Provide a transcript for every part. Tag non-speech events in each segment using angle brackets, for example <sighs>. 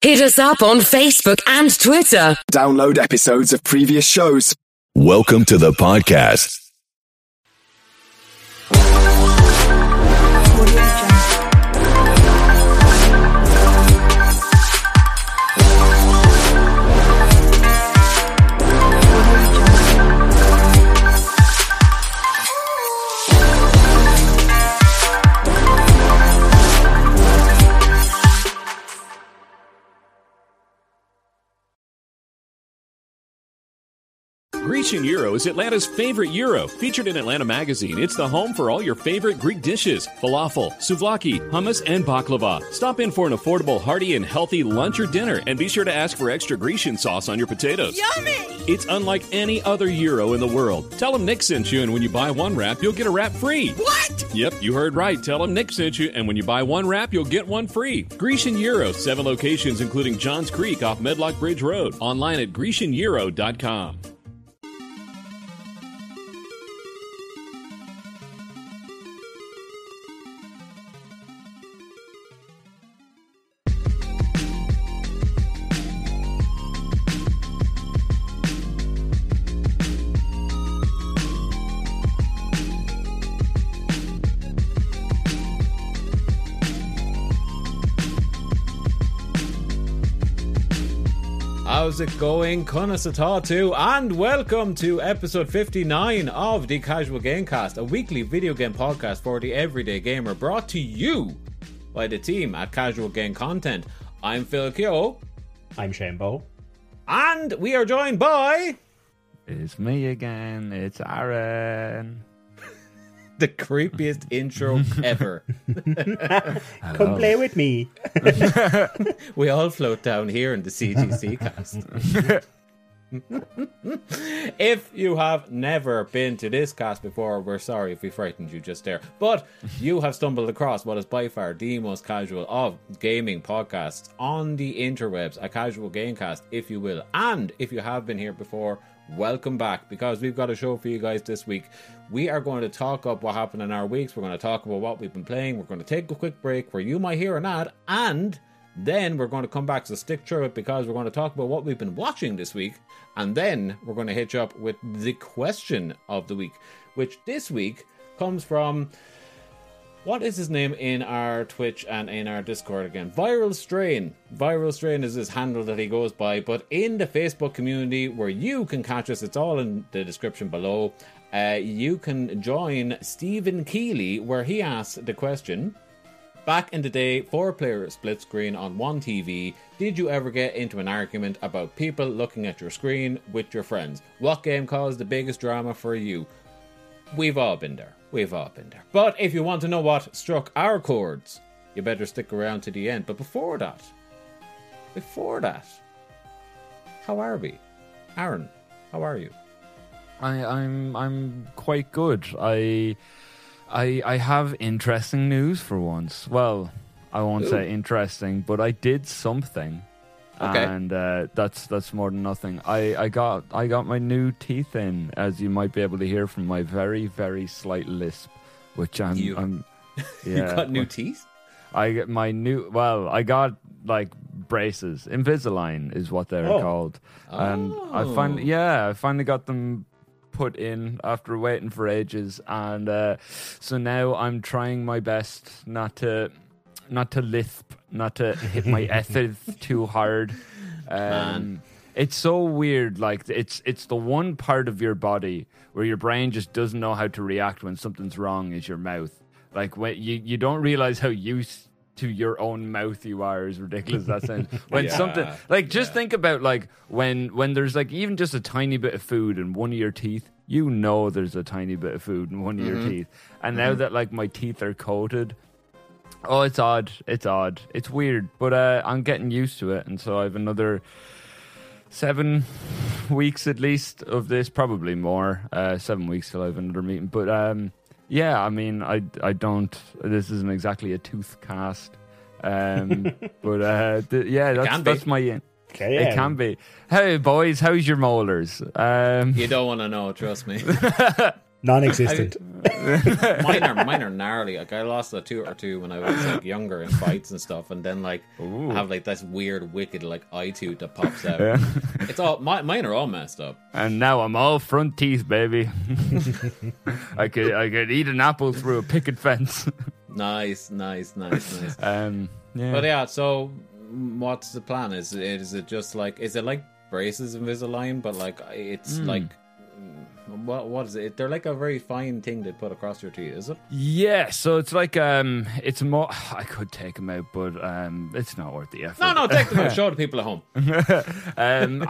Hit us up on Facebook and Twitter. Download episodes of previous shows. Welcome to the podcast. Grecian Gyro is Atlanta's favorite gyro. Featured in Atlanta Magazine, it's the home for all your favorite Greek dishes falafel, souvlaki, hummus, and baklava. Stop in for an affordable, hearty, and healthy lunch or dinner, and be sure to ask for extra Grecian sauce on your potatoes. Yummy! It's unlike any other gyro in the world. Tell them Nick sent you, and when you buy one wrap, you'll get a wrap free. What? Yep, you heard right. Tell them Nick sent you, and when you buy one wrap, you'll get one free. Grecian Gyro, seven locations, including Johns Creek off Medlock Bridge Road. Online at GrecianGyro.com. How's it going? Kunasatatu, and welcome to episode 59 of the Casual Gamecast, a weekly video game podcast for the everyday gamer, brought to you by the team at Casual Game Content. I'm Phil Kyo, I'm Shane Bow. and we are joined by It's me again. It's Aaron. The creepiest intro ever. <laughs> Come play with me. <laughs> We all float down here in the CGC cast. <laughs> if you have never been to this cast before, we're sorry if we frightened you just there. But you have stumbled across what is by far the most casual of gaming podcasts on the interwebs, a casual gamecast, if you will. And if you have been here before, welcome back because we've got a show for you guys this week. We are going to talk up what happened in our weeks. We're going to talk about what we've been playing. We're going to take a quick break where you might hear an ad and then we're going to come back, so stick through it because we're going to talk about what we've been watching this week. And then we're going to hitch up with the question of the week, which this week comes from. What is his name in our Twitch and in our Discord again? Viral Strain. Viral Strain is his handle that he goes by, but in the Facebook community where you can catch us, it's all in the description below. Uh, you can join Stephen Keeley where he asks the question Back in the day, four player split screen on one TV, did you ever get into an argument about people looking at your screen with your friends? What game caused the biggest drama for you? We've all been there. We've all been there. But if you want to know what struck our chords, you better stick around to the end. But before that, before that, how are we? Aaron, how are you? I, I'm I'm quite good. I I I have interesting news for once. Well, I won't Ooh. say interesting, but I did something. Okay. And uh, that's that's more than nothing. I, I got I got my new teeth in, as you might be able to hear from my very very slight lisp, which I'm You- I'm <laughs> you got new teeth? I get my new well, I got like braces. Invisalign is what they're Oh. called. And I Oh. finally yeah, I finally got them put in after waiting for ages and uh, so now I'm trying my best not to not to lisp, not to hit my <laughs> S's too hard. Um, it's so weird. Like it's it's the one part of your body where your brain just doesn't know how to react when something's wrong. Is your mouth. Like when you you don't realize how used to your own mouth you are. As ridiculous as that sounds. <laughs> When Yeah, something like just yeah. think about like when when there's like even just a tiny bit of food in one of your teeth. You know there's a tiny bit of food in one of Mm-hmm. your teeth, and now that like my teeth are coated, Oh, it's odd. It's odd. It's weird, but uh, I'm getting used to it, and so I have another seven weeks at least of this, probably more. Uh, seven weeks till I have another meeting. But um, yeah, I mean, I I don't. This isn't exactly a tooth cast, um, <laughs> but uh, th- yeah, that's that's my in- Okay, yeah. It can be. Hey boys, how's your molars? Um, You don't want to know, trust me. <laughs> <laughs> Non-existent. <laughs> mine are mine are gnarly. Like I lost a tooth or two when I was like younger in fights and stuff, and then like I have like this weird, wicked like eye tooth that pops out. <laughs> It's all my, mine are all messed up. and now I'm all front teeth, baby. <laughs> I could I could eat an apple through a picket fence. Nice, nice, nice, nice. um, yeah. But yeah, so mm, what's the plan? Is it is it just like is it like braces Invisalign, but like it's like mm, what what is it? They're like a very fine thing to put across your teeth, is it? Yeah, so it's like um, it's more. <sighs> I could take them out, but um, it's not worth the effort. No, no, take them out. <laughs> Show the people at home. <laughs> Um,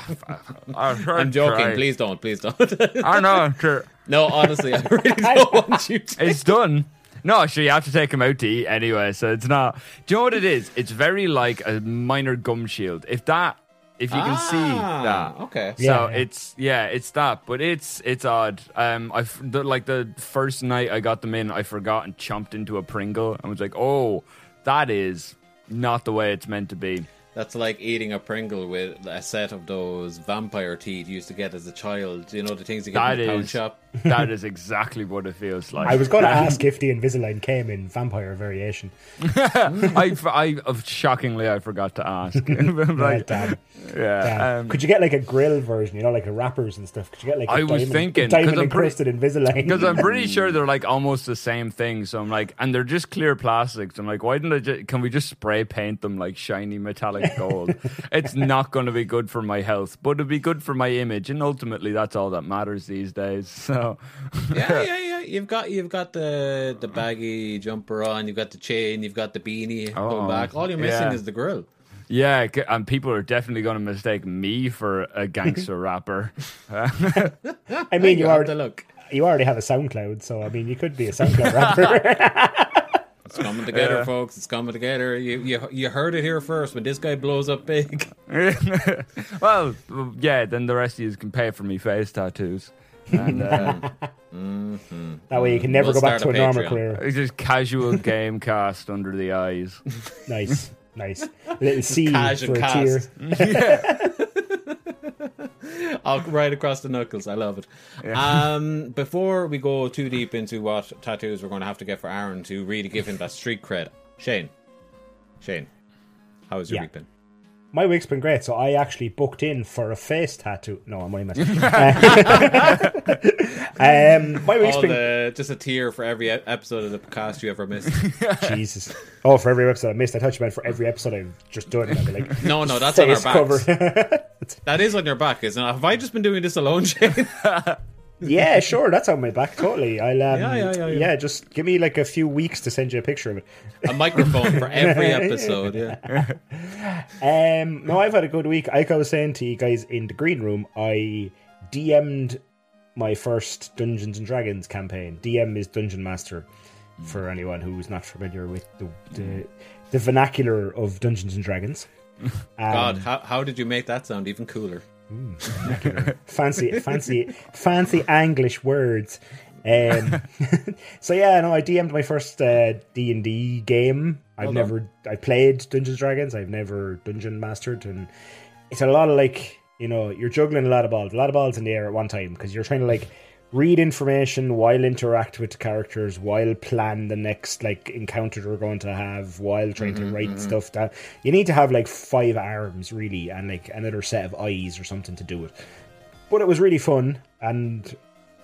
I, <laughs> I'm joking. Please don't. Please don't. I know. Sure. no, honestly, I really don't want you to. It's done. No, sure, you have to take them out to eat anyway, so it's not. Do you know what it is? It's very like a minor gum shield. If that, if you can see Ah, that. Okay. So Yeah, yeah. it's yeah, it's that, but it's it's odd. Um, I f- the, like the first night I got them in, I forgot and chomped into a Pringle and was like, oh, that is not the way it's meant to be. That's like eating a Pringle with a set of those vampire teeth you used to get as a child. You know the things you get That in the pound shop. That is exactly what it feels like. I was going to ask if the Invisalign came in vampire variation. <laughs> I, I, of shockingly, I forgot to ask. <laughs> Right, like, damn. yeah. damn. um, Could you get like a grill version? You know, like a wrappers and stuff. Could you get like a I was diamond, thinking, diamond encrusted Invisalign? Because I'm pretty <laughs> sure they're like almost the same thing. So I'm like, and they're just clear plastics. I'm like, why didn't I? Just, can we just spray paint them like shiny metallic gold? it's not going to be good for my health, but it'd be good for my image, and ultimately, that's all that matters these days. So yeah, <laughs> yeah, yeah. You've got you've got the the baggy jumper on. You've got the chain. You've got the beanie Oh, going back. All you're missing yeah. is the grill. yeah, and people are definitely going to mistake me for a gangster <laughs> rapper. I mean, you have already look. you already have a SoundCloud, so I mean, you could be a SoundCloud rapper. <laughs> It's coming together, Yeah. folks. It's coming together. You, you you heard it here first. When this guy blows up big, well, yeah, then the rest of you can pay for me face tattoos. And uh, <laughs> that way, you can never We'll go back to a a normal career. it's just casual game cast under the eyes. <laughs> Nice, nice. little C Cash for and a tear. cast. <laughs> I'll right across the knuckles. I love it. Um, before we go too deep into what tattoos we're going to have to get for Aaron to really give him that street cred, Shane, Shane, how has your Yeah. week been? My week's been great, so I actually booked in for a face tattoo. No, I'm only messing. <laughs> <laughs> um, my week's All been the just a tear for every episode of the podcast you ever missed. <laughs> Jesus. Oh, for every episode I missed, I thought you meant for every episode I've just done. I'd be like, No, no, that's on our face backs. That is on your back, isn't it? Have I just been doing this alone, Shane? Yeah, sure, that's on my back. Totally. I'll. Um, Yeah, yeah, yeah, yeah. just give me like a few weeks to send you a picture of it. a microphone for every <laughs> episode. Yeah. <laughs> Um, no, I've had a good week. Like I was saying to you guys in the green room, I DM'd my first Dungeons and Dragons campaign. DM is Dungeon Master for anyone who's not familiar with the the, the vernacular of Dungeons and Dragons. Um, God, how, how did you make that sound even cooler? <laughs> fancy, fancy, fancy English words. Um, <laughs> so yeah, no, I DM'd my first uh, D and D game. I've Well never, I played Dungeons and Dragons. I've never dungeon mastered, and it's a lot of like, you know, you're juggling a lot of balls, a lot of balls in the air at one time because you're trying to like read information while interact with the characters, while plan the next like encounter we're going to have, while trying to mm-hmm, write mm-hmm. stuff down. You need to have like five arms really, and like another set of eyes or something to do it. But it was really fun and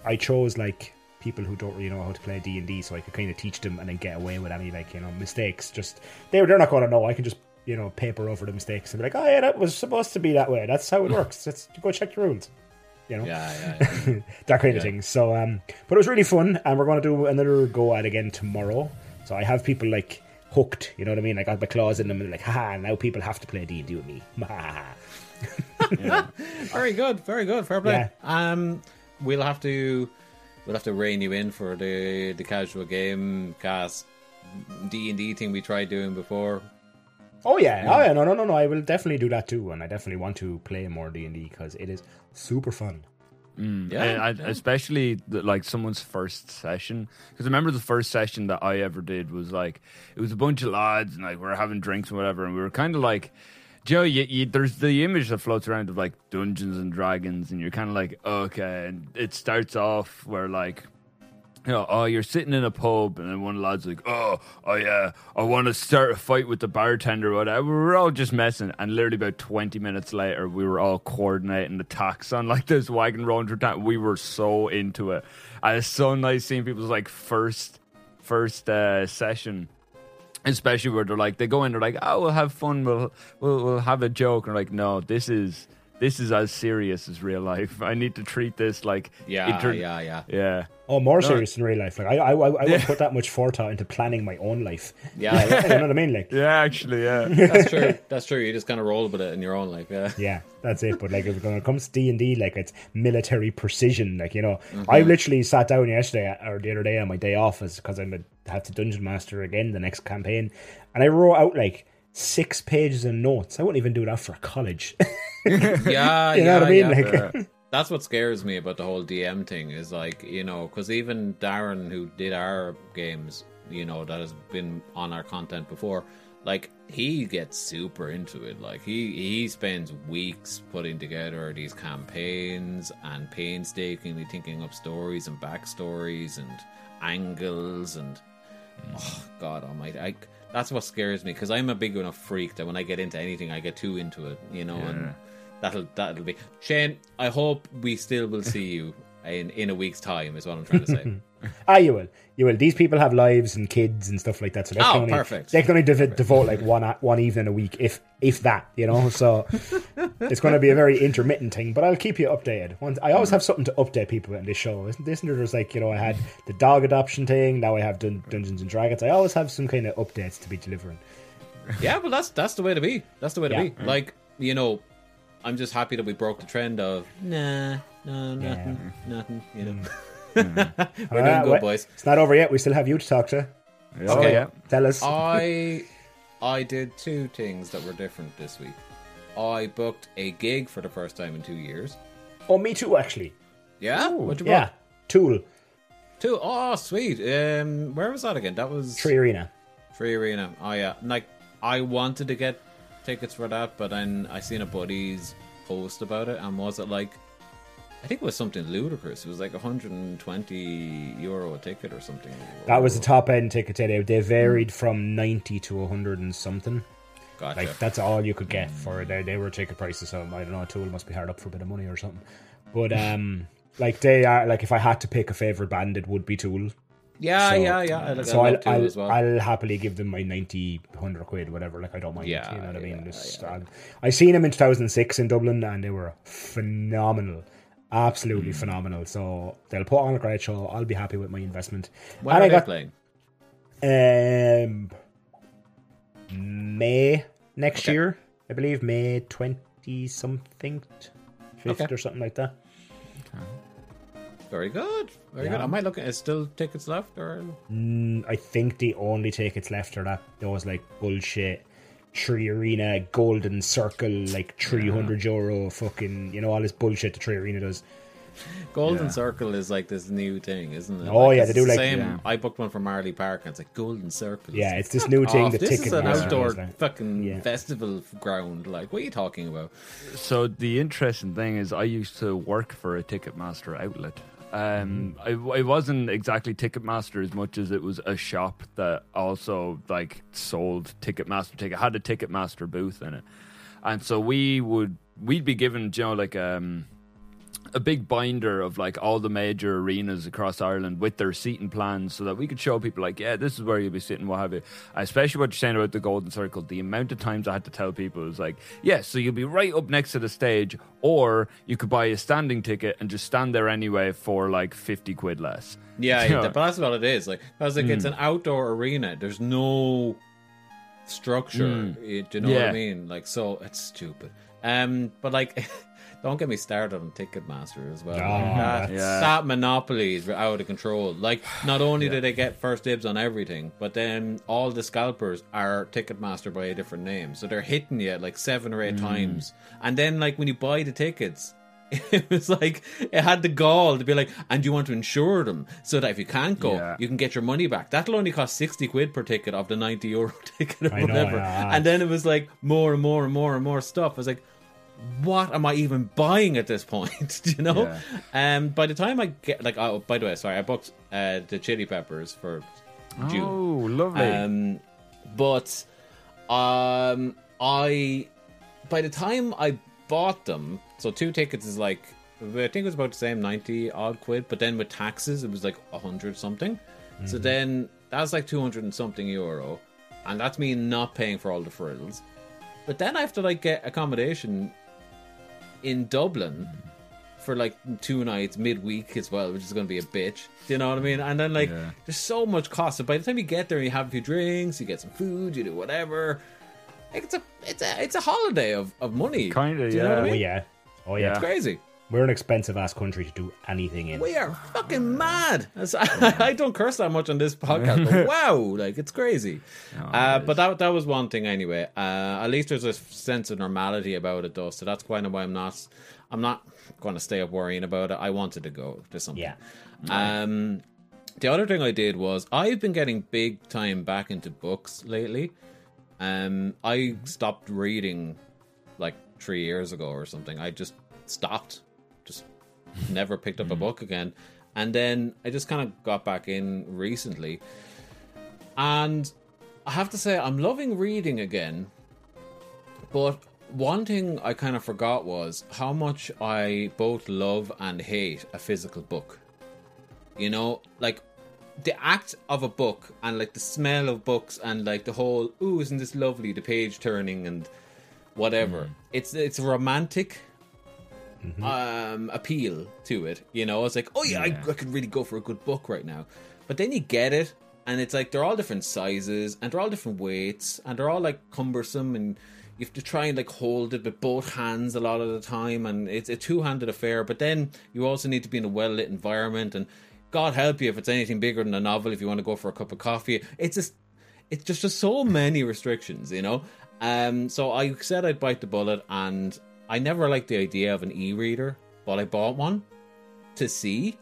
i chose like people who don't really know how to play d&d so i could kind of teach them and then get away with any like you know mistakes. Just they're, they're not going to know. I can just you know paper over the mistakes and be like oh yeah that was supposed to be that way. That's how it <laughs> works. Let's go check the rules you know Yeah, yeah, <laughs> yeah. that kind of Yeah. thing so um but it was really fun and we're going to do another go at again tomorrow so i have people like hooked you know what i mean i got my claws in them and like haha now people have to play d&d with me <laughs> <laughs> very good, very good. Fair play. Yeah. Um, we'll have to we'll have to rein you in for the the casual game cast D and D thing we tried doing before. Oh yeah, oh yeah, no, no, no, no. I will definitely do that too, and I definitely want to play more D and D because it is super fun. Mm, yeah, And I, especially the, like someone's first session because I remember the first session that I ever did was like it was a bunch of lads and like we were having drinks and whatever and we were kind of like Joe, you, you, there's the image that floats around of like Dungeons and Dragons, and you're kind of like, okay, and it starts off where like, you know, oh, you're sitting in a pub, and then one lad's like, oh, oh yeah, I want to start a fight with the bartender, whatever. We were all just messing, and literally about 20 minutes later, we were all coordinating attacks on like this wagon rolling through town. We were so into it, and it's so nice seeing people's like first, first uh, session especially where they're like they go in they're like oh we'll have fun we'll we'll, we'll have a joke and like no this is this is as serious as real life i need to treat this like Yeah, inter- yeah, yeah. yeah Oh, more serious in real life. Like I, I, I, I wouldn't put that much forethought into planning my own life. Yeah, <laughs> you know what I mean? Like, yeah actually yeah <laughs> that's true. That's true. You just kind of roll with it in your own life. Yeah. yeah, that's it. But like, if- when it comes to D and D, like it's military precision. Like you know, mm-hmm. I literally sat down yesterday or the other day on my day off, is because I'm a, have to dungeon master again the next campaign, and I wrote out like six pages of notes. I wouldn't even do that for a college. <laughs> Yeah, you yeah, know what I mean? yeah. Like, <laughs> That's what scares me about the whole DM thing is like, you know, because even Darren, who did our games, you know, that has been on our content before, like he gets super into it. Like he he spends weeks putting together these campaigns and painstakingly thinking up stories and backstories and angles and mm. oh god almighty I, that's what scares me because i'm a big enough freak that when i get into anything i get too into it you know and that'll that'll be shane i hope we still will see you in in a week's time is what i'm trying to say <laughs> <laughs> ah, you will, you will. These people have lives and kids and stuff like that, so they Oh, can only, perfect. They can only dev- devote like one one evening a week, if if that, you know. So <laughs> it's going to be a very intermittent thing, but I'll keep you updated. Once I always have something to update people in this show, isn't this? There's like you know, I had the dog adoption thing. Now I have Dun- Dungeons and Dragons. I always have some kind of updates to be delivering. yeah well that's that's the way to be that's the way to Yeah. be like you know i'm just happy that we broke the trend of nah no nothing nothing you know <laughs> we're doing Ah, good wait, boys It's not over yet. We still have you to talk to. oh Okay. yeah Tell us. I I did two things that were different this week. I booked a gig for the first time in two years. oh, me too, actually. Yeah, what you Yeah, book? Tool Two. Oh, sweet. Um, where was that again? That was 3Arena. Tree Arena. Oh yeah, like I wanted to get tickets for that, but then I seen a buddy's post about it, and was it like? I think it was something ludicrous. It was like 120 euro a ticket or something. That was the top end ticket today. They varied from ninety to hundred and something. Gotcha. Like that's all you could get for they they were ticket prices. So I don't know. Tool must be hard up for a bit of money or something. But <laughs> um, like they are like if I had to pick a favorite band, it would be Tool. yeah, So- yeah, yeah. I, like, so I'll I'll, as well. I'll happily give them my 90, 100 quid, whatever. Like I don't mind. Yeah, you know what I mean. yeah, yeah. I'll- I seen them in two thousand six in Dublin, and they were phenomenal. Absolutely phenomenal. So they'll put on a great show. I'll be happy with my investment. when and are I they got playing? um May next Okay. year, I believe May twenty something, fifth Okay. or something like that. Very good. Very Yeah. good. Am I looking? at is still tickets left or Mm, I think the only tickets left are that those like bullshit 3Arena Golden Circle like three hundred euro fucking you know all this bullshit the 3Arena does. Golden Yeah. Circle is like this new thing, isn't it? Oh, yeah, they do the like- same. Yeah. I booked one for Marlay Park and it's like Golden Circle. Yeah, it's this new oh, thing. Oh, the this ticket is an outdoor is like- fucking Yeah. festival ground. Like, what are you talking about? So the interesting thing is, I used to work for a Ticketmaster outlet. Um, I, I wasn't exactly Ticketmaster as much as it was a shop that also like sold Ticketmaster. Ticket had a Ticketmaster booth in it, and so we would we'd be given you know like um a big binder of like all the major arenas across Ireland with their seating plans so that we could show people like, yeah, this is where you'll be sitting, what have you. Especially what you're saying about the Golden Circle, the amount of times I had to tell people is like, yeah, so you'll be right up next to the stage, or you could buy a standing ticket and just stand there anyway for like 50 quid less. Yeah, <laughs> Yeah. but that's what it is. Like, I was like, Hmm. it's an outdoor arena. There's no structure. You- Do you know what I mean? Like, so it's stupid. Um, but like, <laughs> don't get me started on Ticketmaster as well. Oh, that, Yeah. that monopoly is out of control. Like, not only do they get first dibs on everything, but then all the scalpers are Ticketmaster by a different name. So they're hitting you like seven or eight hmm. times. And then, like, when you buy the tickets, <laughs> it was like it had the gall to be like, and you want to insure them so that if you can't go, Yeah. you can get your money back. That'll only cost sixty quid per ticket of the ninety euro <laughs> ticket or I whatever. yeah. And then it was like more and more and more and more stuff. I was like, what am I even buying at this point? Do <laughs> you know? Yeah. Um, by the time I get like, oh, by the way, sorry, I booked uh, the Chili Peppers for June. Oh, lovely. Um, but um, I by the time I bought them, so two tickets is like I think it was about the same ninety odd quid, but then with taxes it was like a hundred something. So then that's like two hundred and something euro, and that's me not paying for all the frills. But then I have to like get accommodation in Dublin for like two nights midweek as well, which is going to be a bitch. Do you know what I mean? And then like, Yeah. there's so much cost. So by the time you get there, you have a few drinks, you get some food, you do whatever. Like, it's a it's a it's a holiday of, of money. Kinda, Do you know what I yeah. Oh yeah, oh yeah. Yeah. It's crazy. We're an expensive ass country to do anything in. We are fucking mad. That's- <laughs> I, don't curse that much on this podcast, but <laughs> wow, like it's crazy. uh, but that that was one thing anyway. Uh, at least there's a sense of normality about it, though. So that's kind of why I'm not. I'm not going to stay up worrying about it. I wanted to go to something. Yeah. Um, the other thing I did was I've been getting big time back into books lately. Um, I stopped reading like three years ago or something. I just stopped, just <laughs> never picked up a mm. book again. And then I just kind of got back in recently. And I have to say, I'm loving reading again. But one thing I kind of forgot was how much I both love and hate a physical book. You know, like the act of a book and like the smell of books and like the whole, ooh, isn't this lovely? The page turning and whatever. Mm. It's it's romantic um appeal to it. You know, it's like, oh yeah, Yeah. I, I could really go for a good book right now. But then you get it, and it's like they're all different sizes and they're all different weights and they're all like cumbersome and you have to try and like hold it with both hands a lot of the time and it's a two-handed affair but then you also need to be in a well-lit environment and god help you if it's anything bigger than a novel if you want to go for a cup of coffee it's just it's just, just so many restrictions you know um so i said i'd bite the bullet and i never liked the idea of an e-reader but i bought one to see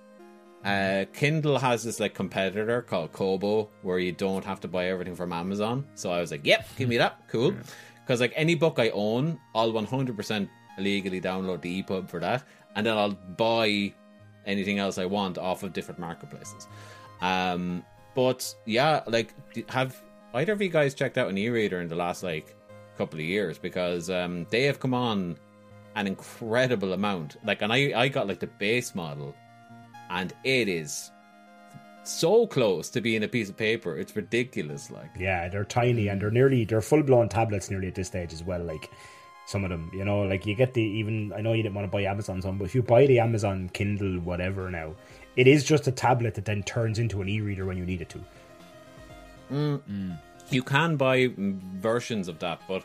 uh, Kindle has this like competitor called Kobo where you don't have to buy everything from Amazon. So I was like, "Yep, give me that, cool." Because like any book I own, I'll 100% illegally download the EPUB for that, and then I'll buy anything else I want off of different marketplaces. Um, but yeah, like, have either of you guys checked out an e-reader in the last like couple of years? Because um, they have come on an incredible amount. Like, and I I got like the base model and it is so close to being a piece of paper. It's ridiculous. Like, Yeah, they're tiny and they're nearly they're full blown tablets nearly at this stage as well. Like some of them, you know, like you get the even. I know you didn't want to buy Amazon some, but if you buy the Amazon Kindle whatever now, it is just a tablet that then turns into an e-reader when you need it to. you can buy mm, versions of that, but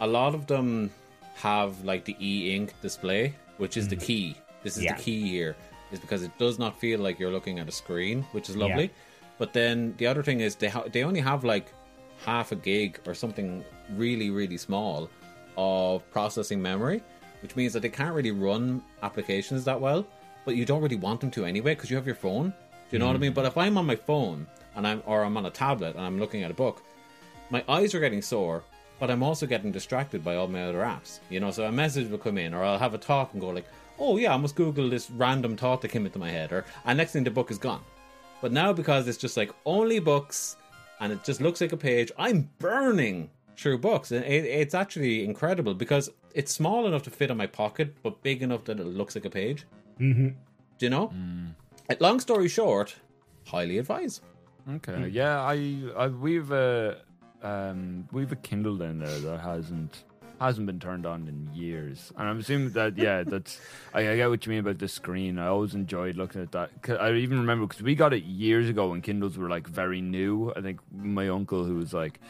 a lot of them have like the e-ink display, which is the mm-hmm. key. This is Yeah. the key here, is because it does not feel like you're looking at a screen, which is lovely. Yeah. But then the other thing is they ha- they only have like half a gig or something really really small of processing memory, which means that they can't really run applications that well. But you don't really want them to anyway because you have your phone. Do you know what I mean? Mm. But if I'm on my phone and I'm or I'm on a tablet and I'm looking at a book, my eyes are getting sore, but I'm also getting distracted by all my other apps. You know, so a message will come in, or I'll have a talk and go like, "Oh yeah, I must Google this random thought that came into my head," or and next thing the book is gone. But now because it's just like only books, and it just looks like a page, I'm burning through books, and it, it's actually incredible because it's small enough to fit in my pocket, but big enough that it looks like a page. Mm-hmm. Do you know? Uh, Long story short, highly advise. Okay. Yeah, I, I we've a um we've a Kindle down there that hasn't hasn't been turned on in years, and I'm assuming that yeah, <laughs> that's I, I get what you mean about the screen. I always enjoyed looking at that. I even remember because we got it years ago when Kindles were like very new. I think my uncle who was like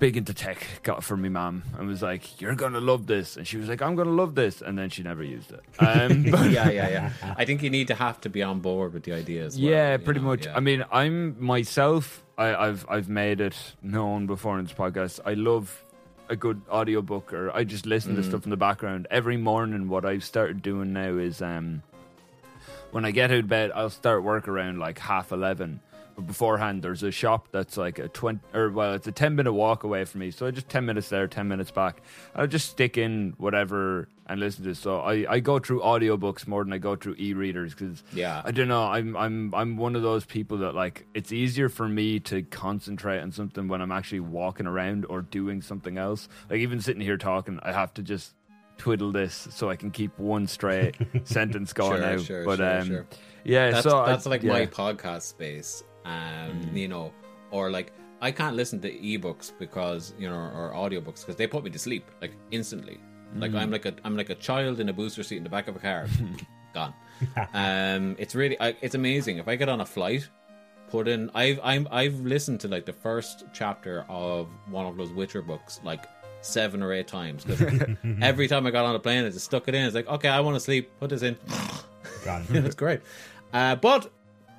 big into tech got it for me mom and was like you're gonna love this and she was like i'm gonna love this and then she never used it um <laughs> but yeah, yeah, yeah. I think you need to have to be on board with the ideas well. yeah, pretty know, much. yeah. I mean, I'm myself. I, I've I've made it known before in this podcast. I love a good audiobook or I just listen to stuff in the background. Every morning what I've started doing now is um when I get out of bed I'll start work around like half 11. But beforehand there's a shop that's like a 20 or well it's a 10 minute walk away from me. So I just 10 minutes there, 10 minutes back. I'll just stick in whatever and listen to. So I I go through audiobooks more than I go through e-readers cuz Yeah. I don't know. I'm I'm I'm one of those people that like it's easier for me to concentrate on something when I'm actually walking around or doing something else. Like even sitting here talking, I have to just twiddle this so I can keep one straight <laughs> sentence going Sure, out. sure, but sure, um, yeah, That's, so I- that's like my podcast space. Um, Mm. you know, or like I can't listen to ebooks because you know, or audiobooks because they put me to sleep like instantly. Like Mm. I'm like a I'm like a child in a booster seat in the back of a car, <laughs> gone. Um, it's really I, it's amazing. If I get on a flight, put in I've I'm I've listened to like the first chapter of one of those Witcher books like seven or eight times because <laughs> every time I got on a plane, I just stuck it in. It's like okay, I want to sleep. Put this in. Gone. <laughs> That's great. Uh, but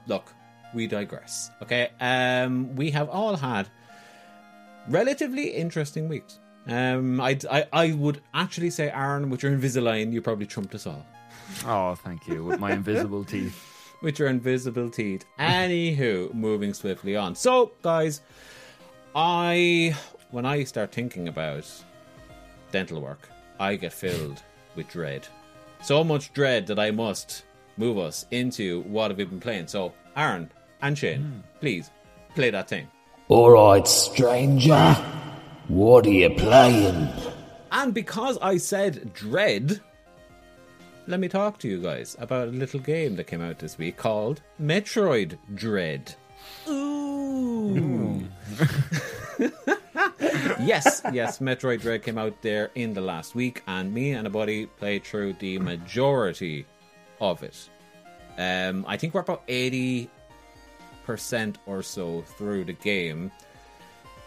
look, we digress. Okay, um, we have all had relatively interesting weeks. Um, I, I I would actually say, Aaron, with your Invisalign, you probably trumped us all. Oh, thank you. With my invisible teeth. <laughs> With your invisible teeth. Anywho, moving swiftly on. So, guys, I when I start thinking about dental work, I get filled with dread. So much dread that I must move us into what have we been playing. So, Aaron and Shane, please play that thing. Alright, stranger. What are you playing? And because I said dread, let me talk to you guys about a little game that came out this week called Metroid Dread. Ooh. <laughs> yes, yes, Metroid Dread came out there in the last week, and me and a buddy played through the majority of it. Um, I think we're about 80% or so through the game.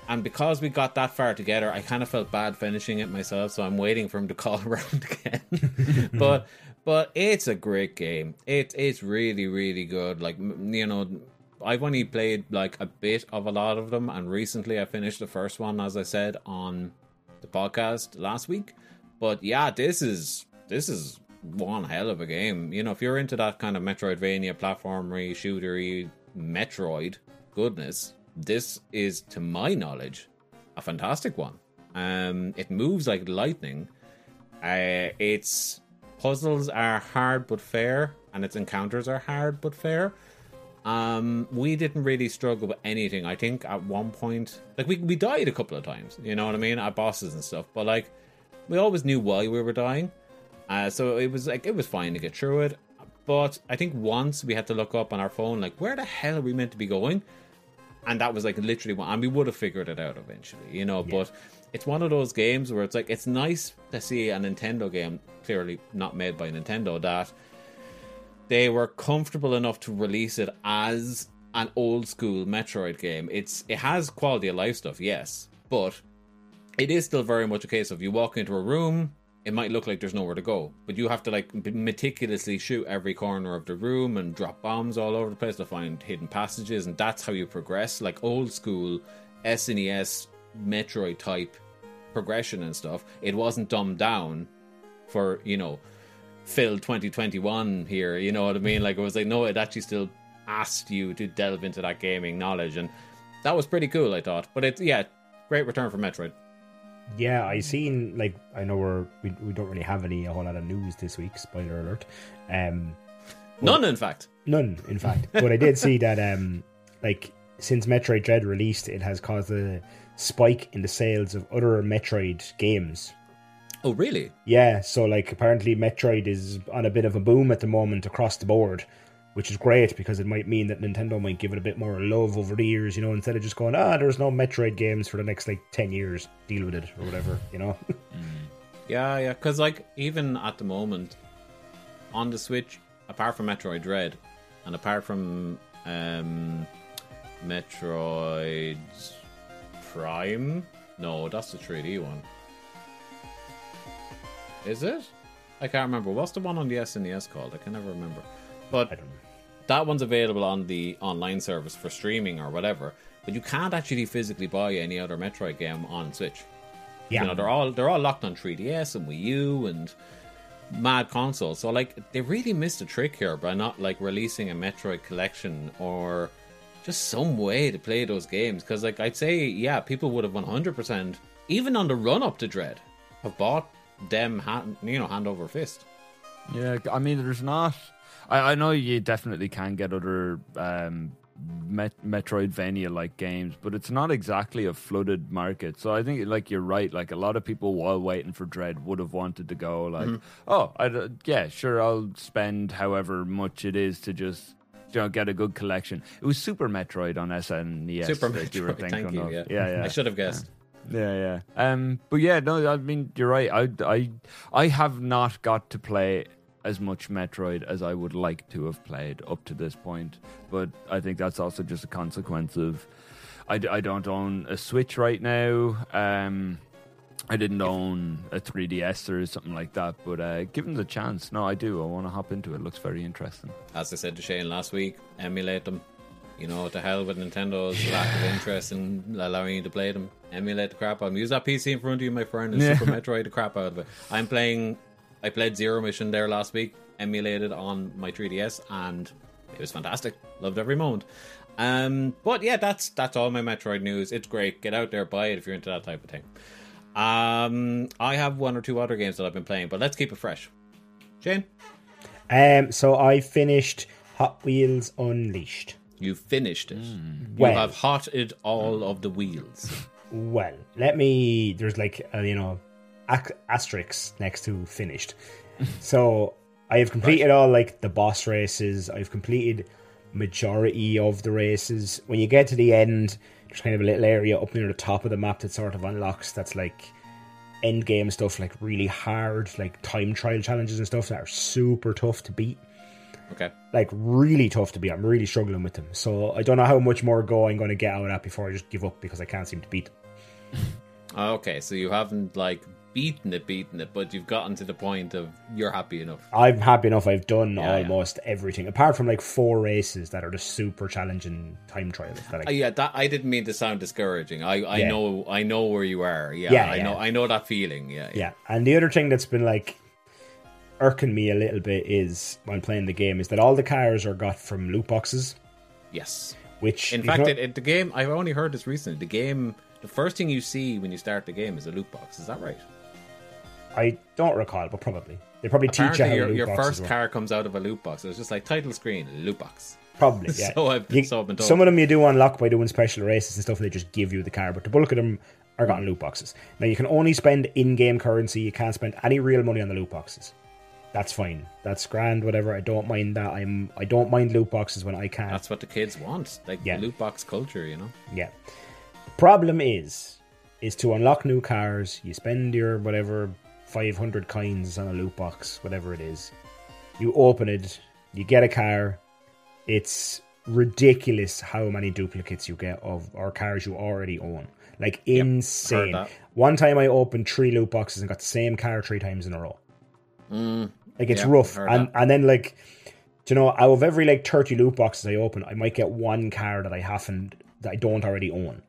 And because we got that far together, I kind of felt bad finishing it myself, so I'm waiting for him to <laughs> call around again. <laughs> but but it's a great game. It it's really really good. Like you know, I've only played like a bit of a lot of them, and recently I finished the first one, as I said on the podcast last week. But yeah, this is this is one hell of a game. You know, if you're into that kind of Metroidvania platformery shootery Metroid goodness, this is to my knowledge a fantastic one. Um, it moves like lightning. Uh, its puzzles are hard but fair, and its encounters are hard but fair. Um, we didn't really struggle with anything. I think at one point, like we we died a couple of times. You know what I mean? At bosses and stuff, but like we always knew why we were dying. Uh, so it was like it was fine to get through it. But I think once we had to look up on our phone, like where the hell are we meant to be going? and that was like literally one and we would have figured it out eventually you know but it's one of those games where it's like it's nice to see a nintendo game clearly not made by nintendo that they were comfortable enough to release it as an old school metroid game. It's it has quality of life stuff yes but it is still very much a case of you walk into a room it might look like there's nowhere to go but you have to like meticulously shoot every corner of the room and drop bombs all over the place to find hidden passages and that's how you progress like old school snes metroid type progression and stuff. It wasn't dumbed down for you know phil 2021 here you know what i mean? Like it was like no it actually still asked you to delve into that gaming knowledge and that was pretty cool i thought. But it's yeah great return for metroid Yeah, I seen like I know we're we, we don't really have any a whole lot of news this week. Spoiler alert. Um, none in fact none, in fact. but I did see that um, like since Metroid Dread released, it has caused a spike in the sales of other Metroid games. oh really Yeah, so like apparently Metroid is on a bit of a boom at the moment across the board, which is great because it might mean that Nintendo might give it a bit more love over the years, you know, instead of just going, ah, there's no Metroid games for the next like 10 years, deal with it or whatever, you know? <laughs> Yeah, yeah, because like even at the moment on the Switch, apart from Metroid Dread, and apart from um, Metroid Prime, no, that's the 3D one. Is it? I can't remember. What's the one on the SNES called? I can never remember. But I don't know. that one's available on the online service for streaming or whatever. But you can't actually physically buy any other Metroid game on Switch. Yeah. You know, they're all they're all locked on 3DS and Wii U and mad consoles. So like they really missed a trick here by not like releasing a Metroid collection or just some way to play those games. Because like I'd say, yeah, people would have 100% even on the run up to Dread have bought them hand you know hand over fist. Yeah, I mean, there's not. I, I know you definitely can get other um, Met- Metroidvania like games, but it's not exactly a flooded market. So I think, like you're right. Like a lot of people, while waiting for Dread, would have wanted to go. Like, oh, I yeah, sure, I'll spend however much it is to just. You know, get a good collection. It was Super Metroid on SNES. Super that you were Metroid, thinking thank you. of. Yeah. yeah, <laughs> yeah. I should have guessed. Yeah, yeah. Um, but yeah, no, I mean you're right. I, I, I have not got to play as much Metroid as I would like to have played up to this point. But I think that's also just a consequence of I, I don't own a Switch right now. Um, I didn't own a 3DS or something like that. But uh, given the chance, no, I do. I want to hop into it. Looks very interesting. As I said to Shane last week, emulate them. You know, to hell with Nintendo's <laughs> lack of interest in allowing you to play them. Emulate the crap out of them. Use that PC in front of you, my friend, and Yeah. Super Metroid the crap out of it. I'm playing. I played Zero Mission there last week, emulated on my 3DS, and it was fantastic. Loved every moment. Um, but yeah, that's that's all my Metroid news. It's great. Get out there, buy it if you're into that type of thing. Um, I have one or two other games that I've been playing, but let's keep it fresh. Shane, Um, so I finished Hot Wheels Unleashed. you finished it. You Well- have hotted all of the wheels. Well, let me. There's like a, you know, asterisk next to finished. <laughs> so I have completed all like the boss races. I've completed majority of the races. When you get to the end, there's kind of a little area up near the top of the map that sort of unlocks. That's like end game stuff, like really hard, like time trial challenges and stuff that are super tough to beat. Okay. Like really tough to beat. I'm really struggling with them. So I don't know how much more go I'm going to get out of that before I just give up because I can't seem to beat them. <laughs> Okay, so you haven't like beaten it, beaten it, but you've gotten to the point of you're happy enough. I'm happy enough. I've done Yeah, yeah. almost everything, apart from like four races that are just super challenging time trials. That Uh, I, yeah, that I didn't mean to sound discouraging. I, I Yeah. know I know where you are. Yeah, Yeah, I yeah. know I know that feeling. Yeah, yeah, and the other thing that's been like irking me a little bit is when playing the game is that all the cars are got from loot boxes, Yes. which In fact, know- it, it, the game I've only heard this recently. The game, the first thing you see when you start the game is a loot box. Is that right? I don't recall, but probably they probably teach you Apparently, how your, your first car comes out of a loot box. It's just like title screen, loot box. Probably, <laughs> yeah. So I've- You- so I've been told. Some of them you do unlock by doing special races and stuff. and They just give you the car, but the bulk of them are got in loot boxes. Now you can only spend in-game currency. You can't spend any real money on the loot boxes. That's fine. That's grand. Whatever. I don't mind that. I'm. I don't mind loot boxes when I can. That's what the kids want, like Yeah. loot box culture. You know. Yeah. Problem is, is to unlock new cars, you spend your whatever 500 coins on a loot box, whatever it is. You open it, you get a car. It's ridiculous how many duplicates you get of or cars you already own. Like insane. One time I opened three loot boxes and got the same car three times in a row. Like it's Yeah, rough. And that. and then like you know, out of every like thirty loot boxes I open, I might get one car that I haven't that I don't already own.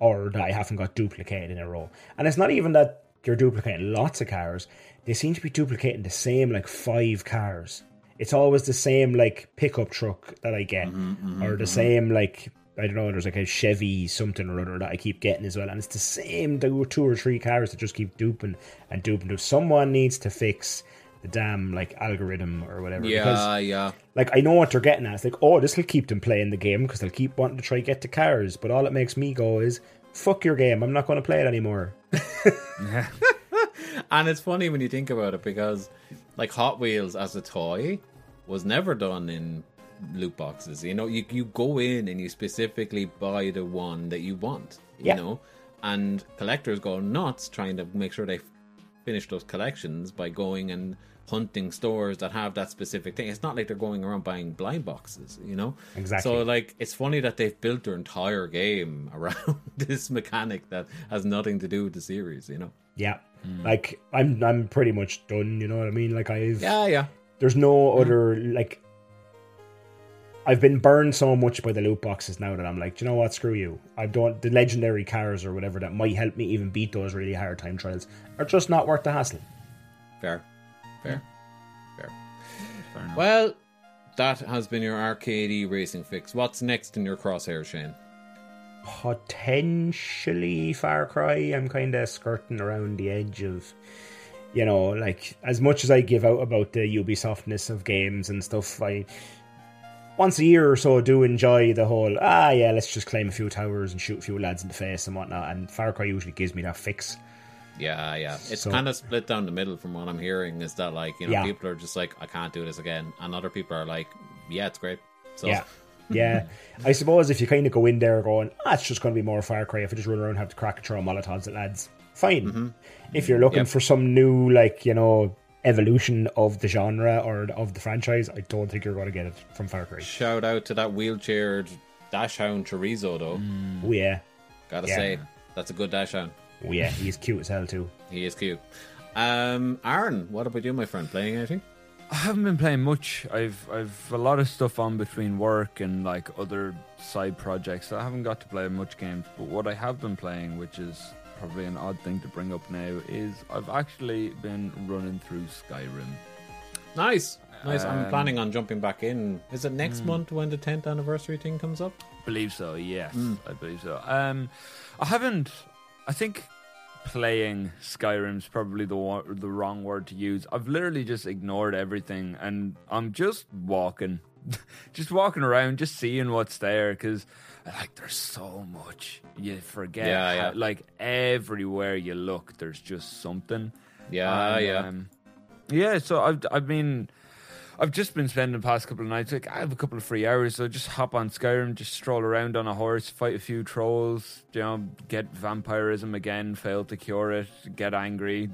Or that I haven't got duplicated in a row. And it's not even that you're duplicating lots of cars. They seem to be duplicating the same like five cars. It's always the same like pickup truck that I get. Mm-hmm, or the same like I don't know, there's like a Chevy something or other that I keep getting as well. And it's the same two or three cars that just keep duping and duping. Do someone needs to fix the damn like algorithm or whatever. because Yeah, yeah. like I know what they're getting at. It's like, oh, this will keep them playing the game because they'll keep wanting to try get the cars. But all it makes me go is, fuck your game. I'm not going to play it anymore. <laughs> And it's funny when you think about it because, like, Hot Wheels as a toy was never done in loot boxes. You know, you you go in and you specifically buy the one that you want. You Yeah. know, and collectors go nuts trying to make sure they finish those collections by going and hunting stores that have that specific thing. It's not like they're going around buying blind boxes, you know? Exactly. So like it's funny that they've built their entire game <laughs> around this mechanic that has nothing to do with the series, you know? Yeah, hmm. like I'm I'm pretty much done. You know what I mean? Like I've Yeah, yeah. there's no hmm. other like. I've been burned so much by the loot boxes now that I'm like, "Do you know what? Screw you. I don't. The legendary cars or whatever that might help me even beat those really hard time trials are just not worth the hassle. Fair. Fair. Fair. Fair enough. Well, that has been your arcadey racing fix. What's next in your crosshair, Shane? Potentially Far Cry. I'm kind of skirting around the edge of, you know, like as much as I give out about the Ubisoftness of games and stuff, I once a year or so do enjoy the whole ah yeah let's just climb a few towers and shoot a few lads in the face and whatnot. And Far Cry usually gives me that fix. Yeah, yeah. It's So- kind of split down the middle from what I'm hearing. Is that like you know Yeah. people are just like I can't do this again, and other people are like, yeah, it's great. So Yeah. Yeah, <laughs> I suppose if you kind of go in there going, ah, it's just going to be more Far Cry. If I just run around and have to crack and throw Molotovs at lads, fine. If you're looking Yep. for some new, like you know, evolution of the genre or of the franchise, I don't think you're going to get it from Far Cry. shout out to that wheelchaired dachshund chorizo though. Oh yeah, Gotta Yeah. say, that's a good dachshund. Oh yeah, he's cute as hell too. He is cute. Um, Aaron, what about you, my friend? Playing anything? I haven't been playing much. I've I've a lot of stuff on between work and like other side projects. So I haven't got to play much games. But what I have been playing, which is probably an odd thing to bring up now, is I've actually been running through Skyrim. Nice, nice. I'm Um, planning on jumping back in. Is it next month when the 10th anniversary thing comes up? Believe so, yes, I believe so. Um, I haven't. I think playing Skyrim's probably the wa- the wrong word to use. I've literally just ignored everything, and I'm just walking, <laughs> just walking around, just seeing what's there. Because like, there's so much you forget. Yeah, yeah. how- Like everywhere you look, there's just something. Yeah, And, yeah. um, yeah. So I've, I mean, I've just been spending the past couple of nights. Like I have a couple of free hours, so just hop on Skyrim, just stroll around on a horse, fight a few trolls. You know, get vampirism again, fail to cure it, get angry,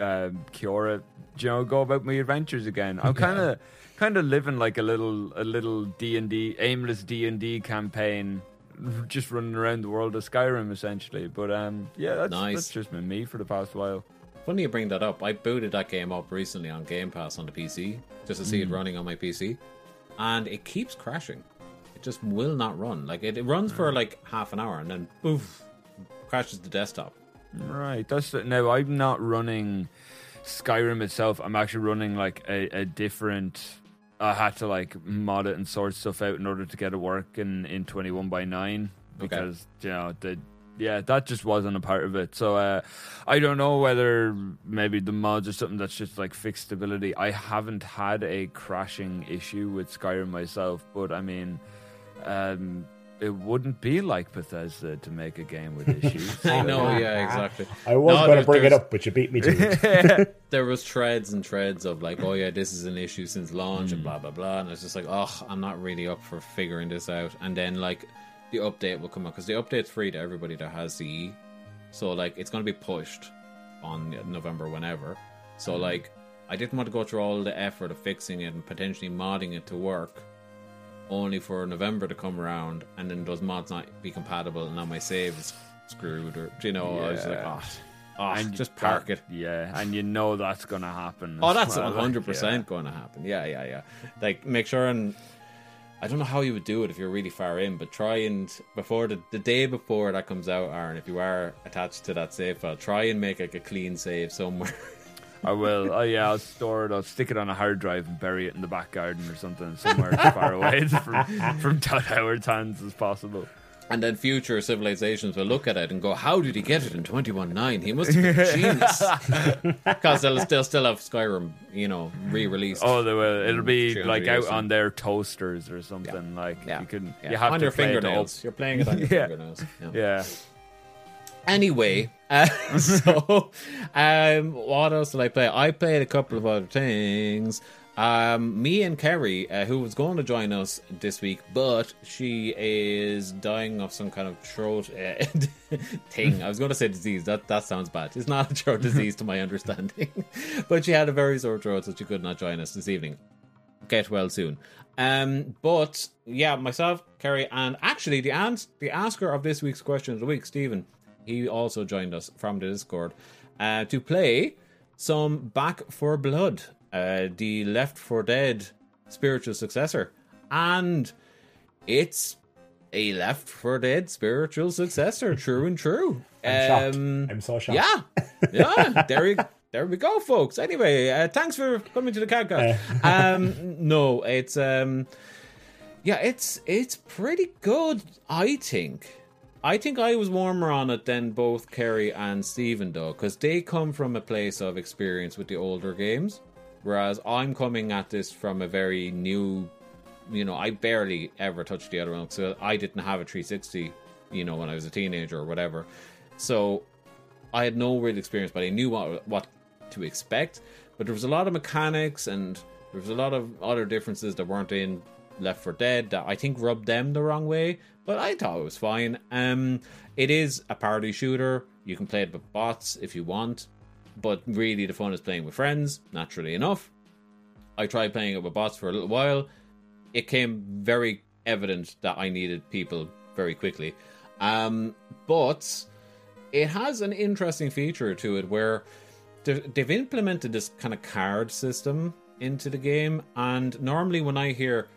uh, cure it. You know, go about my adventures again. I'm kind of, kind of living like a little, a little D and D, aimless D and D campaign. Just running around the world of Skyrim, essentially. But um, yeah, that's, Nice. that's just been me for the past while. Funny you bring that up. I booted that game up recently on Game Pass on the PC just to see Hmm. it running on my PC, and it keeps crashing. It just will not run. Like it, it runs for Hmm. like half an hour and then poof, crashes the desktop. Right. That's now. I'm not running Skyrim itself. I'm actually running like a, a different. I had to like mod it and sort stuff out in order to get it working in 21 by 9 because you know the yeah that just wasn't a part of it. So uh, I don't know whether maybe the mods or something that's just like fixed stability. I haven't had a crashing issue with Skyrim myself, but I mean. Um, it wouldn't be like Bethesda to make a game with <laughs> issues. I know, yeah, exactly. I was No, going to bring it up, but you beat me to it. <laughs> <laughs> There was threads and threads of like, oh yeah, this is an issue since launch and blah blah blah, and it's just like, oh, I'm not really up for figuring this out. And then like, the update will come out because the update's free to everybody that has CE, so like, it's going to be pushed on November whenever. So mm-hmm. like, I didn't want to go through all the effort of fixing it and potentially modding it to work, only for November to come around and then those mods not be compatible and now my save is screwed or you know, I was like, Yeah. oh, oh And just park that- it. Yeah, and you know that's gonna happen. Oh, that's well, one like, hundred percent going to happen. Yeah, yeah, yeah. Like make sure and I don't know how you would do it if you're really far in, but try and before the the day before that comes out, Aaron, if you are attached to that save file, try and make like a clean save somewhere. I will. <laughs> Oh yeah, I'll store it. I'll stick it on a hard drive and bury it in the back garden or something, somewhere as far <laughs> away <laughs> from from Todd Howard's hands as possible. And then future civilizations will look at it and go, "How did he get it in twenty one nine? He must have been a genius." <laughs> Because they'll still still have Skyrim, you know, re-released. Oh, they will. It'll be like out on their toasters or something. Like yeah, you can, yeah. you have on to your play it up. fingernails. You're playing it on your <laughs> Yeah. fingernails. Yeah. Yeah. Anyway, uh, <laughs> so um, what else did I play? I played a couple of other things. Um, me and Kerry, uh, who was going to join us this week, but she is dying of some kind of throat uh, <laughs> thing. I was going to say disease. That that sounds bad. It's not a throat <laughs> disease, to my understanding, <laughs> but she had a very sore throat, so she could not join us this evening get well soon. Um, but yeah, myself, Kerry, and actually the ans- the asker of this week's question of the week, Stephen, he also joined us from the Discord uh, to play some Back 4 Blood, uh, the Left 4 Dead spiritual successor, and it's a Left 4 Dead spiritual successor, <laughs> true and true. I'm shocked. Um, I'm so shocked. yeah, <laughs> yeah. There we there we go, folks. Anyway, uh, thanks for coming to the podcast. <laughs> um, no, it's um, yeah, it's it's pretty good. I think. I think I was warmer on it than both Kerry and Stephen, though, because they come from a place of experience with the older games, whereas I'm coming at this from a very new. You know, I barely ever touched the other one, so I didn't have a 360. You know, when I was a teenager or whatever, so I had no real experience, but I knew what what to expect. But there was a lot of mechanics and there was a lot of other differences that weren't in Left 4 Dead that I think rubbed them the wrong way. But I thought it was fine. Um, it is a party shooter. You can play it with bots if you want, but really the fun is playing with friends. Naturally enough, I tried playing it with bots for a little while. It came very evident that I needed people very quickly. Um, but it has an interesting feature to it where they've they've implemented this kind of card system into the game. And normally, when I hear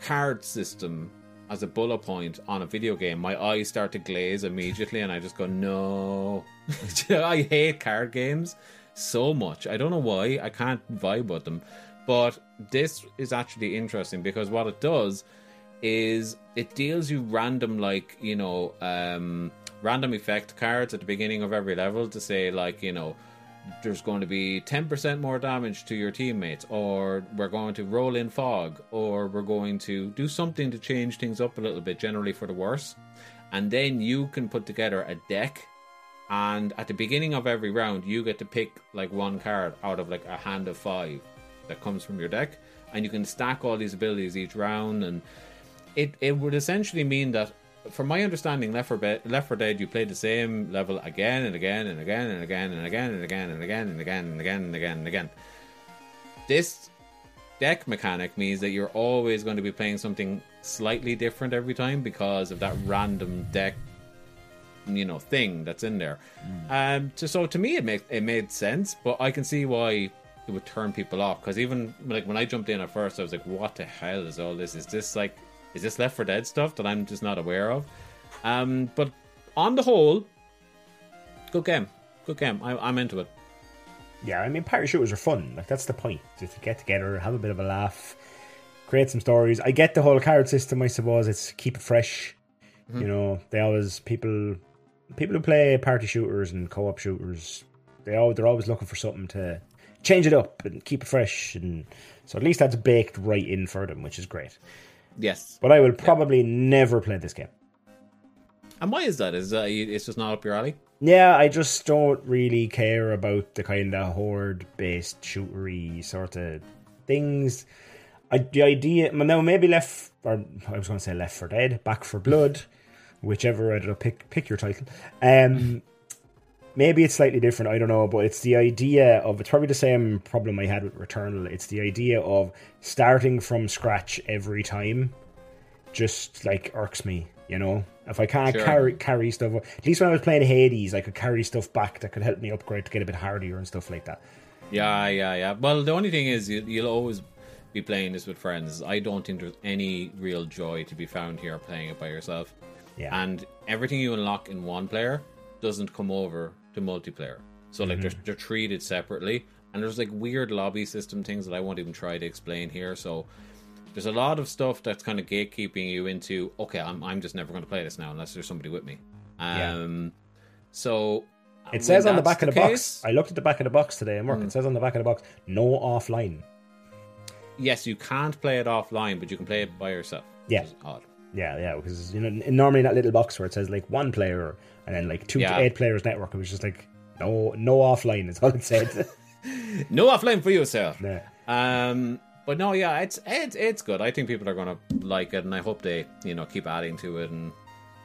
card system as a bullet point on a video game, my eyes start to glaze immediately, and I just go, no. <laughs> I hate card games so much. I don't know why. I can't vibe with them. But this is actually interesting because what it does is it deals you random like you know um random effect cards at the beginning of every level to say like you know there's going to be 10% more damage to your teammates or we're going to roll in fog or we're going to do something to change things up a little bit generally for the worse. And then you can put together a deck and at the beginning of every round you get to pick like one card out of like a hand of five that comes from your deck. And you can stack all these abilities each round and it it would essentially mean that from my understanding left 4 Dead, left 4 Dead you play the same level again and again and again and again and again and again and again and again and again and again and again this deck mechanic means that you're always going to be playing something slightly different every time because of that random deck you know thing that's in there um to, so to me it made it made sense but i can see why it would turn people off because even like when i jumped in at first i was like what the hell is all this is this like is this left 4 dead stuff that i'm just not aware of um but on the whole good game good game I, i'm into it Yeah, I mean, party shooters are fun. Like that's the point. Just to get together, have a bit of a laugh, create some stories. I get the whole card system. I suppose it's keep it fresh. You know, they always people people who play party shooters and co-op shooters. They all they're always looking for something to change it up and keep it fresh. And so at least that's baked right in for them, which is great. Yes But I will probably never play this game. and why is that is that it's just not up your alley Yeah, I just don't really care about the kind of horde based shootery sort of things. I, the idea, now maybe left, or I was going to say left 4 dead, back 4 blood, whichever I don't know, pick pick your title. Um, maybe it's slightly different. I don't know, but it's the idea of it's probably the same problem I had with Returnal. It's the idea of starting from scratch every time. Just like irks me, you know. If I can't Sure. carry carry stuff, at least when I was playing Hades, I could carry stuff back that could help me upgrade to get a bit hardier and stuff like that. Yeah, yeah, yeah. Well, the only thing is, you, you'll always be playing this with friends. I don't think there's any real joy to be found here playing it by yourself. Yeah. And everything you unlock in one player doesn't come over to multiplayer. So, like, they're, they're treated separately. And there's, like, weird lobby system things that I won't even try to explain here. So, there's a lot of stuff that's kind of gatekeeping you into, okay, I'm, I'm just never going to play this now unless there's somebody with me. Um, So, It says on the back of the box. case- Hmm. I looked at the back of the box today and work. It says on the back of the box, no offline. yes, you can't play it offline, but you can play it by yourself. Yeah. Odd. Yeah, yeah, because you know normally that little box where it says like one player and then like two Yeah. to eight players network, it was just like no, no offline. Is all it said. <laughs> No offline for you, sir. yeah. Um, but no, yeah, it's it's it's good. I think people are gonna like it, and I hope they you know keep adding to it. And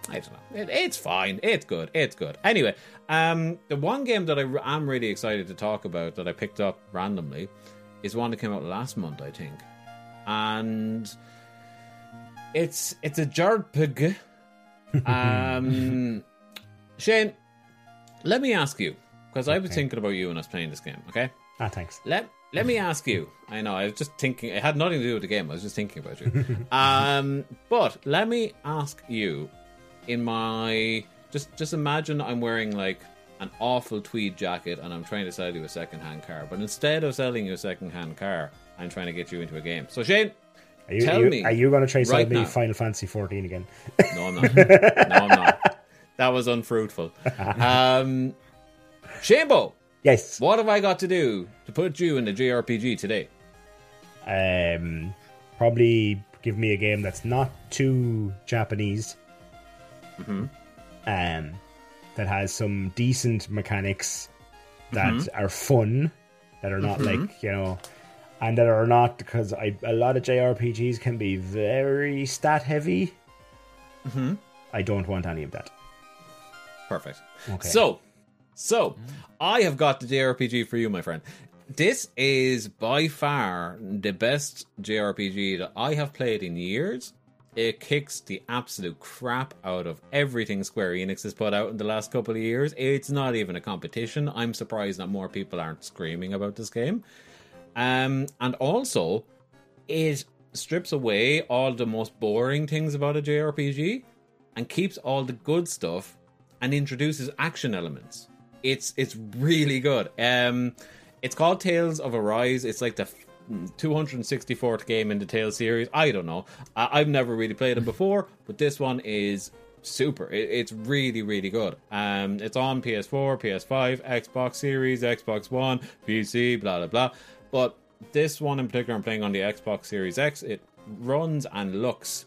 I don't know, it, it's fine. It's good. It's good. Anyway, um, the one game that I am really excited to talk about that I picked up randomly is one that came out last month, I think, and it's it's a JRPG. <laughs> Um, Shane, let me ask you because I was Okay. thinking about you when I was playing this game. Okay, Ah, thanks. let let me ask you. I know I was just thinking. It had nothing to do with the game. I was just thinking about you. <laughs> um, but let me ask you. In my just just imagine I'm wearing like an awful tweed jacket and I'm trying to sell you a second hand car. But instead of selling you a second hand car, I'm trying to get you into a game. So Shane, Are you, Tell are you, me Are you going to try selling right me now. Final Fantasy 14 again? no, I'm not. no, I'm not. <laughs> That was unfruitful. Um, Shamebo, yes. what have I got to do to put you in the JRPG today? Um, probably give me a game that's not too Japanese. Mm-hmm. Um, that has some decent mechanics that Mm-hmm. are fun, that are not like you know, and that are not because I a lot of JRPGs can be very stat heavy. Mm-hmm. I don't want any of that. Perfect. Okay. So, so I have got the JRPG for you, my friend. This is by far the best JRPG that I have played in years. It kicks the absolute crap out of everything Square Enix has put out in the last couple of years. It's not even a competition. I'm surprised that more people aren't screaming about this game. Um, and also, it strips away all the most boring things about a JRPG and keeps all the good stuff and introduces action elements. It's it's really good. Um, it's called Tales of Arise. It's like the 264th game in the Tales series. I don't know. I- I've never really played them before, but this one is super. It- it's really really good. Um, it's on PS4, PS5, Xbox Series, Xbox One, PC, blah blah blah. But this one in particular, I'm playing on the Xbox Series X. It runs and looks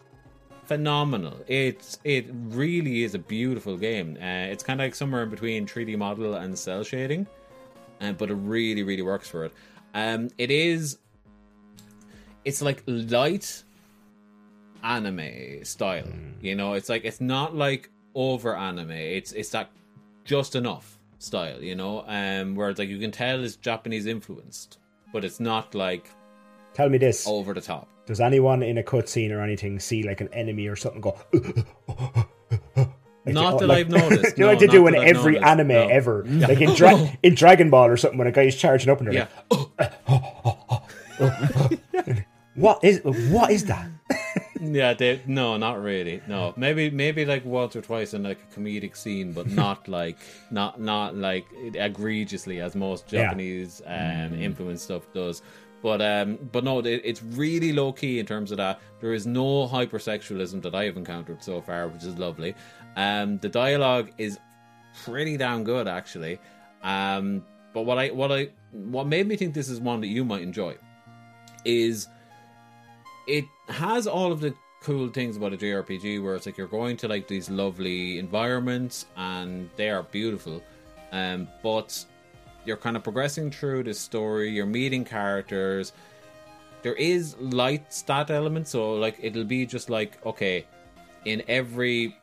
phenomenal. It's it really is a beautiful game. Uh, it's kind of like somewhere in between 3D model and cel shading, uh, but it really really works for it. Um, it is. It's like light anime style. You know, it's like it's not like over anime. It's it's that just enough style. You know, um, where it's like you can tell it's Japanese influenced, but it's not like Tell me this: over the top. Does anyone in a cutscene or anything see like an enemy or something go? <laughs> Like, Not oh, that like- I've noticed. <laughs> you know, No, like they do in every noticed. anime No. ever, like in, Dra- <laughs> in Dragon Ball or something, when a guy's charging up and they're Yeah. like, "What is what is that?" Yeah, they, no, not really. No, maybe maybe like once or twice in like a comedic scene, but not like not not like egregiously as most Yeah. Japanese um, influence stuff does. But um, but no, it, it's really low key in terms of that. There is no hypersexualism that I have encountered so far, which is lovely. Um, the dialogue is pretty damn good actually. Um, but what I what I what made me think this is one that you might enjoy is it has all of the cool things about a JRPG where it's like you're going to like these lovely environments and they are beautiful. Um, but you're kind of progressing through the story, you're meeting characters. There is light stat element, so like it'll be just like, okay, in every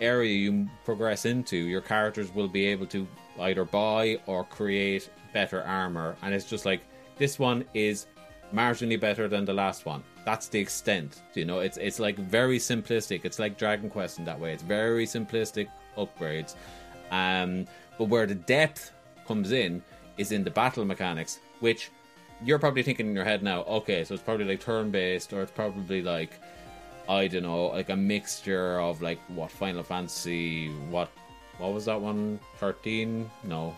area you progress into, your characters will be able to either buy or create better armor. And it's just like this one is marginally better than the last one. That's the extent. You know, it's it's like very simplistic. It's like Dragon Quest in that way. It's very simplistic upgrades. Um, but where the depth comes in is in the battle mechanics, which you're probably thinking in your head now, okay, so it's probably like turn based or it's probably like I don't know, like a mixture of like what Final Fantasy, what what was that one? Thirteen? No,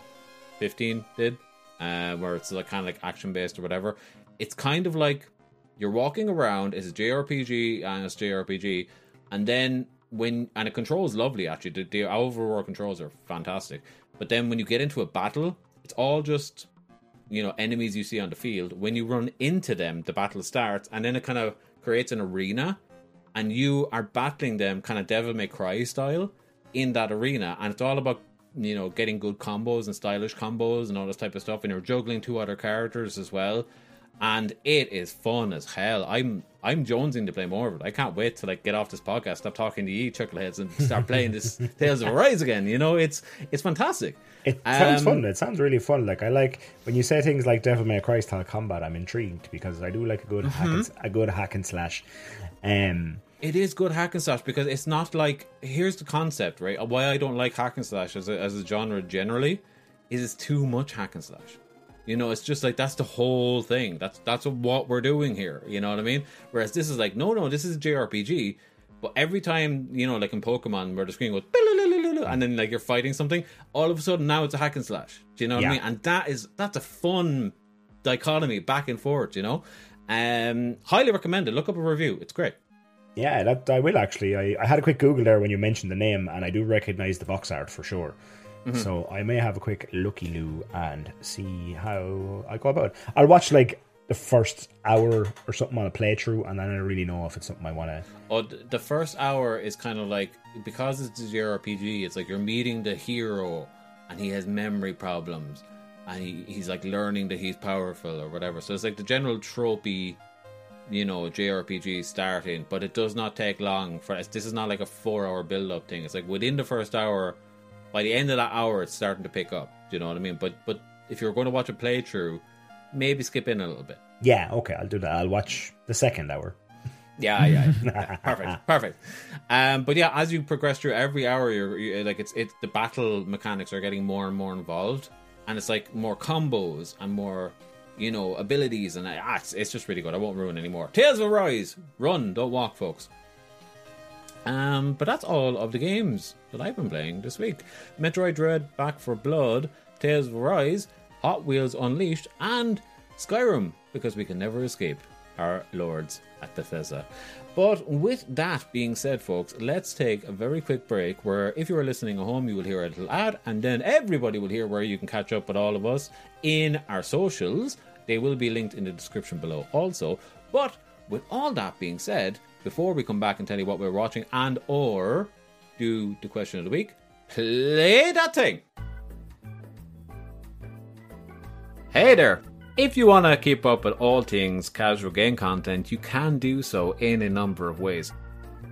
fifteen did, uh, where it's like kind of like action based or whatever. It's kind of like you're walking around. It's a JRPG and it's JRPG, and then when and it controls lovely actually. The, the overall controls are fantastic, but then when you get into a battle, it's all just you know enemies you see on the field. When you run into them, the battle starts, and then it kind of creates an arena and you are battling them kind of Devil May Cry style in that arena, and it's all about you know getting good combos and stylish combos and all this type of stuff, and you're juggling two other characters as well, and it is fun as hell. I'm I'm jonesing to play more of it. I can't wait to like get off this podcast, stop talking to you chuckleheads, and start <laughs> playing this Tales of Arise again. You know, it's it's fantastic. It sounds Um, fun. It sounds really fun. Like I like when you say things like Devil May Cry style combat. I'm intrigued because I do like a good hack Mm-hmm. and, a good hack and slash. Um, It is good hack and slash because it's not like here's the concept, right? Why I don't like hack and slash as a, as a genre generally is it's too much hack and slash. You know, it's just like that's the whole thing. That's that's what we're doing here. You know what I mean? Whereas this is like, no, no, this is a JRPG. But every time, you know, like in Pokemon, where the screen goes, and then like you're fighting something, all of a sudden now it's a hack and slash. Do you know what Yeah. I mean? And that is that's a fun dichotomy back and forth. You know, um, highly recommended. Look up a review. It's great. Yeah, that I will actually. I, I had a quick Google there when you mentioned the name, and I do recognize the box art for sure. Mm-hmm. So I may have a quick looky loo and see how I go about it. I'll watch like the first hour or something on a playthrough, and then I really know if it's something I want to. Oh, the first hour is kind of like because it's a JRPG. It's like you're meeting the hero, and he has memory problems, and he, he's like learning that he's powerful or whatever. So it's like the general tropey, you know, JRPG starting, but it does not take long for this is not like a four hour build up thing. It's like within the first hour, by the end of that hour, it's starting to pick up. Do you know what I mean? But but if you're going to watch a playthrough, maybe skip in a little bit. Yeah, okay, I'll do that. I'll watch the second hour. Yeah, yeah, <laughs> perfect, perfect. Um, but yeah, as you progress through every hour, you're, you like it's it's the battle mechanics are getting more and more involved, and it's like more combos and more, you know, abilities, and ah, it's, it's just really good. I won't ruin anymore. Tales of Arise, run, don't walk, folks. Um, but that's all of the games that I've been playing this week. Metroid Dread, Back 4 Blood, Tales of Arise, Hot Wheels Unleashed, and Skyrim, because we can never escape our lords at Bethesda. But with that being said, folks, let's take a very quick break where if you are listening at home, you will hear a little ad, and then everybody will hear where you can catch up with all of us in our socials. They will be linked in the description below also. But with all that being said, before we come back and tell you what we're watching and or do the question of the week, play that thing. Hey there! If you want to keep up with all things casual game content, you can do so in a number of ways.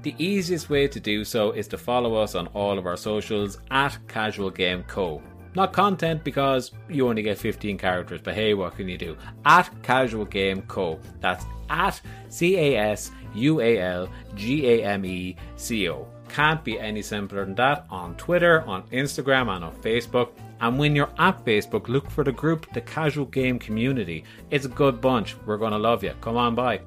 The easiest way to do so is to follow us on all of our socials at Casual Game Co. Not content because you only get 15 characters, but hey, what can you do? At Casual Game Co. That's at C A S U A L G A M E C O. Can't be any simpler than that on Twitter, on Instagram, and on Facebook. And when you're at Facebook, look for the group, the Casual Game Community. It's a good bunch. We're going to love you. Come on by.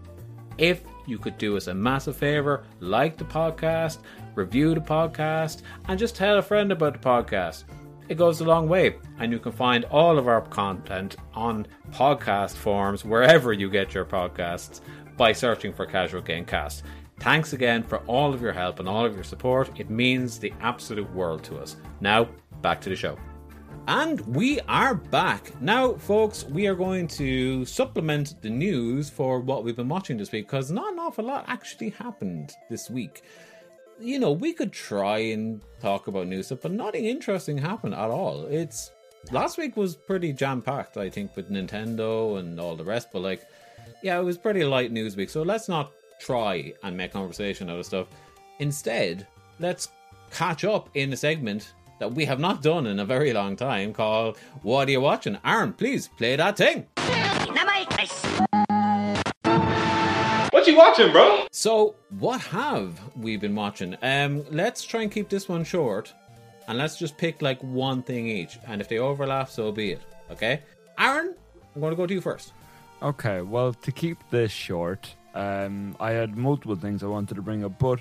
If you could do us a massive favor, like the podcast, review the podcast, and just tell a friend about the podcast. It goes a long way, and you can find all of our content on podcast forms wherever you get your podcasts by searching for Casual Gamecast. Thanks again for all of your help and all of your support. It means the absolute world to us. Now, back to the show. And we are back. Now, folks, we are going to supplement the news for what we've been watching this week because not an awful lot actually happened this week. You know, we could try and talk about news but nothing interesting happened at all. It's last week was pretty jam packed, I think, with Nintendo and all the rest, but like, yeah, it was pretty light news week. So let's not try and make conversation out of stuff. Instead, let's catch up in a segment that we have not done in a very long time called What Are You Watching? Aaron, please play that thing. What you watching, bro? So, what have we been watching? Um, let's try and keep this one short, and let's just pick like one thing each. And if they overlap, so be it. Okay, Aaron, I'm going to go to you first. Okay, well, to keep this short, um, I had multiple things I wanted to bring up, but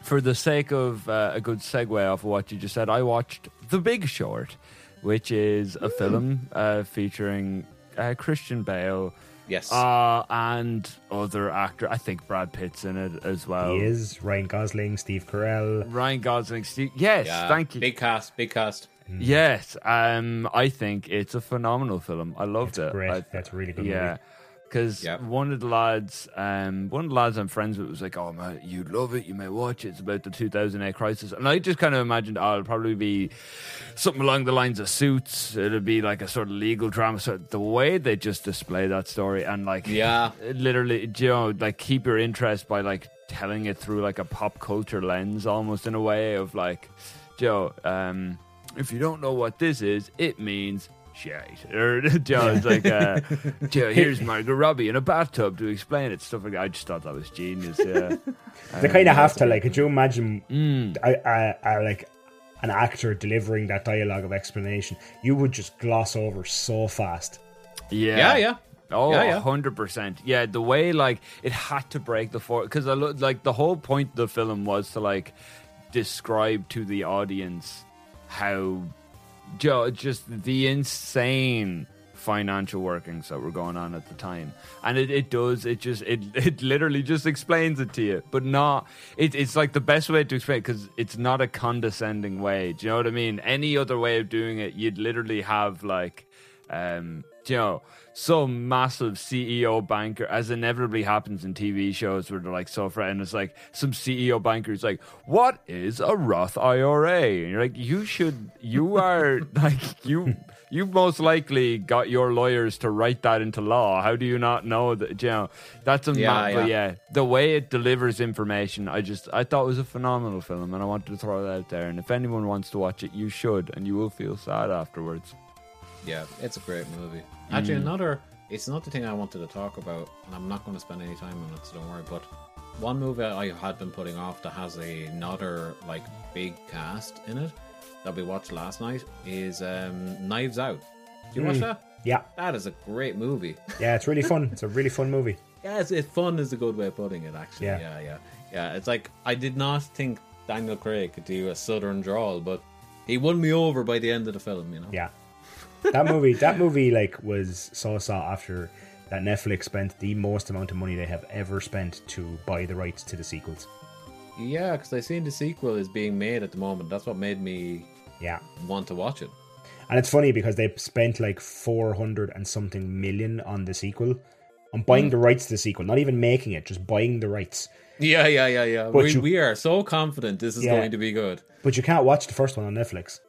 for the sake of uh, a good segue off of what you just said, I watched The Big Short, which is a film uh, featuring uh, Christian Bale Yes. uh, and other actor. I think Brad Pitt's in it as well. He is Ryan Gosling, Steve Carell. Ryan Gosling. Steve- yes, yeah, thank you. Big cast, big cast. Yes, um, I think it's a phenomenal film. I loved It's it. great. I- That's a really good yeah. movie. Because Yep. one of the lads, um, one of the lads I'm friends with was like, "Oh man, you'd love it. You may watch it. It's about the 2008 crisis." And I just kind of imagined, oh, it'll probably be something along the lines of Suits. It'll be like a sort of legal drama. So the way they just display that story and like, Yeah. literally, you know, like keep your interest by like telling it through like a pop culture lens, almost in a way of like, Joe, um, if you don't know what this is, it means shit. <laughs> Or Joe, it's like, uh, <laughs> here's Margot Robbie in a bathtub to explain it. Stuff like that. I just thought that was genius. Yeah, <laughs> They kind of have to like. Could you imagine, Mm. a, a, a, like an actor delivering that dialogue of explanation? You would just gloss over so fast. Yeah. Yeah, yeah. Oh, Yeah, yeah. 100%. Yeah, the way, like, it had to break the fourth. Because, I look like, the whole point of the film was to, like, describe to the audience how ju- just the insane financial workings that were going on at the time. And it, it does it just it <laughs> it literally just explains it to you but not it, it's like the best way to explain it because it's not a condescending way. Do you know what i mean? Any other way of doing it you'd literally have like um you know some massive ceo banker as inevitably happens in tv shows where they're like so and it's like some ceo banker is like what is a roth ira and you're like you should you are <laughs> like you you most likely got your lawyers to write that into law. How do you not know that you know that's a Yeah, ma- yeah. yeah the way it delivers information i just i thought it was a phenomenal film and i wanted to throw that out there and if anyone wants to watch it you should and you will feel sad afterwards Yeah, it's a great movie. Actually, another. It's not the thing I wanted to talk about, and I'm not going to spend any time on it, so don't worry. But one movie I had been putting off that has another like big cast in it that we watched last night is um, Knives Out. Did you watch that? Yeah, That is a great movie. <laughs> yeah, it's really fun. It's a really fun movie. yeah, it's, it's fun is a good way of putting it. Actually, Yeah. yeah, yeah, yeah. It's like I did not think Daniel Craig could do a southern drawl, but he won me over by the end of the film. You know. Yeah, that movie, that movie, like was so sought after that Netflix spent the most amount of money they have ever spent to buy the rights to the sequels. Yeah, because I seen the sequel is being made at the moment. That's what made me Yeah, want to watch it. and it's funny because they spent like four hundred and something million on the sequel, on buying hmm. the rights to the sequel, not even making it, just buying the rights. Yeah, yeah, yeah, yeah. But We, you- we are so confident this is Yeah. going to be good. But you can't watch the first one on Netflix.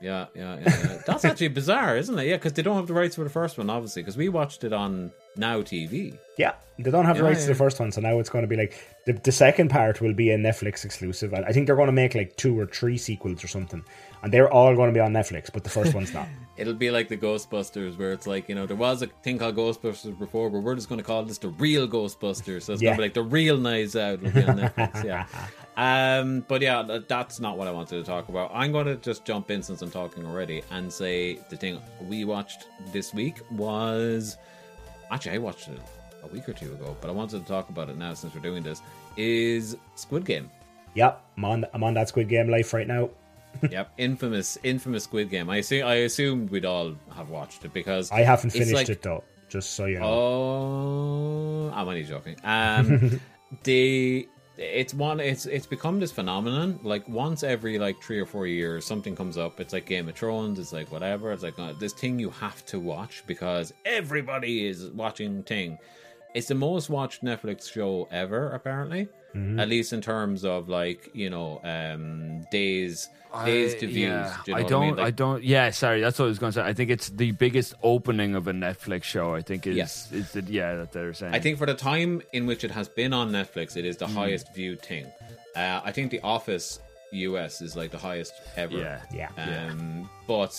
Yeah, yeah, yeah. yeah. That's actually bizarre, isn't it? Yeah, because they don't have the rights for the first one, obviously, because we watched it on Now TV. Yeah, they don't have the Yeah, rights to the first one, so now it's going to be like the, the second part will be a Netflix exclusive. I think they're going to make like two or three sequels or something, and they're all going to be on Netflix, but the first one's not. <laughs> It'll be like the Ghostbusters, where it's like, you know, there was a thing called Ghostbusters before, but we're just going to call this the real Ghostbusters. So it's Yeah. going to be like the real Knives Out will be on Netflix. yeah. <laughs> Um, but yeah, that's not what I wanted to talk about. I'm going to just jump in since I'm talking already and say the thing we watched this week was. Actually, I watched it a week or two ago, but I wanted to talk about it now since we're doing this. Is Squid Game. Yep, I'm on. I'm on that Squid Game life right now. <laughs> yep, infamous, infamous Squid Game. I assume, I assumed we'd all have watched it because I haven't finished like- it though. Just so you know. Oh, I'm only joking. Um, <laughs> the it's one. It's it's become this phenomenon. Like once every like three or four years, something comes up. It's like Game of Thrones. It's like whatever. It's like uh, this thing you have to watch because everybody is watching. Thing. It's the most watched Netflix show ever, apparently. Mm-hmm. At least in terms of like you know um days days I- to views. yeah. Do you know I don't. I I, mean? Like, don't. Yeah, sorry. That's what I was going to say. I think it's the biggest opening of a Netflix show. I think is Yes. is the, yeah that they're saying. I think for the time in which it has been on Netflix, it is the highest viewed thing. Uh, I think The Office US is like the highest ever. Yeah. Yeah. Um, but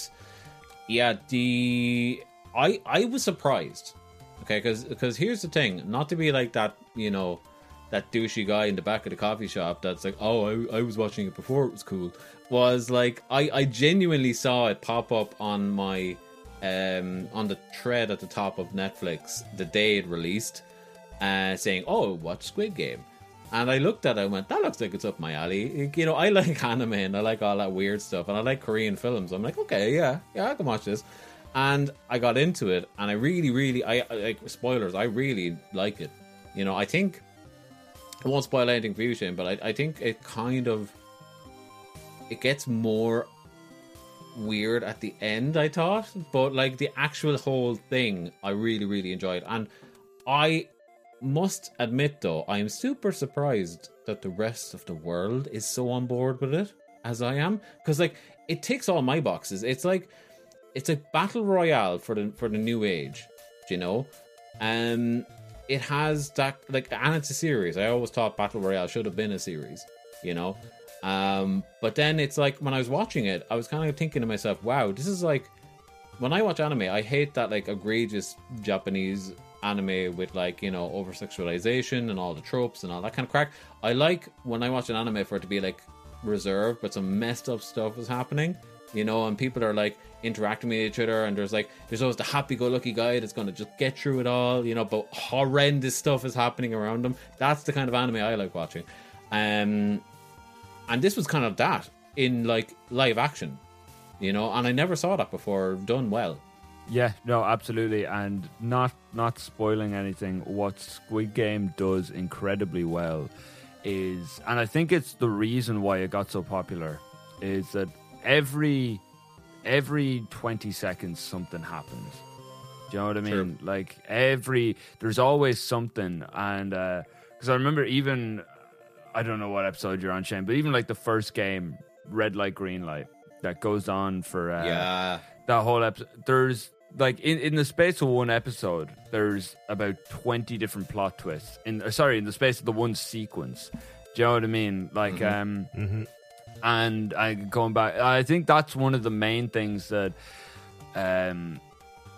yeah, the I I was surprised. Okay, because because here's the thing, not to be like that, you know, that douchey guy in the back of the coffee shop that's like, oh, I, I was watching it before it was cool. Was like I I genuinely saw it pop up on my um on the thread at the top of Netflix the day it released, uh, saying, "Oh, watch Squid Game." And I looked at it and went, that looks like it's up my alley. You know, I <laughs> like anime and I like all that weird stuff and I like Korean films. I'm like, okay, yeah, yeah, I can watch this. And I got into it and I really, really, I like spoilers, I really like it. You know, I think, I won't spoil anything for you, Shane, but I, I think it kind of, it gets more weird at the end, I thought. But like the actual whole thing, I really, really enjoyed. And I must admit though, I am super surprised that the rest of the world is so on board with it as I am. Because like it ticks all my boxes. It's like it's a battle royale for the for the new age, you know? Um it has that like and it's a series. I always thought Battle Royale should have been a series, you know? Um but then it's like when I was watching it, I was kind of thinking to myself, wow, this is like when I watch anime, I hate that like egregious Japanese anime with like you know over sexualization and all the tropes and all that kind of crack. I like when I watch an anime for it to be like reserved, but some messed up stuff is happening. You know, and people are like interacting with each other, and there's like there's always the happy-go-lucky guy that's going to just get through it all, you know, but horrendous stuff is happening around them. That's the kind of anime I like watching, um, and this was kind of that in like live action, you know, and I never saw that before done well. Yeah, no, absolutely, and not not spoiling anything. What Squid Game does incredibly well is, and I think it's the reason why it got so popular, is that every every twenty seconds something happens. Do you know what I mean? True. Like every there's always something, and because I remember even I don't know what episode you're on, Shane, but even like the first game, red light, green light, that goes on for uh, yeah, that whole episode. There's like in, in the space of one episode, there's about twenty different plot twists. In uh, sorry, in the space of the one sequence. Do you know what I mean? Like, um, and I going back, I think that's one of the main things that, um,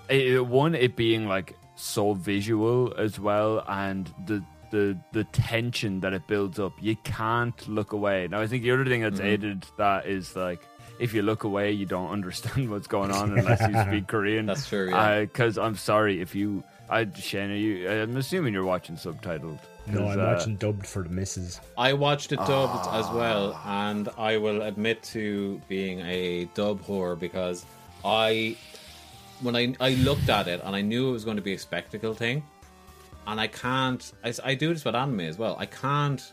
it, one it being like so visual as well, and the. The, the tension that it builds up, you can't look away. Now, I think the other thing that's aided that is like if you look away, you don't understand <laughs> what's going on unless you <laughs> speak Korean. That's true, yeah. Because I'm sorry if you, I Shane, you, I'm assuming you're watching subtitled. No, 'Cause, I'm uh, watching dubbed for the misses. I watched it dubbed as well, and I will admit to being a dub whore because I, when I I looked at it and I knew it was going to be a spectacle thing, and I can't. I, I do this with anime as well. I can't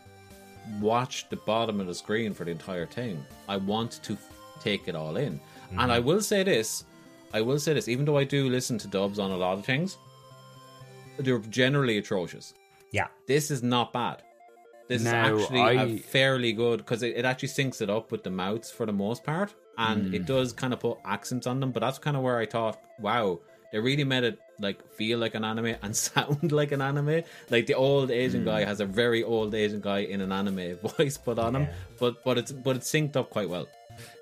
watch the bottom of the screen for the entire thing. I want to take it all in, and I will say this. I will say this, even though I do listen to dubs on a lot of things, they're generally atrocious Yeah. this is not bad. This Now, is actually I- a fairly good because it, it actually syncs it up with the mouths for the most part, and Hmm. it does kind of put accents on them. But that's kind of where I thought, wow, they really made it like feel like an anime and <laughs> sound like an anime. Like the old Asian Hmm. guy has a very old Asian guy in an anime <laughs> voice put on him, but but it's but it's synced up quite well.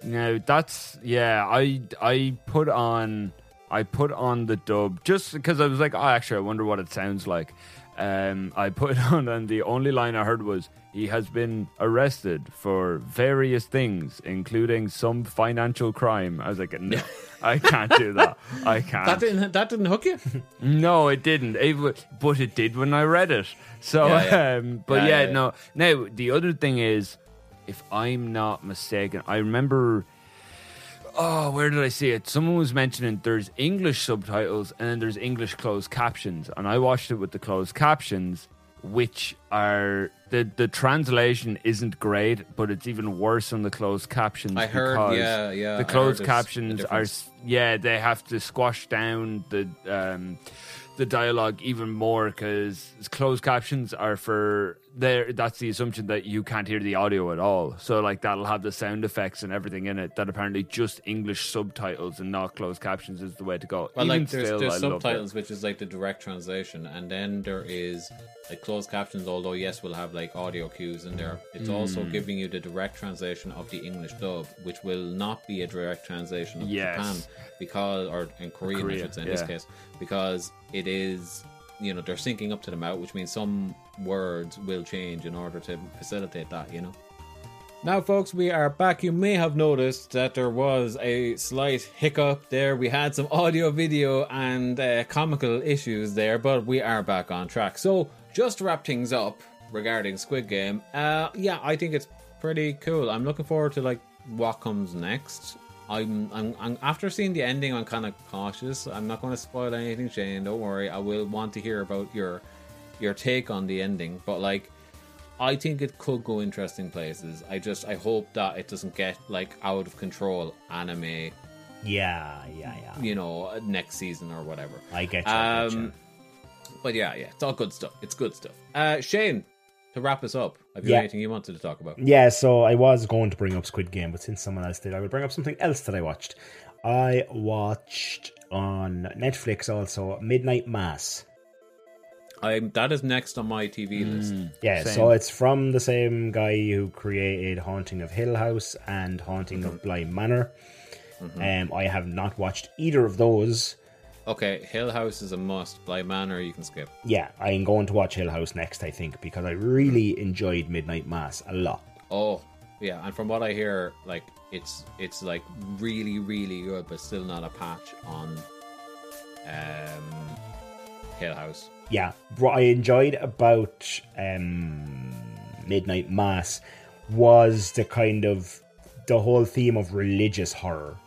Now that's yeah. I I put on I put on the dub just because I was like, oh, actually, I wonder what it sounds like. Um, I put it <laughs> on, and the only line I heard was, "He has been arrested for various things, including some financial crime." I was like, "No, I can't do that. I <laughs> can't." That didn't that didn't hook you? <laughs> No, it didn't. It, but it did when I read it. So, Yeah, yeah. Um, but Yeah, yeah, no. Now the other thing is, if I'm not mistaken, I remember. Oh, where did I see it? Someone was mentioning there's English subtitles and then there's English closed captions, and I watched it with the closed captions, which are the the translation isn't great, but it's even worse on the closed captions. I heard, yeah, yeah, The closed captions are yeah, they have to squash down the um, the dialogue even more because closed captions are for there. That's the assumption that you can't hear the audio at all. So like that'll have the sound effects and everything in it. That apparently just English subtitles and not closed captions is the way to go. Well, even like there's, still, there's I loved it. subtitles, which is like the direct translation, and then there is like closed captions. Although yes, we'll have like audio cues in there. It's also Hmm. giving you the direct translation of the English dub, which will not be a direct translation of Yes. Japan because, or in Korean, I Korea, should say in this case, because it is. You know they're syncing up to the mouth, which means some words will change in order to facilitate that. You know. Now, folks, we are back. You may have noticed that there was a slight hiccup there. We had some audio, video, and uh, comical issues there, but we are back on track. So, just to wrap things up regarding Squid Game, uh, yeah, I think it's pretty cool. I'm looking forward to like what comes next. I'm, I'm, I'm after seeing the ending. I'm kind of cautious. I'm not going to spoil anything, Shane. Don't worry. I will want to hear about your your take on the ending. But like, I think it could go interesting places. I just I hope that it doesn't get like out of control anime, Yeah, yeah, yeah. you know, next season or whatever. I get you. I get you. Um, but yeah, yeah, it's all good stuff. It's good stuff. Uh, Shane, to wrap us up, have you Yeah. anything you wanted to talk about? Yeah, so I was going to bring up Squid Game, but since someone else did, I will bring up something else that I watched. I watched on Netflix also Midnight Mass. I'm that is next on my TV hmm. list. Yeah, Same. so it's from the same guy who created Haunting of Hill House and Haunting of mm-hmm. Bly Manor. Mm-hmm. Um, I have not watched either of those. Okay, Hill House is a must. Bly Manor you can skip. Yeah, I'm going to watch Hill House next, I think, because I really enjoyed Midnight Mass a lot. Oh, yeah, and from what I hear, like it's it's like really really good, but still not a patch on um Hill House. yeah, what I enjoyed about um, Midnight Mass was the kind of the whole theme of religious horror.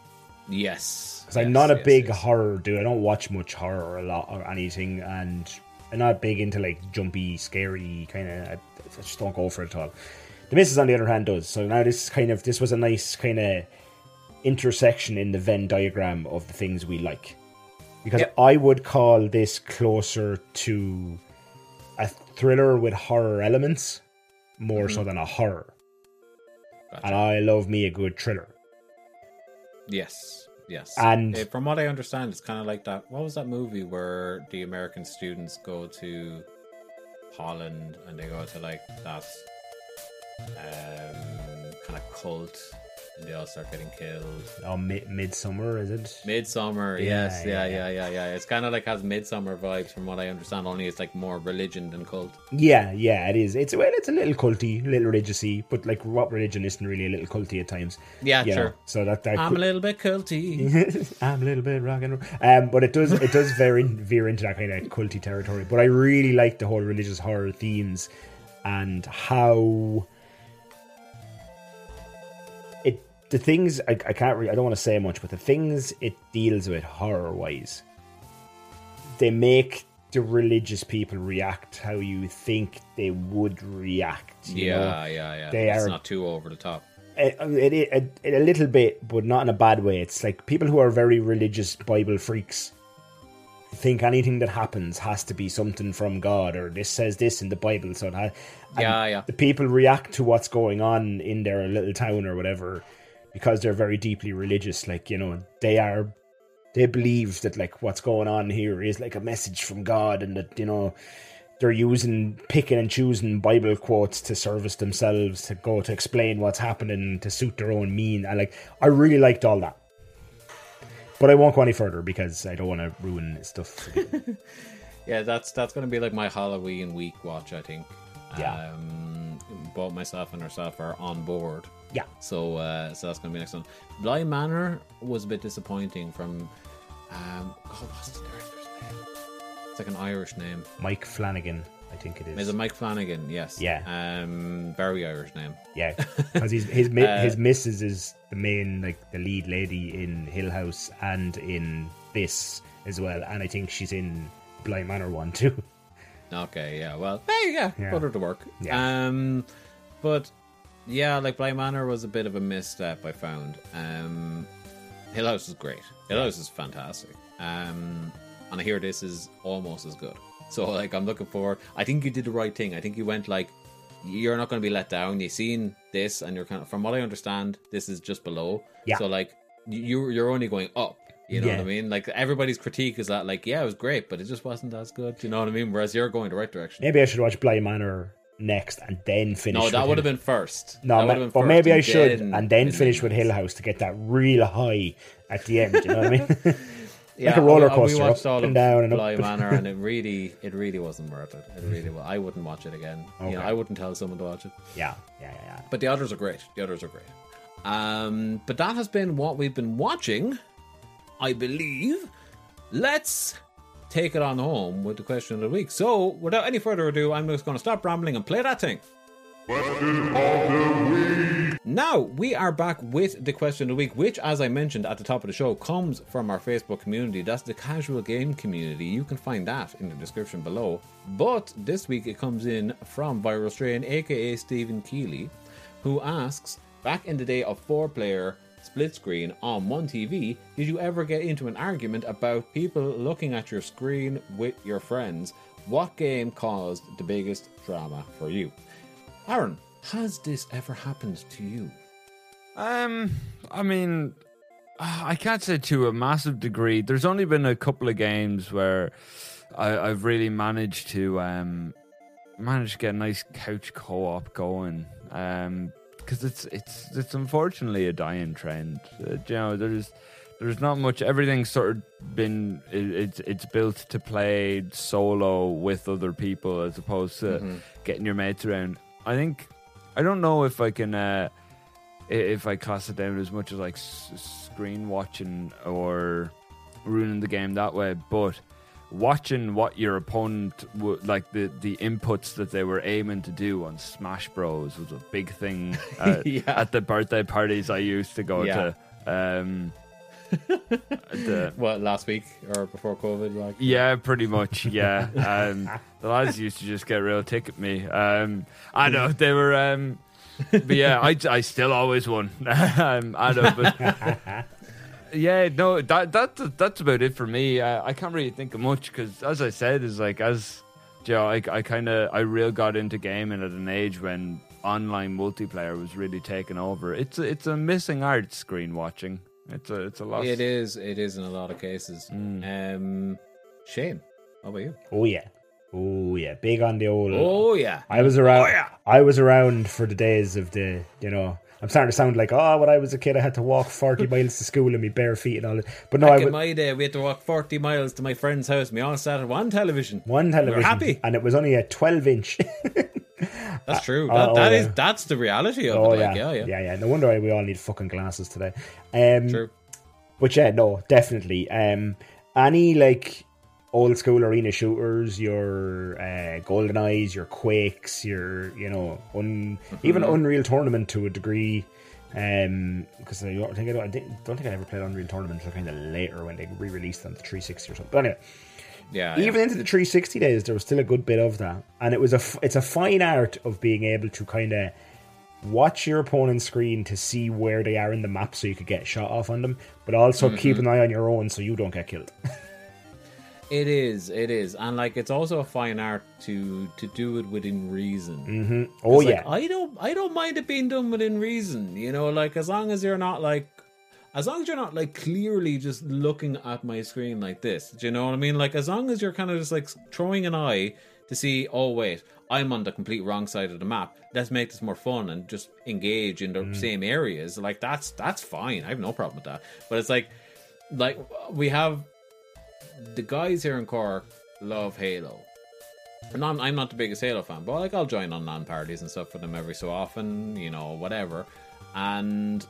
Yes, Because I'm yes, not a yes, big yes. horror dude. I don't watch much horror or a lot or anything, and I'm not big into like jumpy, scary kind of. I, I just don't go for it at all. The Missus, on the other hand, does. So now this kind of this was a nice kind of intersection in the Venn diagram of the things we like. Because Yep. I would call this closer to a thriller with horror elements more so mm-hmm. than a horror. Gotcha. And I love me a good thriller. Yes, yes. And- Uh, from what I understand, it's kind of like that. What was that movie where the American students go to Holland and they go to like that um, kind of cult, and they all start getting killed. Oh, mid- Midsommar, is it? Midsommar, Yeah, yes, yeah, yeah, yeah, yeah, yeah. It's kind of like has Midsommar vibes, from what I understand. Only it's like more religion than cult. Yeah, yeah, it is. It's well, it's a little culty, a little religiousy, but like what religion isn't really a little culty at times? Yeah, know? sure. So that, that I'm a little bit culty. <laughs> I'm a little bit rock and roll. Um, but it does it does <laughs> very veer into that kind of culty territory. But I really like the whole religious horror themes and how the things I, I can't really I don't want to say much, but the things it deals with horror wise, they make the religious people react how you think they would react. you yeah, know? yeah, yeah. They it's are not too over the top. it, it, it, it, a little bit, but not in a bad way. It's like people who are very religious Bible freaks think anything that happens has to be something from God or this says this in the Bible. So it ha- Yeah, yeah. The people react to what's going on in their little town or whatever because they're very deeply religious. Like you know, they are. They believe that like what's going on here is like a message from God, and that you know they're using picking and choosing Bible quotes to service themselves to go to explain what's happening to suit their own mean. And like I really liked all that. But I won't go any further because I don't want to ruin stuff. <laughs> Yeah, that's that's gonna be like my Halloween week watch. I think. Yeah. Um, both myself and herself are on board. Yeah. So, uh, so that's gonna be next one. Bly Manor was a bit disappointing. From, um, oh, what's the director's name? It's like an Irish name. Mike Flanagan, I think it is. Is it Mike Flanagan? Yes. Yeah. Um, very Irish name. Yeah, <laughs> because his his mi- Uh, his missus is the main like the lead lady in Hill House and in this as well, and I think she's in Bly Manor one too. Okay, yeah. Well, hey, yeah, Yeah. put her to work. Yeah. Um, but yeah, like Bly Manor was a bit of a misstep. I found. Um, Hill House is great. Hill House is fantastic. Um, and I hear this is almost as good. So like, I'm looking forward. I think you did the right thing. I think you went like, you're not going to be let down. You've seen this, and you're kind of, from what I understand, this is just below. Yeah. So like, you you're only going up. You know Yeah. what I mean? Like everybody's critique is that like, yeah, it was great, but it just wasn't as good. You know what I mean? Whereas you're going the right direction. Maybe I should watch Bly Manor next and then finish. No, that would have been first. No, That ma- been but first maybe I should, and then and finish with. Hill House to get that real high at the end. You know what I mean? Yeah, <laughs> <laughs> like a roller coaster, We watched up all and down and Bly up. Manor, and it <laughs> really, it really wasn't worth it. It really, was. I wouldn't watch it again. You know, I wouldn't tell someone to watch it. yeah, yeah, yeah, yeah. But the others are great. The others are great. Um, but that has been what we've been watching, I believe. Let's take it on home with the question of the week. So, without any further ado, I'm just going to stop rambling and play that thing. Now we are back with the question of the week, which, as I mentioned at the top of the show, comes from our Facebook community. That's the casual game community. You can find that in the description below. But this week it comes in from Viral Strain, aka Stephen Keeley, who asks Back in the day of four player split screen on one TV, did you ever get into an argument about people looking at your screen with your friends? What game caused the biggest drama for you? Aaron, has this ever happened to you? Um, I mean, I can't say to a massive degree. There's only been a couple of games where I, I've really managed to um manage to get a nice couch co-op going. Um, because it's it's it's unfortunately a dying trend. Uh, you know, there's there's not much. Everything's sort of been it, it's it's built to play solo with other people as opposed to getting your mates around. I think I don't know if I can. Uh, if I class it down as much as like s- screen watching or ruining the game that way, but watching what your opponent would like the the inputs that they were aiming to do on Smash Bros was a big thing <laughs> at, Yeah. at the birthday parties I used to go Yeah. to. Um, the, <laughs> What last week or before COVID? Like yeah, pretty much. Yeah, um, the lads used to just get real tick at me. Um, I know they were, um, but yeah, I, I still always won. <laughs> um, I know, but yeah, no, that that that's about it for me. Uh, I can't really think of much because, as I said, is like as Joe, I I kind of I real got into gaming at an age when online multiplayer was really taking over. It's a, it's a missing art screen watching. It's a it's a loss. it is. It is in a lot of cases. Mm. Um, Shane, how about you? Oh yeah, oh yeah, big on the old. Oh yeah, I was around. Oh, yeah. I was around for the days of the. You know, I'm starting to sound like oh, when I was a kid, I had to walk 40 <laughs> miles to school in my bare feet and all that. But no, I Back in my day, we had to walk 40 miles to my friend's house. and We all sat at one television. one television, We were happy. and it was only a 12 inch. <laughs> That's true. oh, <laughs> That, oh, that yeah. that's the reality of oh it. yeah. Like, yeah, yeah, yeah, yeah. No wonder why we all need fucking glasses today. Um, True. But yeah, no, definitely. Um, any like old school arena shooters, your uh, Golden Eyes, your Quakes, your you know, un, even Mm-hmm. Unreal Tournament to a degree. Um, because I don't think I don't, I don't think I ever played Unreal Tournament until kind of later when they re-released on the 360 or something. But anyway, Yeah, yeah. even into the 360 days, there was still a good bit of that, and it was a f- it's a fine art of being able to kind of watch your opponent's screen to see where they are in the map, so you could get shot off on them, but also keep Mm-hmm. an eye on your own so you don't get killed. <laughs> It is, it is, and like it's also a fine art to to do it within reason. hmm Oh like, yeah, I don't I don't mind it being done within reason. You know, like as long as you're not like as long as you're not like clearly just looking at my screen like this. Do you know what I mean? Like as long as you're kind of just like throwing an eye to see, oh wait, I'm on the complete wrong side of the map. Let's make this more fun and just engage in the Mm. same areas. Like that's that's fine. I have no problem with that. But it's like like we have the guys here in Cork love Halo. And I'm, I'm not the biggest Halo fan, but like I'll join on LAN parties and stuff for them every so often, you know, whatever. And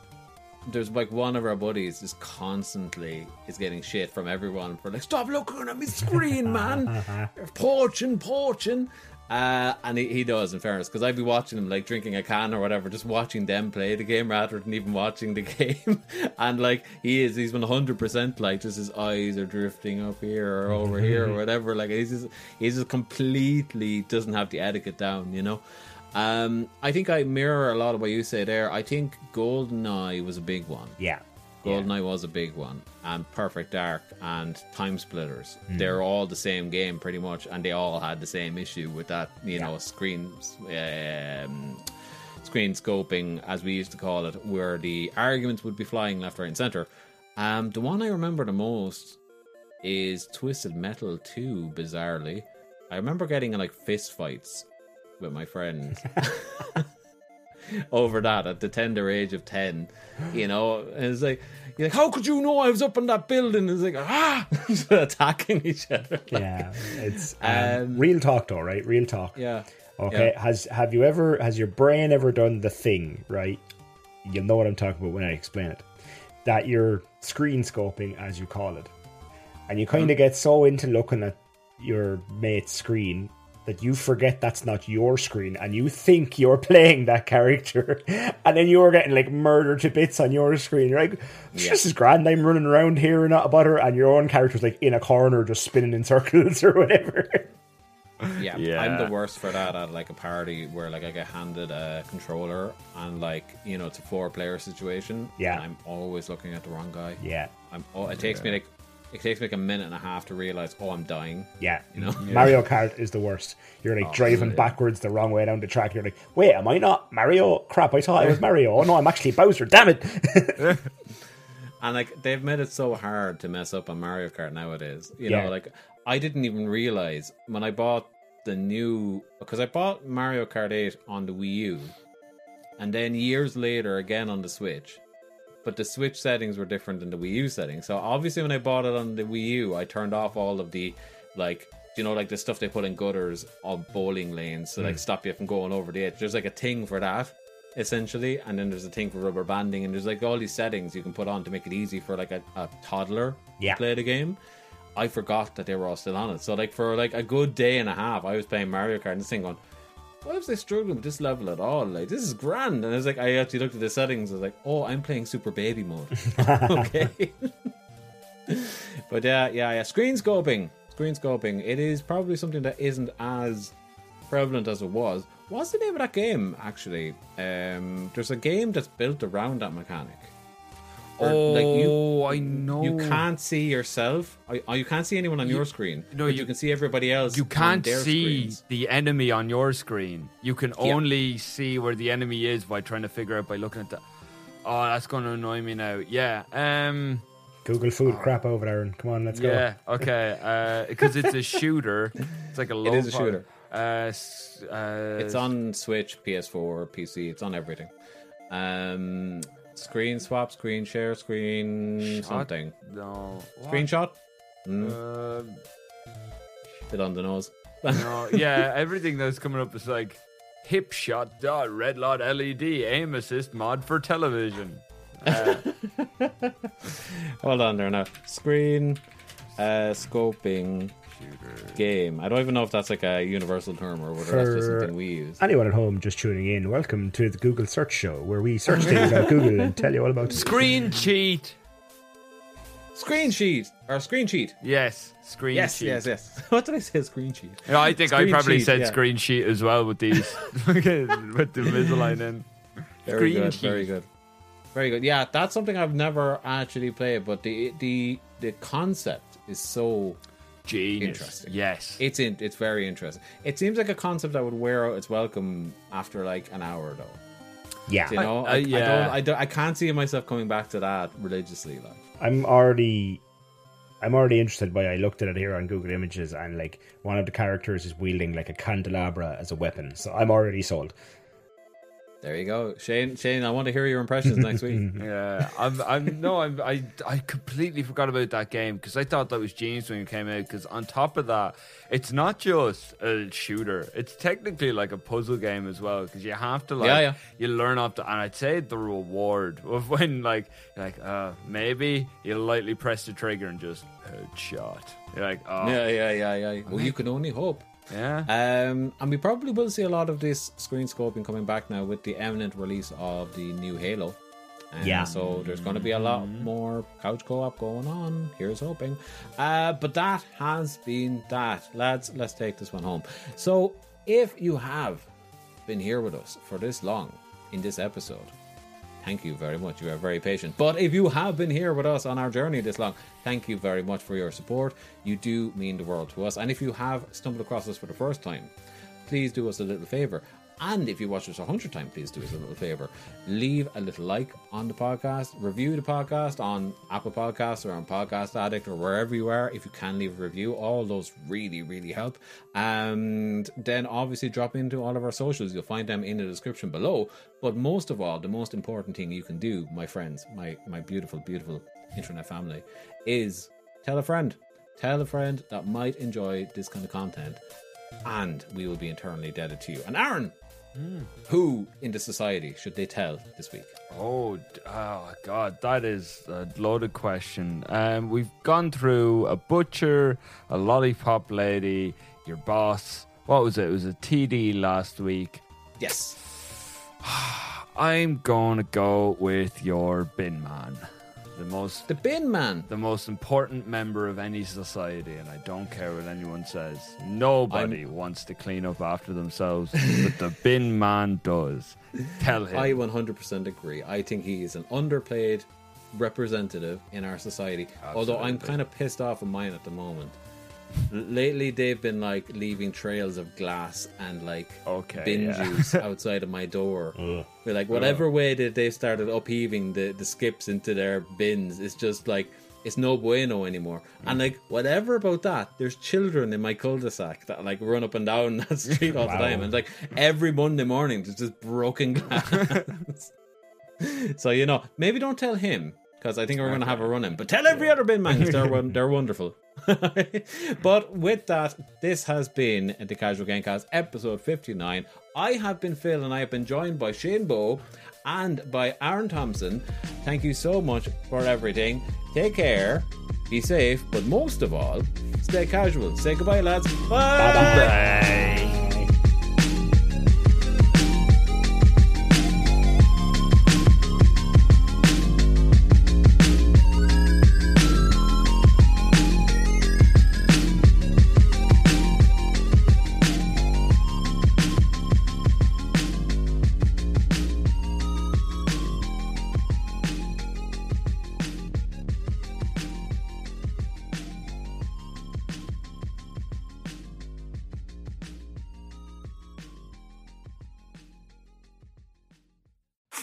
there's like one of our buddies is constantly is getting shit from everyone for like stop looking at my screen, man, <laughs> poaching, poaching. Uh, and he, he does, in fairness, because I'd be watching him like drinking a can or whatever, just watching them play the game rather than even watching the <laughs> game. and like he is, he's one hundred percent like just his eyes are drifting up here or over here or <laughs> whatever. Like he's just he's just completely doesn't have the etiquette down, you know. Um, I think I mirror a lot of what you say there. I think GoldenEye was a big one. yeah, GoldenEye was a big one, and Perfect Dark and Time Splitters. Hmm. They're all the same game pretty much, and they all had the same issue with that, you know, screen um, screen scoping, as we used to call it, where the arguments would be flying left, right, and center. Um, the one I remember the most is Twisted Metal 2, bizarrely. I remember getting in like fist fights with my friends <laughs> <laughs> <laughs> over that at the tender age of 10 you know and it's like you're like how could you know i was up in that building And it's like ah <laughs> attacking each other <laughs> yeah. It's um, Um, real talk though, right? Real talk. yeah Okay. Has have you ever has your brain ever done the thing, right? You'll know what I'm talking about when I explain it. That you're screen scoping as you call it. And you kind of get so into looking at your mate's screen that you forget that's not your screen and you think you're <laughs> playing that character <laughs> and then you're getting like murdered to bits on your screen. You're like, Yeah. this is grand, I'm running around here and not about her and your own character's like in a corner just spinning in <laughs> circles or whatever. yeah Yeah. i'm the worst for that at like a party where like i get handed a controller and like you know it's a four player situation Yeah. and i'm always looking at the wrong guy yeah. i'm oh, it takes me like it takes me like a minute and a half to realize oh i'm dying Yeah, You know? Mario Kart is the worst. You're like oh, driving backwards the wrong way down the track. You're like, wait, am I not Mario? Crap, I thought I was Mario. Oh no, I'm actually Bowser. Damn it! <laughs> <laughs> And like they've made it so hard to mess up on Mario Kart nowadays. You Yeah. know, like I didn't even realize when I bought the new because I bought Mario Kart 8 on the Wii U and then years later again on the Switch. But the Switch settings were different than the Wii U settings. So obviously when I bought it on the Wii U, I turned off all of the like you know like the stuff they put in gutters of bowling lanes to like hmm. stop you from going over the edge. There's like a thing for that. essentially, and then there's a thing for rubber banding, and there's like all these settings you can put on to make it easy for like a, a toddler Yeah. to play the game. I forgot that they were all still on it. So like for like a good day and a half, I was playing Mario Kart and this thing going, why was I struggling with this level at all? Like this is grand. And I was like, I actually looked at the settings. I was like, oh, I'm playing Super Baby mode. <laughs> okay. but yeah, yeah, yeah. Screen scoping, screen scoping. It is probably something that isn't as prevalent as it was. What's the name of that game? Actually, um, there's a game that's built around that mechanic. Where, Oh, I know. You can't see yourself. Or, or you can't see anyone on your screen. no, but you- you can see everybody else. You can't their see screens. the enemy on your screen. You can Yeah. only see where the enemy is by trying to figure out by looking at that. Oh, that's going to annoy me now. Yeah. Um. Google food crap over there. And come on, let's Yeah. go. Okay. Because it's a <laughs> shooter. It's like a low. is a power- shooter. Uh, uh, It's on Switch, PS4, PC. It's on everything. Um, screen swap, screen share, screen Shot? something. No. what? Screenshot. Mm, Um, bit on the nose. <laughs> no. Yeah. Everything that's coming up is like hip shot dot red lot LED aim assist mod for television. <laughs> Uh, Hold on there now. Screen uh, scoping game. I don't even know if that's like a universal term or whether that's just something we use. Anyone at home just tuning in, welcome to the Google Search Show, where we search things on Google and tell you all about screen cheat. Screen sheet or screen sheet. Yes. Screen Yes, cheat. yes, yes. <laughs> What did I say? Screen sheet. Yeah, I think I probably sheet, said yeah. screen sheet as well with these <laughs> <laughs> with the Invisalign in. Very Screen good. sheet. Very good. Very good. Yeah, that's something I've never actually played, but the the the concept is so Genius. Interesting. Yes. it's in it's very interesting. It seems like a concept that would wear out its welcome after like an hour though. Yeah. You know, I- I, I- I, yeah. don't, I don't, I can't see myself coming back to that religiously. Like, I'm already I'm already interested by I looked at it here on Google Images and like one of the characters is wielding like a candelabra as a weapon. So I'm already sold. There you go, Shane. Shane, I want to hear your impressions next week. <laughs> Yeah, I'm. I'm no. I'm. I. I completely forgot about that game because I thought that was genius when it came out. Because on top of that, it's not just a shooter. It's technically like a puzzle game as well. Because you have to like. Yeah, yeah. You learn up to, and I'd say the reward <laughs> of when like like uh maybe you lightly press the trigger and just headshot. You're like oh Yeah, yeah, yeah, yeah. Well, you can only hope. Yeah. Um, and we probably will see a lot of this screen scoping coming back now with the imminent release of the new Halo. Um, Yeah. So there's going to be a lot more couch co-op going on. Here's hoping. Uh, but that has been that, lads. Let's take this one home. So if you have been here with us for this long in this episode, thank you very much. You are very patient. But if you have been here with us on our journey this long, thank you very much for your support. You do mean the world to us. And if you have stumbled across us for the first time, please do us a little favor. And if you watch us a hundred times, please do us a little favor. Leave a little like on the podcast, review the podcast on Apple Podcasts or on Podcast Addict or wherever you are. If you can leave a review, all those really, really help. And then obviously drop into all of our socials. You'll find them in the description below. But most of all, the most important thing you can do, my friends, my my beautiful, beautiful internet family, is tell a friend. Tell a friend that might enjoy this kind of content and we will be eternally indebted to you. And Aaron, who in the society should they tell this week? Oh, oh God, that is a loaded question. Um, we've gone through a butcher, a lollipop lady, your boss. What was it? It was a TD last week. Yes. <sighs> I'm gonna go with your bin man, the most The bin man. the most important member of any society, and I don't care what anyone says. Nobody wants to clean up after themselves, but the <laughs> bin man does. Tell him. I 100% agree. I think he is an underplayed representative in our society. Although I'm kind of pissed off of mine at the moment. Lately, they've been like leaving trails of glass and like Okay, bin yeah. juice <laughs> outside of my door. We're like, whatever way that they've started upheaving the, the skips into their bins, it's just like, it's no bueno anymore. And like, whatever about that, there's children in my cul-de-sac that like run up and down <laughs> that street all the time. And like, every Monday morning, there's just broken <laughs> glass. so, you know, maybe don't tell him. Because I think we're going to have a run in. But tell every other bin man 'cause they're, they're wonderful. <laughs> but with that, this has been the Casual Gamecast episode 59. I have been Phil and I have been joined by Shane Bow and by Aaron Thompson. Thank you so much for everything. Take care, be safe, but most of all, stay casual. Say goodbye, lads. Bye. Bye.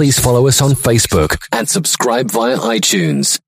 Please follow us on Facebook and subscribe via iTunes.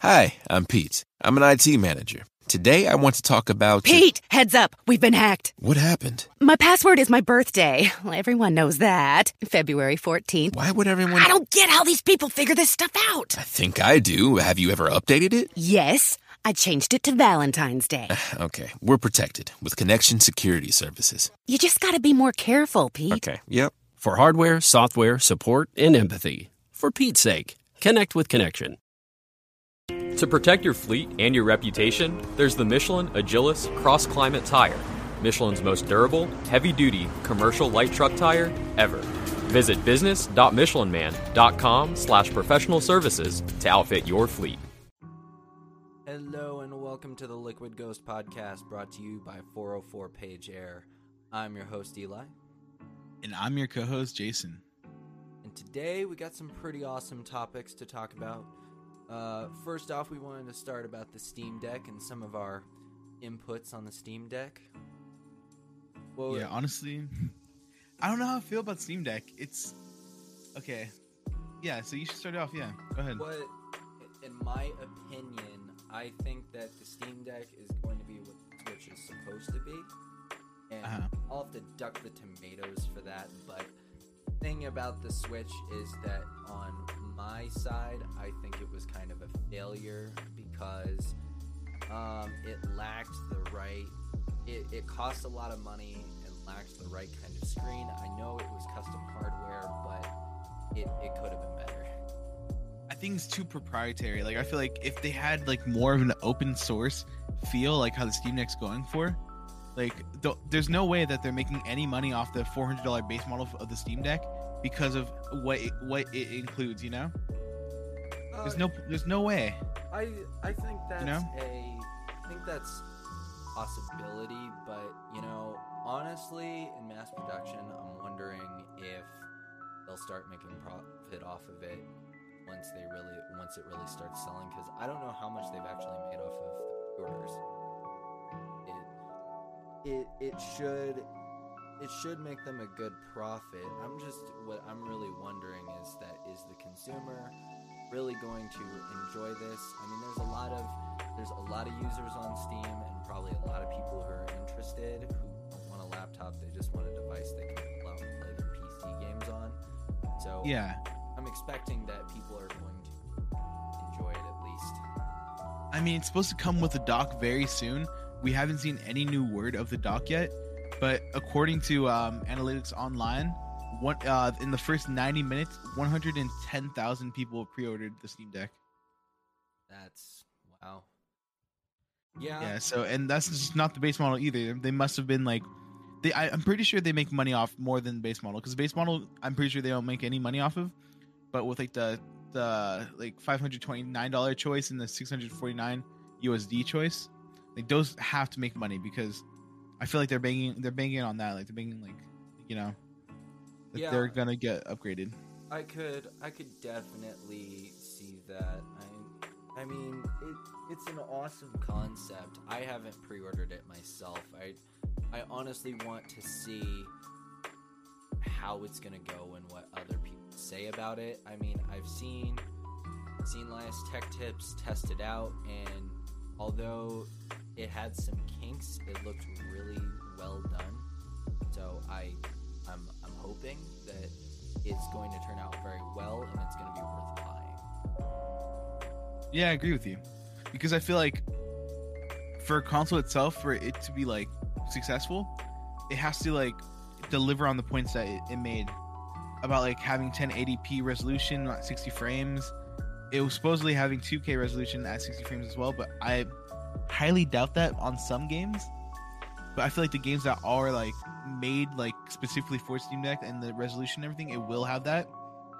Hi, I'm Pete. I'm an IT manager. Today I want to talk about Pete, heads up. We've been hacked. what happened. My password is my birthday. Well, everyone knows that. February 14th. Why would everyone I don't get how these people figure this stuff out. I think I do. Have you ever updated it? Yes, I changed it to Valentine's Day. <sighs> Okay, we're protected with connection security services. You just gotta be more careful, Pete. Okay, yep. For hardware, software, support, and empathy. For Pete's sake, connect with Connection. To protect your fleet and your reputation, there's the Michelin Agilis Cross Climate Tire, Michelin's most durable, heavy duty commercial light truck tire ever. Visit business.michelinman.com slash professional services to outfit your fleet. Hello and welcome to the Liquid Ghost Podcast brought to you by 404 Page Air. I'm your host, Eli. And I'm your co host, Jason. And today we got some pretty awesome topics to talk about. Uh, first off, we wanted to start about the Steam Deck and some of our inputs on the Steam Deck. Well, yeah, honestly, <laughs> I don't know how I feel about Steam Deck. It's okay. Yeah, so you should start it off. Yeah, go ahead. What, in my opinion, I think that the Steam Deck is going to be what the Switch is supposed to be. And Uh-huh. I'll have to duck the tomatoes for that. But thing about the Switch is that on my side, I think it was kind of a failure because um, it lacked the right. It, it cost a lot of money and lacked the right kind of screen. I know it was custom hardware, but it, it could have been better. I think it's too proprietary. Like I feel like if they had like more of an open source feel, like how the Steam Deck's going for, like th- there's no way that they're making any money off the four hundred dollar base model of the Steam Deck because of what it, what it includes. You know, there's no uh, there's no way. I I think that's know? a I think that's possibility, but you know, honestly, in mass production, I'm wondering if they'll start making profit off of it once they really once it really starts selling because I don't know how much they've actually made off of the pre-orders. It it it should it should make them a good profit. I'm just what I'm really wondering is that is the consumer really going to enjoy this? I mean, there's a lot of there's a lot of users on Steam and probably a lot of people who are interested who don't want a laptop. They just want a device they can pull out and play their PC games on. So Yeah. I'm expecting that people are going to enjoy it at least. I mean, it's supposed to come with a dock very soon. We haven't seen any new word of the dock yet, but according to um, Analytics Online, one uh, in the first 90 minutes, 110,000 people pre-ordered the Steam Deck. That's wow. Yeah. Yeah. So, and that's just not the base model either. They must have been like, they I, I'm pretty sure they make money off more than the base model because base model I'm pretty sure they don't make any money off of, but with like the the like five hundred twenty nine dollar choice and the six hundred forty nine USD choice, like those have to make money because I feel like they're banging they're banging on that like they're banging like you know that Yeah. they're gonna get upgraded. I could I could definitely see that. I I mean it it's an awesome concept. I haven't pre-ordered it myself. I I honestly want to see how it's gonna go and what other people say about it. I mean I've seen seen Linus Tech Tips tested out and although it had some kinks, it looked really well done. So I I'm I'm hoping that it's going to turn out very well and it's going to be worth buying. Yeah, I agree with you because I feel like for a console itself, for it to be like successful, it has to like deliver on the points that it, it made about like having 1080p resolution not 60 frames. It was supposedly having 2K resolution at 60 frames as well, but I highly doubt that on some games. But I feel like the games that are like made like specifically for Steam Deck and the resolution and everything, it will have that.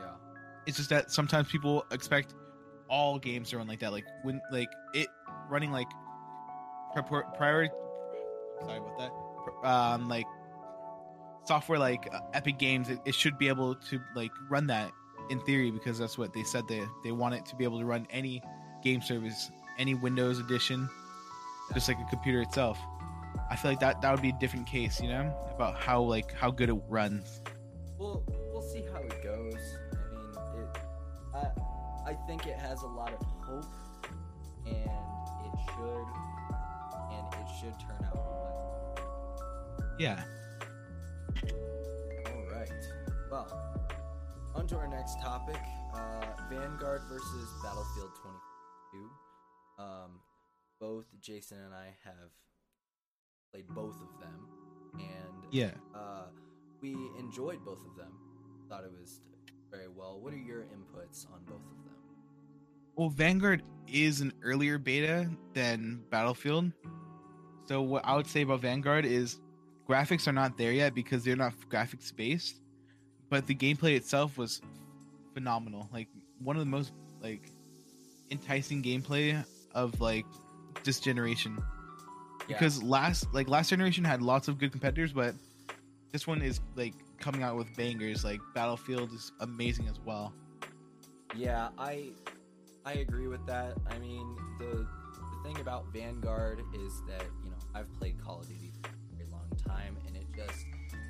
Yeah. It's just that sometimes people expect all games to run like that. Like when like it running like prior priority. Sorry about that. Um, like software like uh, Epic Games, it, it should be able to like run that in theory because that's what they said they they want it to be able to run any game service, any Windows edition, just like a computer itself. I feel like that that would be a different case, you know, about how like how good it runs. We'll we'll see how it goes. I mean, it I I think it has a lot of hope and it should and it should turn out well. Yeah. All right. Well, on to our next topic uh, Vanguard versus Battlefield 22. Um, both Jason and I have played both of them, and Yeah. uh, we enjoyed both of them. Thought it was very well. What are your inputs on both of them? Well, Vanguard is an earlier beta than Battlefield. So what I would say about Vanguard is graphics are not there yet because they're not graphics based, but the gameplay itself was phenomenal. Like one of the most like enticing gameplay of like this generation. Because last like last generation had lots of good competitors, but this one is like coming out with bangers. Like Battlefield is amazing as well. Yeah, I I agree with that. I mean, the the thing about Vanguard is that, you know, I've played Call of Duty for a very long time and it just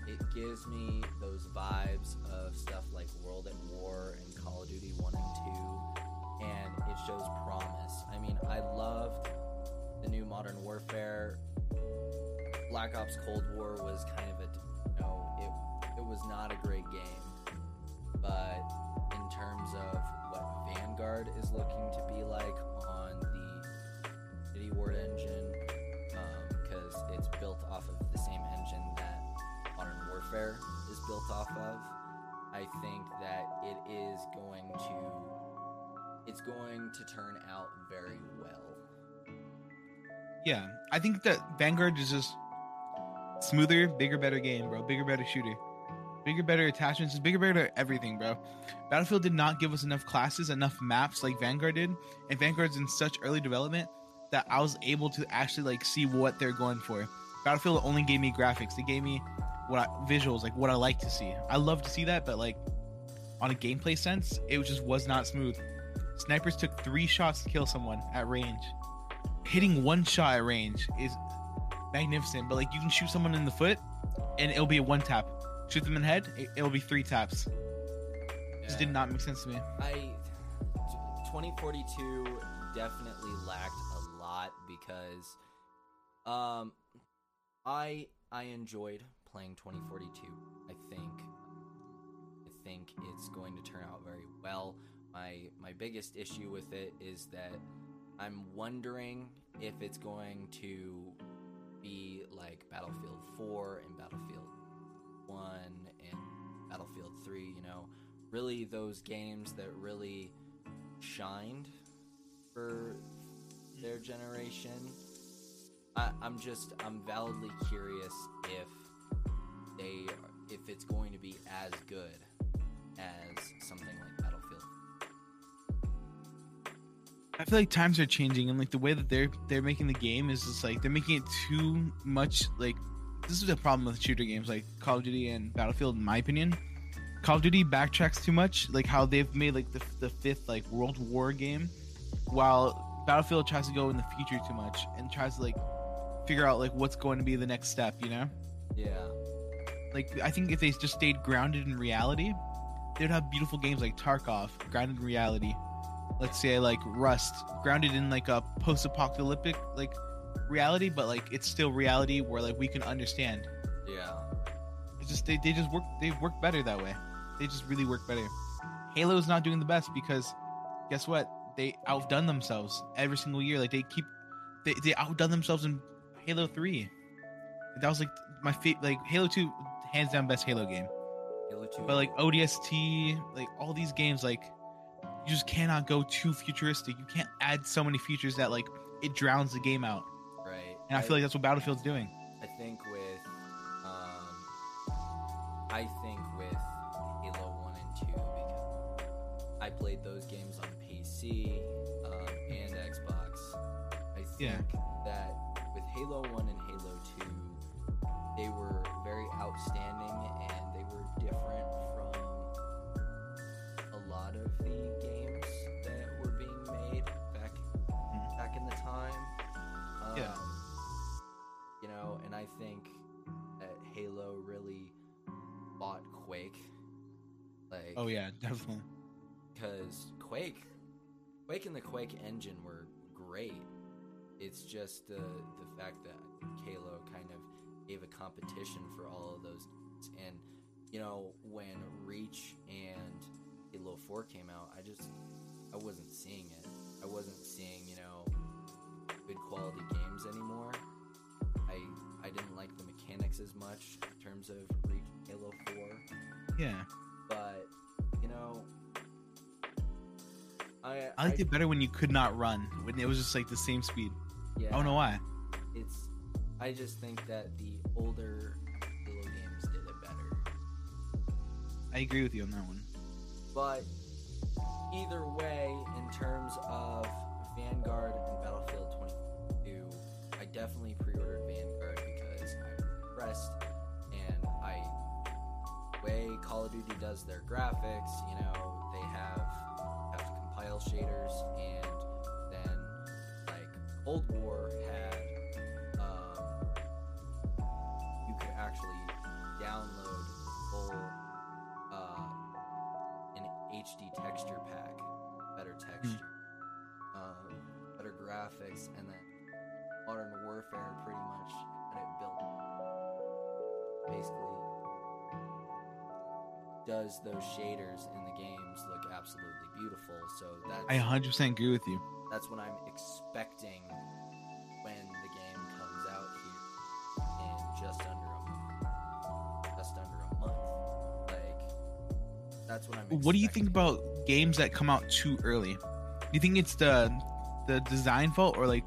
it gives me those vibes of stuff like World at War and Call of Duty 1 and 2 and it shows promise. I mean, I loved the new Modern Warfare. Black Ops Cold War was kind of a you know, it it was not a great game but in terms of what Vanguard is looking to be like on the City Ward engine, um, because it's built off of the same engine that Modern Warfare is built off of, I think that it is going to it's going to turn out very well. Yeah, I think that Vanguard is just smoother, bigger, better game, bro. Bigger, better shooter. Bigger, better attachments, bigger, better everything, bro. Battlefield did not give us enough classes, enough maps like Vanguard did, and Vanguard's in such early development that I was able to actually like see what they're going for. Battlefield only gave me graphics. They gave me what I, visuals, like what I like to see. I love to see that, but like on a gameplay sense, it just was not smooth. Snipers took three shots to kill someone at range. Hitting one shot at range is magnificent, but like you can shoot someone in the foot and it'll be a one tap. Shoot them in the head, it, it'll be three taps. Just did not make sense to me. I 2042 definitely lacked a lot because um I I enjoyed playing 2042. I think I think it's going to turn out very well. My my biggest issue with it is that I'm wondering if it's going to be like Battlefield 4 and Battlefield 1 and Battlefield 3, you know, really those games that really shined for their generation. I, I'm just, I'm validly curious if they, if it's going to be as good as something like I feel like times are changing, and like the way that they're they're making the game is just like they're making it too much. Like this is a problem with shooter games like Call of Duty and Battlefield, in my opinion. Call of Duty backtracks too much, like how they've made like the the fifth like World War game, while Battlefield tries to go in the future too much and tries to like figure out like what's going to be the next step. You know? Yeah. Like I think if they just stayed grounded in reality, they'd have beautiful games like Tarkov, grounded in reality. Let's say like Rust, grounded in like a post-apocalyptic like reality, but like it's still reality where like we can understand. Yeah. It's just they, they just work they work better that way. They just really work better. Halo's not doing the best because guess what? They outdone themselves every single year. Like they keep they, they outdone themselves in Halo 3. That was like my favorite like Halo 2 hands down best Halo game. Halo 2. But like ODST, like all these games like you just cannot go too futuristic. You can't add so many features that like it drowns the game out. Right. And I, feel like that's what Battlefield's doing. I think with, um, I think with Halo One and Two because I played those games on PC um, and Xbox. I think Yeah. Like, Oh yeah, definitely. because Quake, Quake and the Quake engine were great. It's just the the fact that Halo kind of gave a competition for all of those, and you know when Reach and Halo Four came out, I just I wasn't seeing it. I wasn't seeing you know good quality games anymore. I I didn't like the mechanics as much in terms of Reach Halo Four Yeah. I I liked it better when you could not run. When it was just like the same speed. I don't know why. It's I just think that the older Halo games did it better. I agree with you on that one. But either way, in terms of Vanguard and Battlefield 22, I definitely pre-ordered Vanguard because I'm impressed and I way Call of Duty does their graphics, you know, they have shaders and then like Cold War had um, you could actually download full uh, an HD texture pack, better texture, um, better graphics, and then Modern Warfare pretty much had it built. Basically, does those shaders in the games look absolutely beautiful? So that's I 100% agree with you. that's what I'm expecting when the game comes out here in just under a month. Just under a month. Like that's what I'm What do you think about games that come out too early? Do you think it's the the design fault or like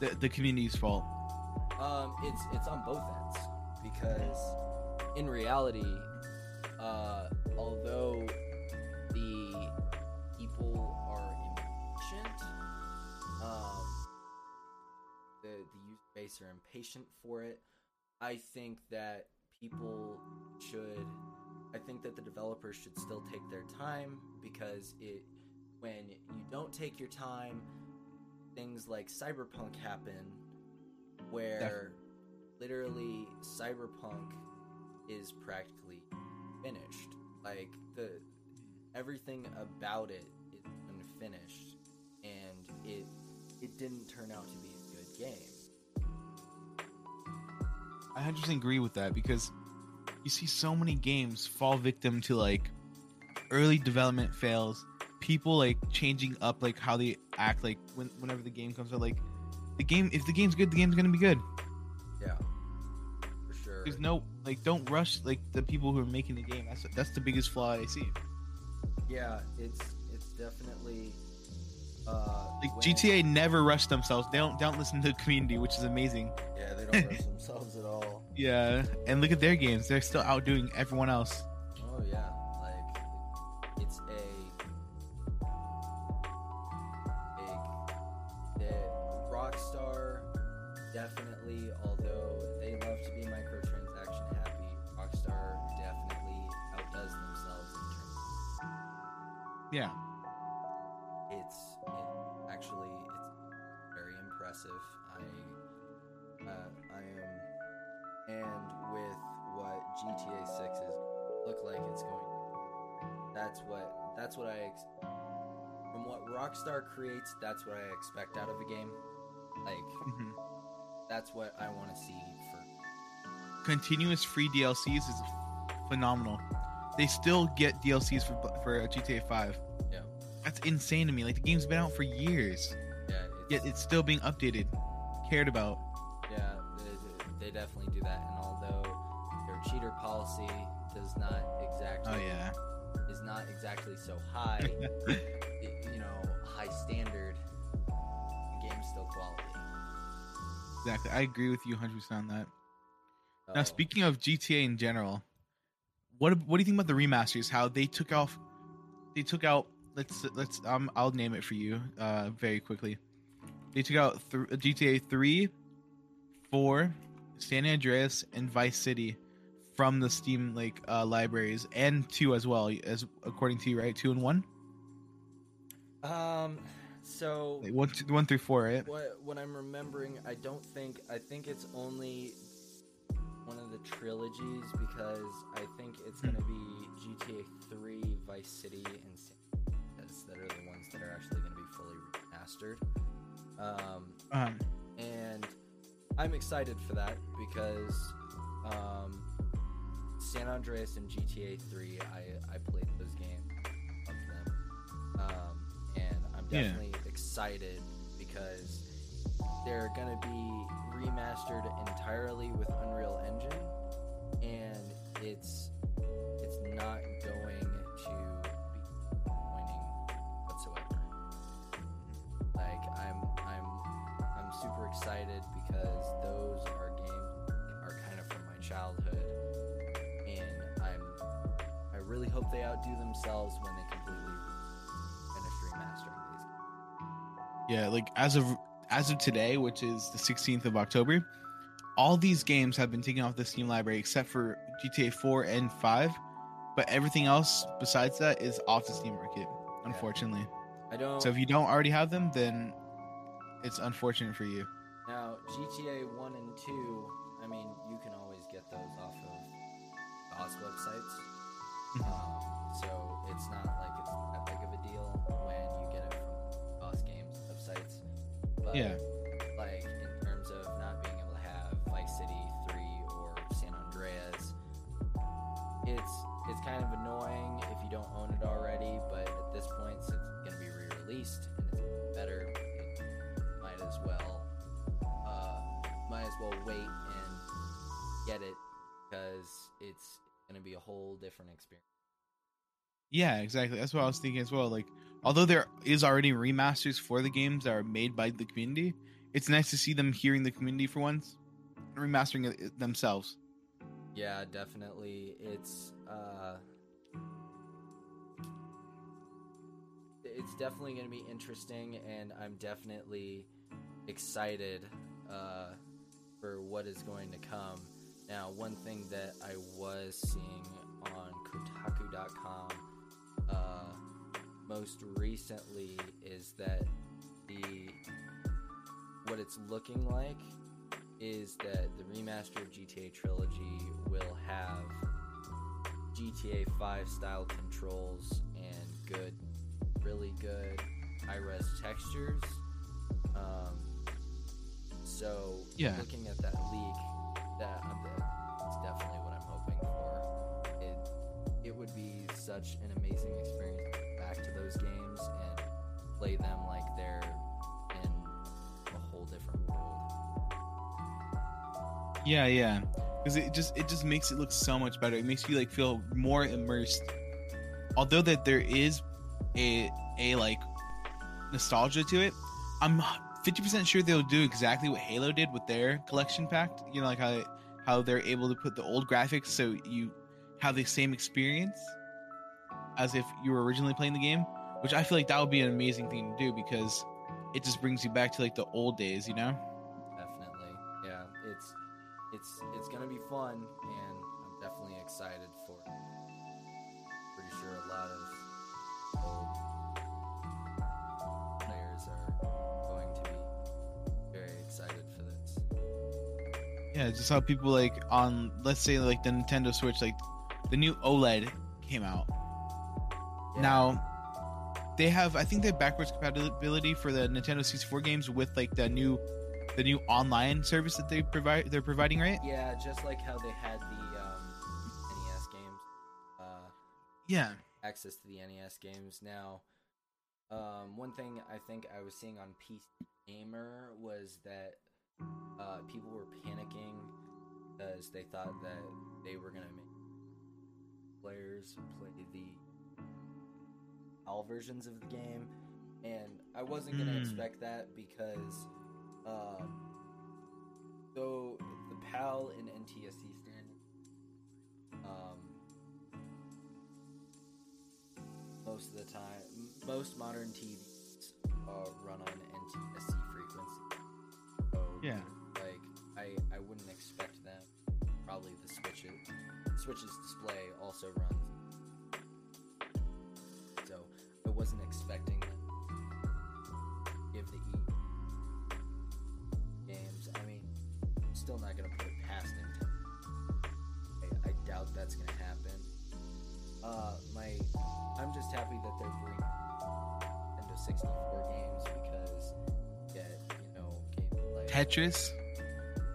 the the community's fault? Um, it's it's on both ends because in reality, uh, although the people are impatient, um, the the user base are impatient for it. I think that people should. I think that the developers should still take their time because it when you don't take your time, things like Cyberpunk happen where literally Cyberpunk is practically finished. Like the everything about it is unfinished and it it didn't turn out to be a good game. I 100% agree with that because you see so many games fall victim to like early development fails, people like changing up like how they act like when whenever the game comes out like the game if the game's good, the game's to be good. Yeah. For sure. There's no like don't rush like the people who are making the game. That's that's the biggest flaw I see. Yeah, it's it's definitely uh Like when- GTA never rushed themselves. They don't they don't listen to the community, which is amazing. Yeah, they don't rush <laughs> themselves at all. Yeah, and look at their games. They're still outdoing everyone else. Oh yeah, Rockstar creates. That's what I expect out of a game. Like Mhm. that's what I want to see for Continuous free DLCs is phenomenal. They still get DLCs for for GTA 5. Yeah. That's insane to me. Like the game's been out for years. Yeah, Yet it's still being updated, cared about. Yeah, they, they definitely do that. And although their cheater policy does not exactly, Oh, yeah. is not exactly so high, <laughs> standard, the game's still quality. Exactly. I agree with you 100% on that. Now, Oh. speaking of GTA in general, what what do you think about the remasters? How they took off, they took out. Let's let's um I'll name it for you uh very quickly. They took out th- GTA three, four, San Andreas, and Vice City from the Steam like uh, libraries, and two as well as according to you, right? Two and one, Um, so like one, two, one through four, right? what what I'm remembering, I don't think I think it's only one of the trilogies because I think it's gonna be GTA 3, Vice City, and San Andreas that are the ones that are actually gonna be fully remastered. Um, Um, and I'm excited for that because um, San Andreas and GTA 3, I I played those games, I'm Yeah. definitely excited because they're gonna be remastered entirely with Unreal Engine, and it's it's not going to be disappointing whatsoever. Like I'm I'm I'm super excited because those are games are kind of from my childhood, and I'm I really hope they outdo themselves when they completely Yeah, like as of as of today, which is the 16th of October, all these games have been taken off the Steam library except for GTA 4 and 5, but everything else besides that is off the Steam market, unfortunately. I don't. So if you don't already have them, then it's unfortunate for you. Now, GTA 1 and 2, I mean, you can always get those off of DOS websites. <laughs> um, so it's not like it's that big of a deal when websites. But, Yeah. like, in terms of not being able to have Vice City 3 or San Andreas, it's it's kind of annoying if you don't own it already, but at this point, since it's going to be re-released and it's better, it might as well uh, might as well wait and get it because it's going to be a whole different experience. Yeah, exactly. That's what I was thinking as well. Like, although there is already remasters for the games that are made by the community, it's nice to see them hearing the community for once, remastering it themselves. Yeah, definitely. It's uh it's definitely going to be interesting and I'm definitely excited uh for what is going to come. Now, one thing that I was seeing on kotaku.com uh most recently is that the what it's looking like is that the remastered GTA trilogy will have GTA 5 style controls and good, really good high res textures. Um, so, Yeah. looking at that leak, that, it's definitely what I'm hoping for. It it would be such an amazing experience back to those games and play them like they're in a whole different world. Yeah, yeah. Because it just it just makes it look so much better. It makes you like feel more immersed. Although that there is a a like nostalgia to it, I'm fifty percent sure they'll do exactly what Halo did with their collection pack. You know, like how how they're able to put the old graphics so you have the same experience as if you were originally playing the game. Which I feel like that would be an amazing thing to do because it just brings you back to like the old days. You know. Definitely. Yeah, it's it's it's gonna be fun and I'm definitely excited for it. Pretty sure a lot of players are going to be very excited for this. Yeah, just how people like on let's say like the Nintendo Switch, like the new OLED came out. Now they have I think they have backwards compatibility for the Nintendo 64 games with like the new the new online service that they provide they're providing, right? Yeah, just like how they had the um, NES games. Uh, Yeah. access to the NES games. Now, um, one thing I think I was seeing on PC Gamer was that uh, people were panicking because they thought that they were gonna make players play the all versions of the game, and I wasn't gonna Hmm. expect that because um, though the PAL and NTSC standard um, most of the time, most modern TVs uh, run on NTSC frequency. So, Yeah. Like I, I wouldn't expect them. Probably the switches, switches display also runs. Wasn't expecting give the E games. I mean, I'm still not gonna put it past Nintendo. I, I doubt that's gonna happen. Uh, my, I'm just happy that they're bringing Nintendo 64 games because get you know games like Tetris.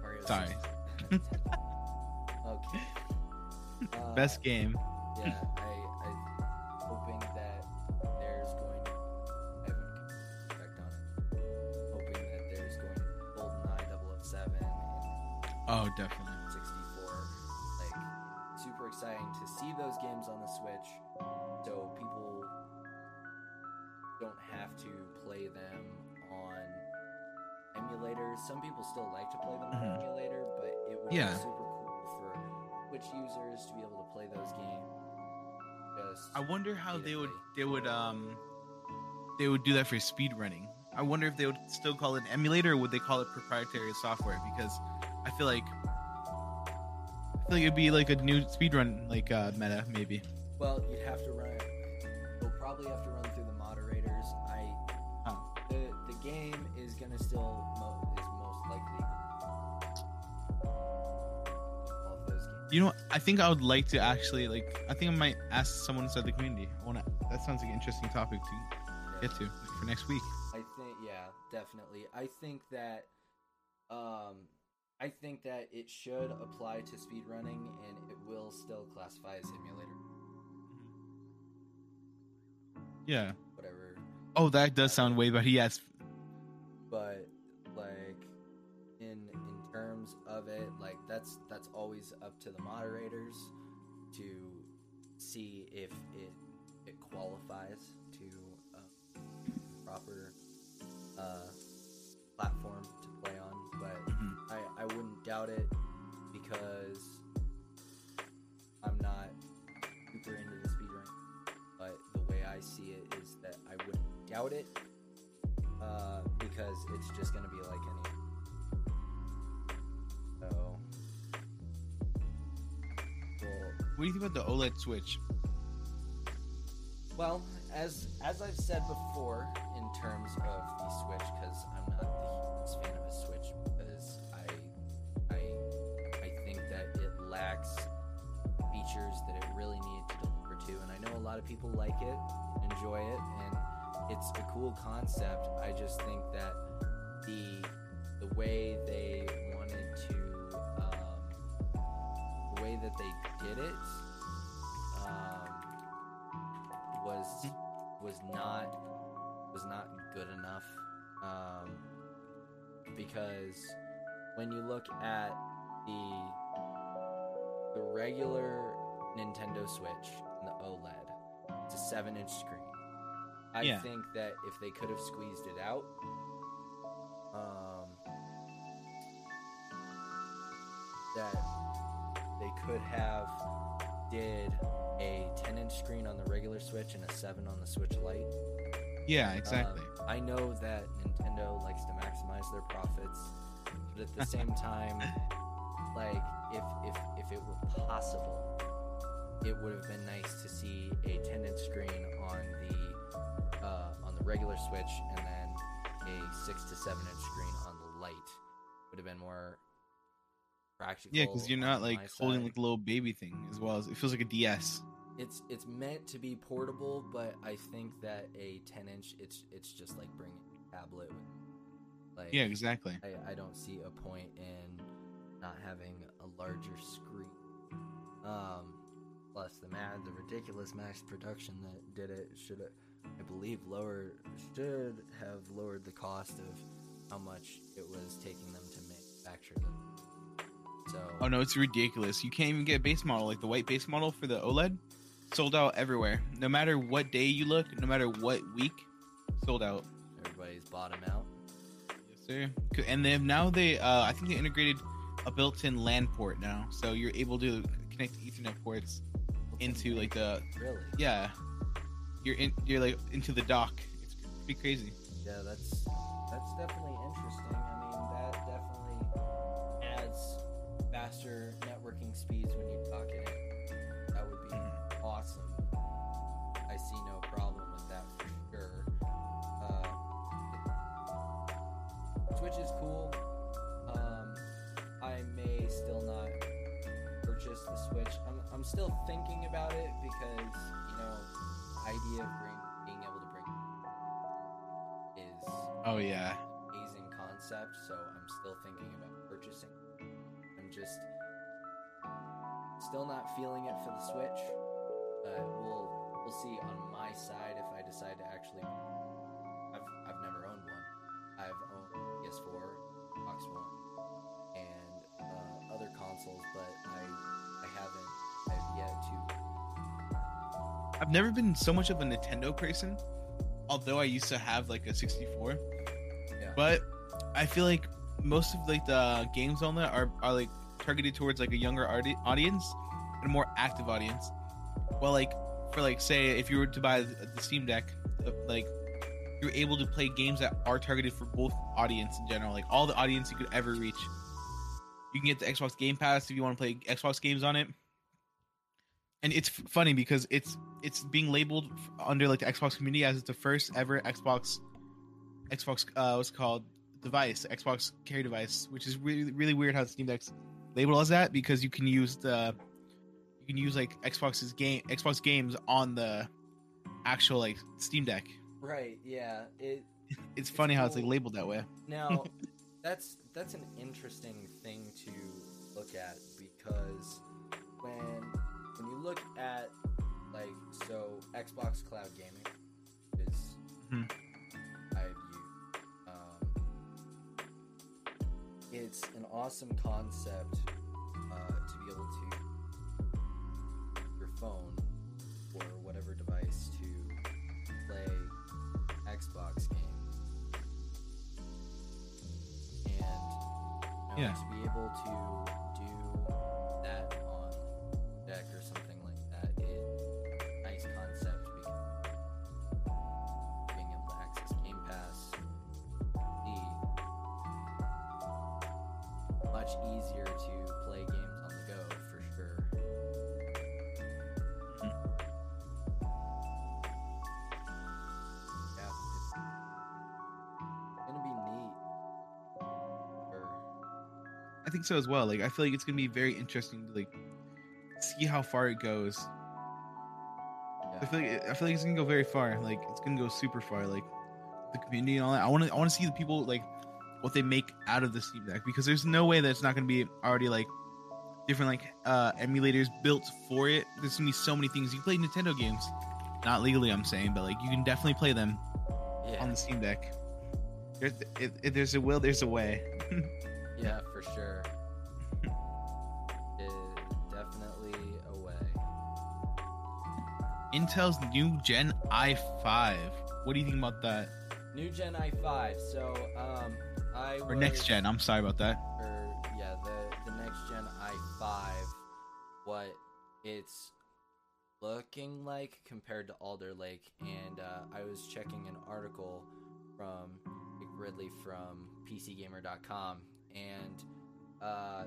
Mario Sorry. <laughs> okay. Uh, <laughs> Best game. Yeah, I definitely. 64. Like, super exciting to see those games on the Switch so people don't have to play them on emulators. Some people still like to play them on Mhm. emulator, but it would Yeah. be super cool for Switch users to be able to play those games. Just I wonder how they would they would um they would do that for speed running. I wonder if they would still call it emulator or would they call it proprietary software because I feel like feel like it'd be like a new speedrun like uh meta maybe. Well, you'd have to run. You'll probably have to run through the moderators. I the the game is gonna still mo- is most likely of those games. You know, what? I think I would like to actually like. I think I might ask someone inside the community. I want to. That sounds like an interesting topic to get to for next week. I think yeah, definitely. I think that um I think that it should apply to speedrunning and it will still classify as emulator. Yeah. Whatever. Oh, that does sound way better. Yes. But like in in terms of it, like that's that's always up to the moderators to see if it it qualifies to uh, proper uh, platform doubt it because I'm not super into the speedrun. But the way I see it is that I wouldn't doubt it uh, because it's just gonna be like any. So, well, What do you think about the OLED Switch? well, as as I've said before, in terms of the Switch, because I'm not the hugest fan of a Switch, because lacks features that it really needed to deliver to, and I know a lot of people like it, enjoy it, and it's a cool concept. I just think that the the way they wanted to um, the way that they did it um, was was not was not good enough um, because when you look at the the regular Nintendo Switch and the OLED, it's a seven inch screen. I Yeah. think that if they could have squeezed it out, um, that they could have did a 10 inch screen on the regular Switch and a 7 on the Switch Lite. Yeah, exactly. Um, I know that Nintendo likes to maximize their profits, but at the same <laughs> time, like if if if it were possible it would have been nice to see a 10 inch screen on the uh, on the regular Switch and then a six to seven inch screen on the light. Would have been more practical. Yeah, because you're not like holding side. like a little baby thing as well as it feels like a DS. it's it's meant to be portable, but I think that a 10 inch it's it's just like bringing a tablet with like Yeah, exactly. I, I don't see a point in not having a larger screen. Um plus the mad the ridiculous mass production that did it should I believe lower should have lowered the cost of how much it was taking them to manufacture them. So Oh no, it's ridiculous. You can't even get a base model like the white base model for the OLED. Sold out everywhere. No matter what day you look, no matter what week, sold out. everybody's bottom out. Yes, sir. And then now they, uh, I think they integrated a built-in LAN port now, so you're able to connect Ethernet ports into like the. Really? Yeah. You're in. You're like into the dock. It's pretty crazy. Yeah, that's that's definitely interesting. I mean, that definitely adds faster networking speeds when you talk it in. That would be mm-hmm. awesome. I'm, still thinking about it because you know, idea of bring, being able to bring is Oh yeah. amazing concept, so I'm still thinking about purchasing. I'm just still not feeling it for the Switch, but we'll we'll see on my side if I decide to actually. I've I've never owned one. I've owned PS4, Xbox One, and uh, other consoles, but I I've never been so much of a Nintendo person, although I used to have like a 64. Yeah. But I feel like most of like the games on that are, are like targeted towards like a younger audi- audience and a more active audience. Well, like for like say if you were to buy the the Steam Deck, uh, like you're able to play games that are targeted for both audience in general, like all the audience you could ever reach. You can get the Xbox Game Pass if you want to play Xbox games on it and it's funny because it's it's being labeled under like the Xbox community as it's the first ever Xbox Xbox uh what's it called device Xbox carry device, which is really really weird how Steam Deck's labeled as that because you can use the you can use like Xbox's game Xbox games on the actual like Steam Deck. Right. Yeah. It. <laughs> It's funny how it's like labeled that way. Now, <laughs> that's that's an interesting thing to look at because when look at like so Xbox Cloud Gaming is Mhm. I've used. Um, it's an awesome concept uh, to be able to your phone or whatever device to play Xbox games and you know, Yeah. to be able to easier to play games on the go for sure. Yeah, it's gonna be neat. I think so as well. Like I feel like it's gonna be very interesting to like see how far it goes. I feel like I feel like it's gonna go very far. Like it's gonna go super far. Like the community and all that. I want to I want to see the people like what they make out of the Steam Deck because there's no way that it's not gonna be already like different like uh emulators built for it. There's gonna be so many things you can play Nintendo games, not legally I'm saying, but like you can definitely play them on the Steam Deck. There's there's a will, there's a way. <laughs> Yeah, for sure. Definitely a way. Intel's new Gen i5. What do you think about that? New Gen i5. So, um, I Or next gen? I'm sorry about that. Or yeah, the the next Gen i5. What it's looking like compared to Alder Lake, and uh, I was checking an article from Nick Ridley from PCGamer.com, and uh,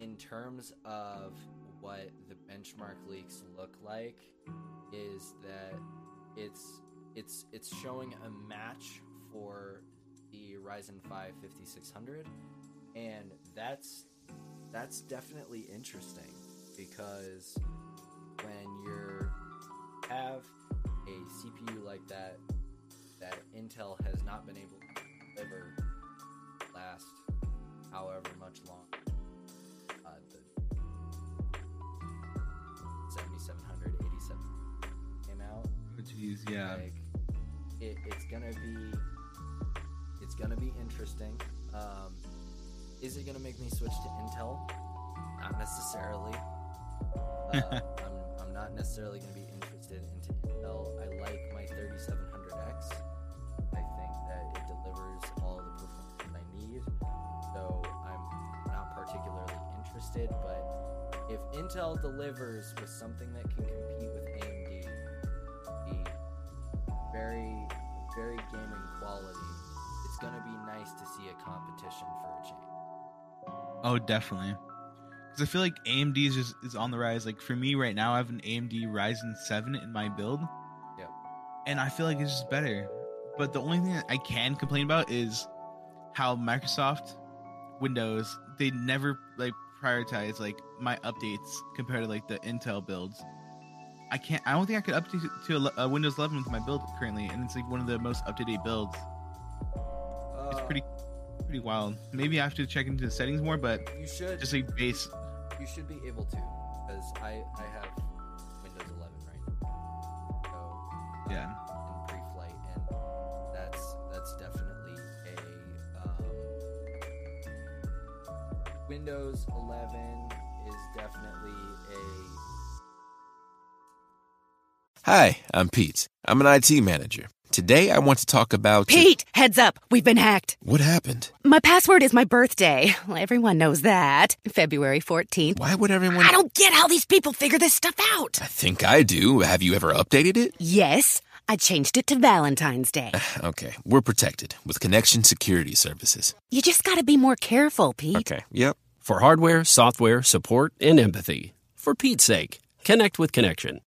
in terms of what the benchmark leaks look like is that it's it's it's showing a match for Ryzen 5 5600 and that's that's definitely interesting because when you have a CPU like that that Intel has not been able to deliver last however much long uh, the 7700 87 came out Oh, Jeez, yeah. like it, it's gonna be it's gonna be interesting. Um is it gonna make me switch to intel? Not necessarily. Uh, <laughs> I'm, I'm not necessarily gonna be interested into intel. I like my 3700x i think that it delivers all the performance i need so i'm not particularly interested but if intel delivers with something that can compete with amd the very, very gaming quality, gonna be nice to see a competition for a change. Oh, definitely. Because I feel like AMD is just is on the rise. Like for me right now, I have an AMD Ryzen 7 in my build, Yep. and I feel like it's just better. But the only thing that I can complain about is how Microsoft Windows they never like prioritize like my updates compared to like the Intel builds. I can't. I don't think I could update to a, uh, Windows 11 with my build currently, and it's like one of the most up to date builds. It's pretty, pretty wild. Maybe I have to check into the settings more, but You should. just like base. You should be able to, because I I have Windows 11 right now, so Yeah. in pre-flight, and that's that's definitely a um, Windows 11 is definitely a Hi, I'm Pete. I'm an IT manager. Today I want to talk about Pete, heads up. We've been hacked. What happened? My password is my birthday. Well, everyone knows that. February 14th. Why would everyone I don't get how these people figure this stuff out. I think I do. Have you ever updated it? Yes, I changed it to Valentine's Day. <sighs> Okay, we're protected with connection security services. You just gotta be more careful, Pete. Okay, yep. For hardware, software, support, and empathy. For Pete's sake, connect with Connection.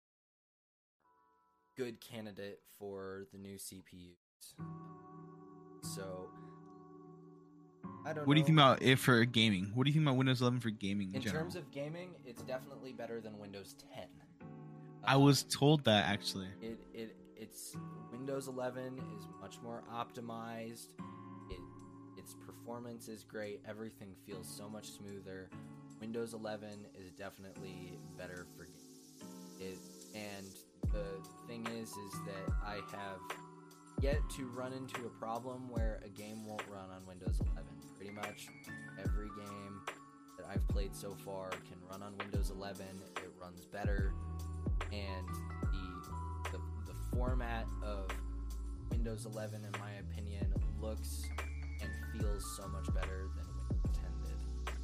good candidate for the new CPUs. So I don't What do you know. think about it for gaming? What do you think about Windows 11 for gaming in, In terms of gaming, it's definitely better than Windows 10. I um, was told that actually. It it it's Windows 11 is much more optimized. It its performance is great. Everything feels so much smoother. Windows 11 is definitely better for gaming. It and the thing is is that I have yet to run into a problem where a game won't run on Windows 11. Pretty much every game that I've played so far can run on Windows 11. It runs better, and the the, the format of Windows 11, in my opinion, looks and feels so much better than Windows 10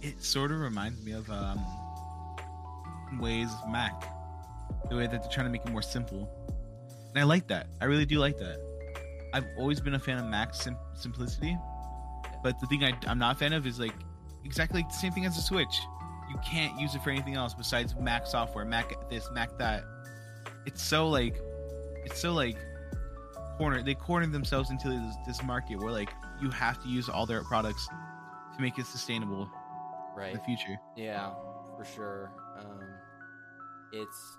did. It sort of reminds me of um, ways Mac, the way that they're trying to make it more simple, and I like that. I really do like that. I've always been a fan of Mac sim- simplicity, but the thing I, I'm not a fan of is like exactly like the same thing as the Switch. You can't use it for anything else besides Mac software, Mac this, Mac that. It's so like, it's so like corner. They cornered themselves into this, this market where like you have to use all their products to make it sustainable Right. in the future. Yeah, for sure. Um, it's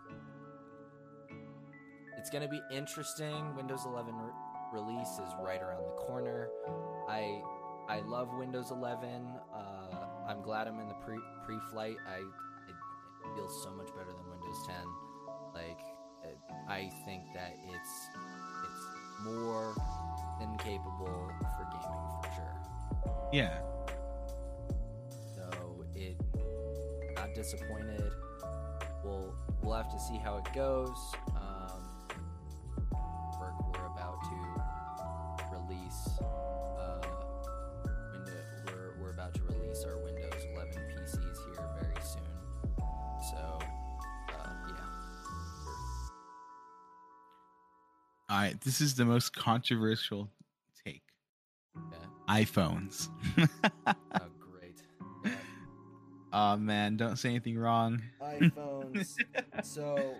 it's gonna be interesting. Windows 11 re- release is right around the corner. I I love Windows 11. Uh, I'm glad I'm in the pre pre flight. I feels so much better than Windows 10. Like it, I think that it's it's more than capable for gaming for sure. Yeah. So it not disappointed. We'll we'll have to see how it goes. All right. This is the most controversial take. Okay. iPhones. oh great. <laughs> Yeah. Oh man, don't say anything wrong. iPhones. <laughs> so,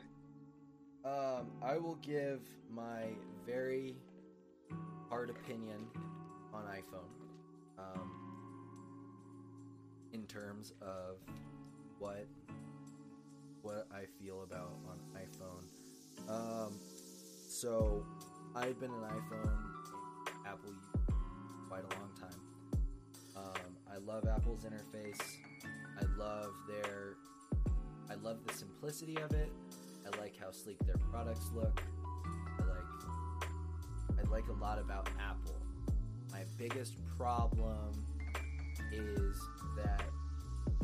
um, I will give my very hard opinion on iPhone. Um, in terms of what what I feel about on iPhone. Um, so I've been an iPhone Apple quite a long time. Um, I love Apple's interface. I love their I love the simplicity of it. I like how sleek their products look. I like I like a lot about Apple. My biggest problem is that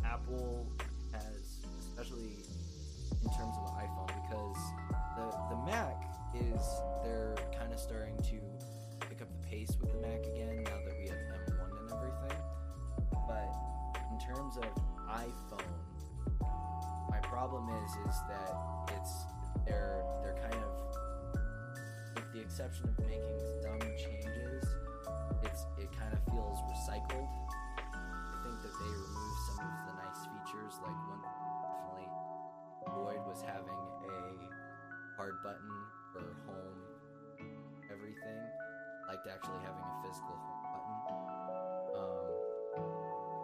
Apple has, especially in terms of the iPhone, because the the Mac is they're kind of starting to pick up the pace with the Mac again now that we have M1 and everything. But in terms of iPhone, my problem is is that it's they're they're kind of with the exception of making dumb changes, it's it kind of feels recycled. I think that they removed some of the nice features, like when definitely Void was having a hard button for home everything. Liked actually having a physical button. Um,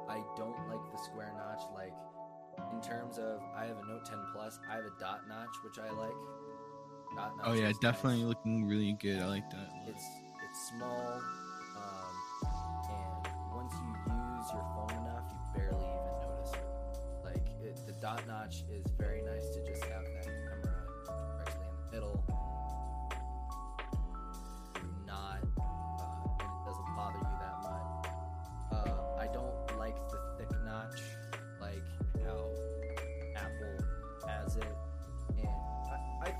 I don't like the square notch. Like in terms of, I have a Note 10 Plus. I have a dot notch, which I like. Dot notch Oh yeah, definitely looking really good. I like that. it's it's small, um, and once you use your phone enough, you barely even notice it. Like it, the dot notch is very nice to just have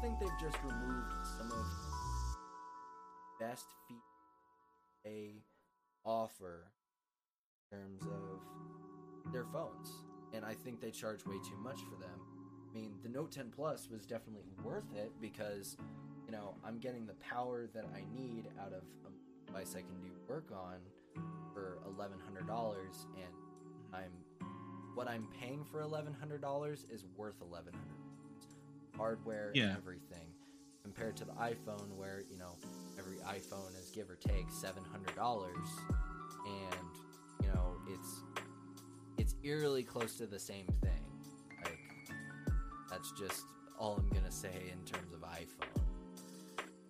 think they've just removed some of best features they offer in terms of their phones. And I think they charge way too much for them. I mean, the Note 10 Plus was definitely worth it because, you know, I'm getting the power that I need out of a device I can do work on for $1,100, and mm-hmm. I'm what I'm paying for $1,100 is worth $1,100. Hardware Yeah. and everything compared to the iPhone where, you know, every iPhone is give or take $700 and, you know, it's it's eerily close to the same thing. Like that's just all I'm to say in terms of iPhone.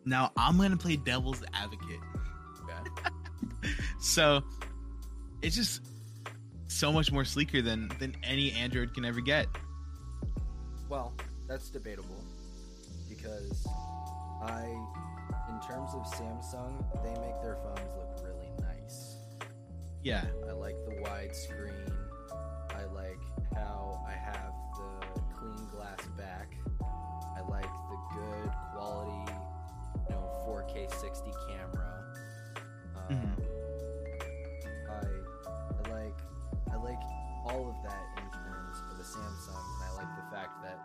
Now I'm gonna play devil's advocate. Okay. <laughs> So it's just so much more sleeker than than any Android can ever get. Well, that's debatable because I, in terms of Samsung, they make their phones look really nice. Yeah. I like the wide screen. I like how I have the clean glass back. I like the good quality, you know, 4K 60 camera. Um, Mhm. I, I like I like all of that in terms of the Samsung, and I like the fact that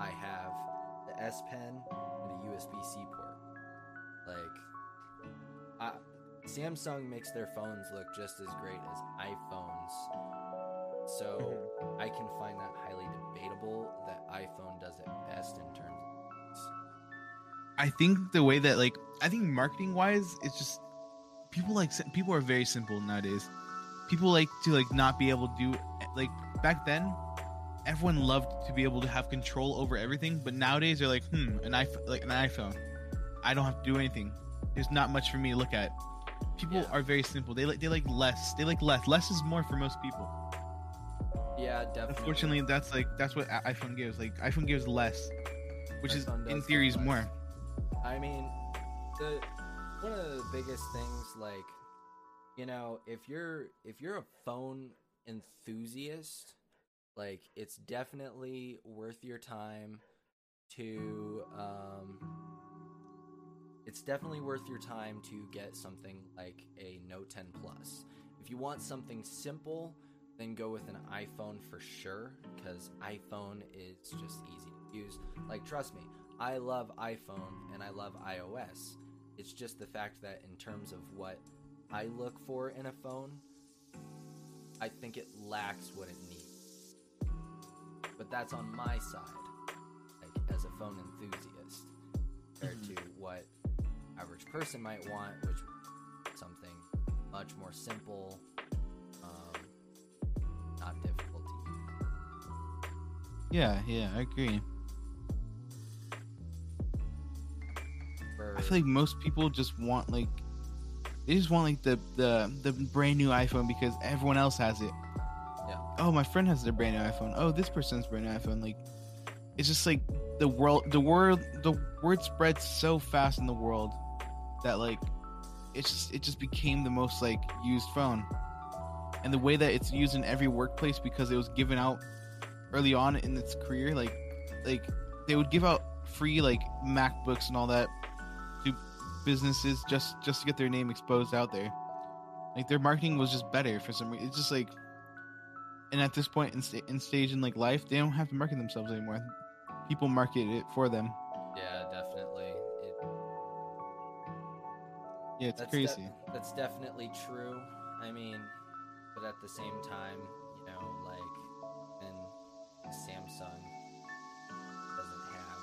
I have the S Pen and a USB C port. Like, I, Samsung makes their phones look just as great as iPhones, so <laughs> I can find that highly debatable that iPhone does it best in terms of I think the way that like I think marketing wise, it's just people like people are very simple nowadays. People like to like not be able to do like back then. Everyone loved to be able to have control over everything, but nowadays they're like, hmm, an iPhone, like an iPhone. I don't have to do anything. There's not much for me to look at. People are very simple. They like they like less. They like less. Less is more for most people. Yeah, definitely. Unfortunately, that's like that's what iPhone gives. Like iPhone gives less, which is in theory is more. I mean, the one of the biggest things, like, you know, if you're if you're a phone enthusiast, like, it's definitely worth your time to um. It's definitely worth your time to get something like a Note 10 Plus. If you want something simple, then go with an iPhone for sure, because iPhone is just easy to use. Like, trust me, I love iPhone and I love iOS. It's just the fact that, in terms of what I look for in a phone, I think it lacks what it. That's on my side, like as a phone enthusiast, compared to what average person might want, which something much more simple, um, not difficult to use. Yeah, yeah, I agree. For, I feel like most people just want like they just want like the the the brand new iPhone because everyone else has it. Oh, my friend has their brand new iPhone. Oh, this person's brand new iPhone. Like, it's just like the world, the world, the word spreads so fast in the world that like it's just it just became the most like used phone, and the way that it's used in every workplace because it was given out early on in its career. Like, like they would give out free like MacBooks and all that to businesses just just to get their name exposed out there. Like their marketing was just better for some reason. It's just like, and at this point in, sta- in stage in like life, they don't have to market themselves anymore. People market it for them. yeah, definitely. It, Yeah, it's that's crazy. de- that's definitely true. I mean, but at the same time, you know, like, and Samsung doesn't have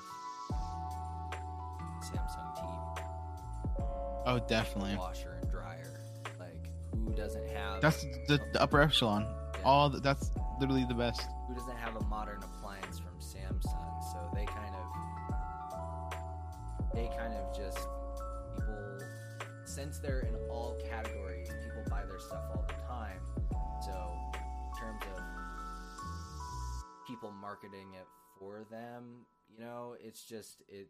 Samsung TV, oh, definitely. washer and dryer. Like, who doesn't have? That's the, the upper echelon. All th- that's literally the best. who doesn't have a modern appliance from Samsung? So they kind of they kind of just people since they're in all categories, people buy their stuff all the time. So in terms of people marketing it for them, you know, it's just it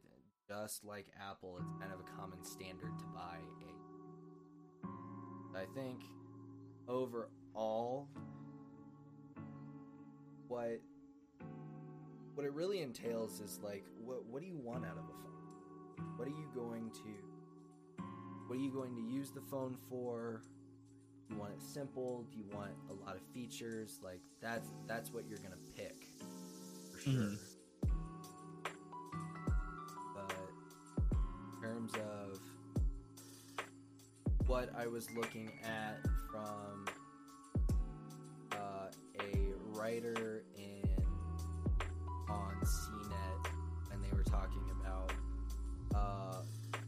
just like Apple, it's kind of a common standard to buy a I think overall what what it really entails is like what what do you want out of a phone? What are you going to what are you going to use the phone for? Do you want it simple? Do you want a lot of features? Like that's that's what you're gonna pick for sure. Mhm. But in terms of what I was looking at from writer in on CNET, and they were talking about uh,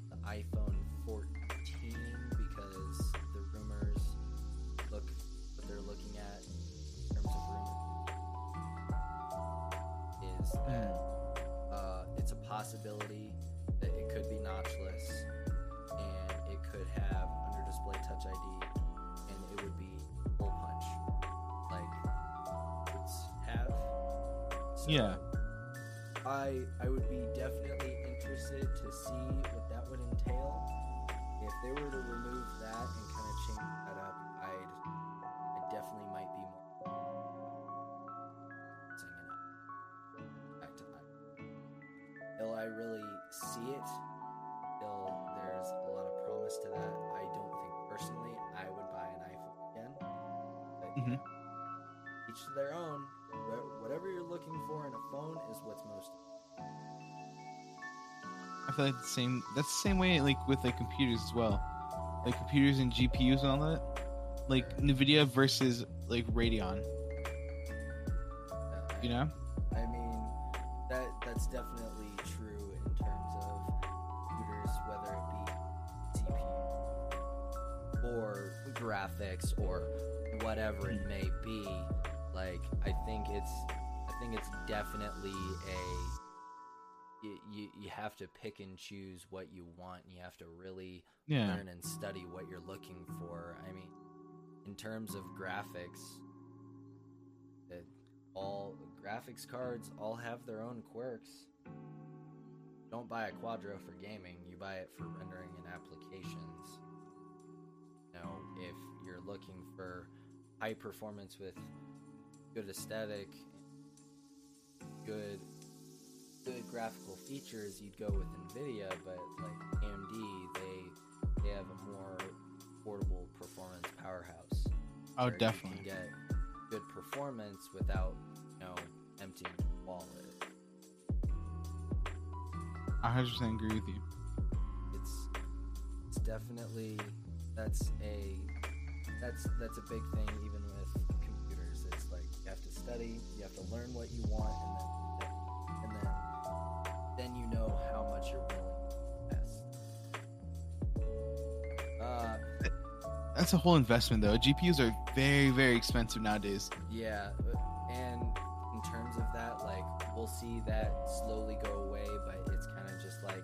the iPhone 14 because the rumors look what they're looking at in terms of rumors is that uh, it's a possibility that it could be notchless and it could have under display touch ID and it would be So Yeah. I I would be definitely interested to see what that would entail. If they were to remove that and kind of change that up, I'd I definitely might be more singing up back to iPhone. Till I really see it, till there's a lot of promise to that. I don't think personally I would buy an iPhone again. But Mhm. each to their own. Wha- Whatever you're looking for in a phone is what's most. I feel like the same. That's the same way like with like computers as well, like computers and GPUs and all that. Like Nvidia versus like Radeon. You know? I mean, that that's definitely true in terms of computers, whether it be CPU or graphics or whatever it may be. Like, I think it's, think it's definitely a. You, you, you have to pick and choose what you want and you have to really Yeah. learn and study what you're looking for i mean in terms of graphics that all graphics cards all have their own quirks. Don't buy a Quadro for gaming, you buy it for rendering and applications. You know, if you're looking for high performance with good aesthetic, good good graphical features, you'd go with Nvidia, but like AMD, they they have a more affordable performance powerhouse. Oh, definitely. can get good performance without, you know, emptying your wallet. I 100% agree with you. It's it's definitely that's a that's that's a big thing even with study. You have to learn what you want, and then and then then you know how much you're willing uh, That's a whole investment, though. GPUs are very, very expensive nowadays. Yeah, and in terms of that, like we'll see that slowly go away, but it's kind of just like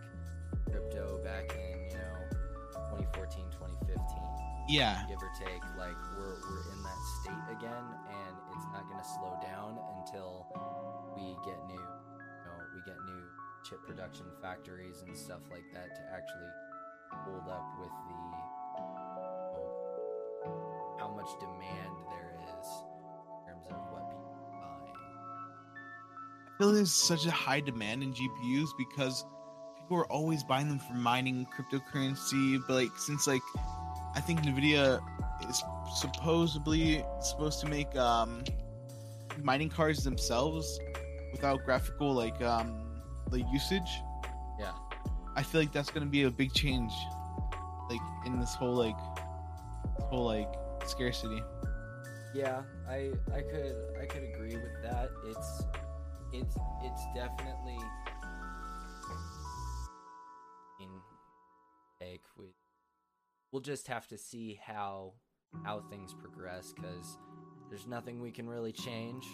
crypto back in you know 2014, 2015. Yeah, give or take. Like we're we're in state again, and it's not going to slow down until we get new, you know, we get new chip production factories and stuff like that to actually hold up with the you know, how much demand there is in terms of what people are buying. I feel there's such a high demand in GPUs because people are always buying them for mining cryptocurrency. But like since like I think Nvidia is supposedly supposed to make um mining cards themselves without graphical like um like usage. Yeah. I feel like that's gonna be a big change, like in this whole like this whole like scarcity. Yeah, I I could I could agree with that. It's it's it's definitely in take we we'll just have to see how how things progress cuz there's nothing we can really change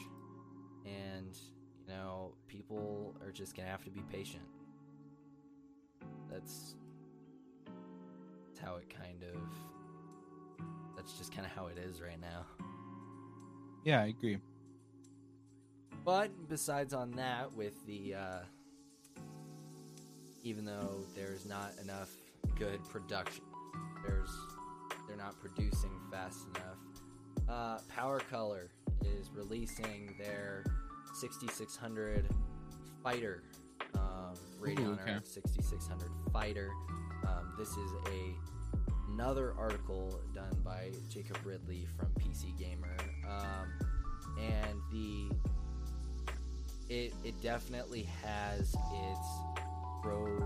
and you know people are just going to have to be patient. That's that's how it kind of that's just kind of how it is right now. Yeah, I agree. But besides on that, with the uh, even though there's not enough good production, there's they're not producing fast enough. Uh, Power Color is releasing their 6600 fighter um, Radeon okay. 6600 fighter. Um, this is a another article done by Jacob Ridley from PC Gamer, um, and the it it definitely has its pros.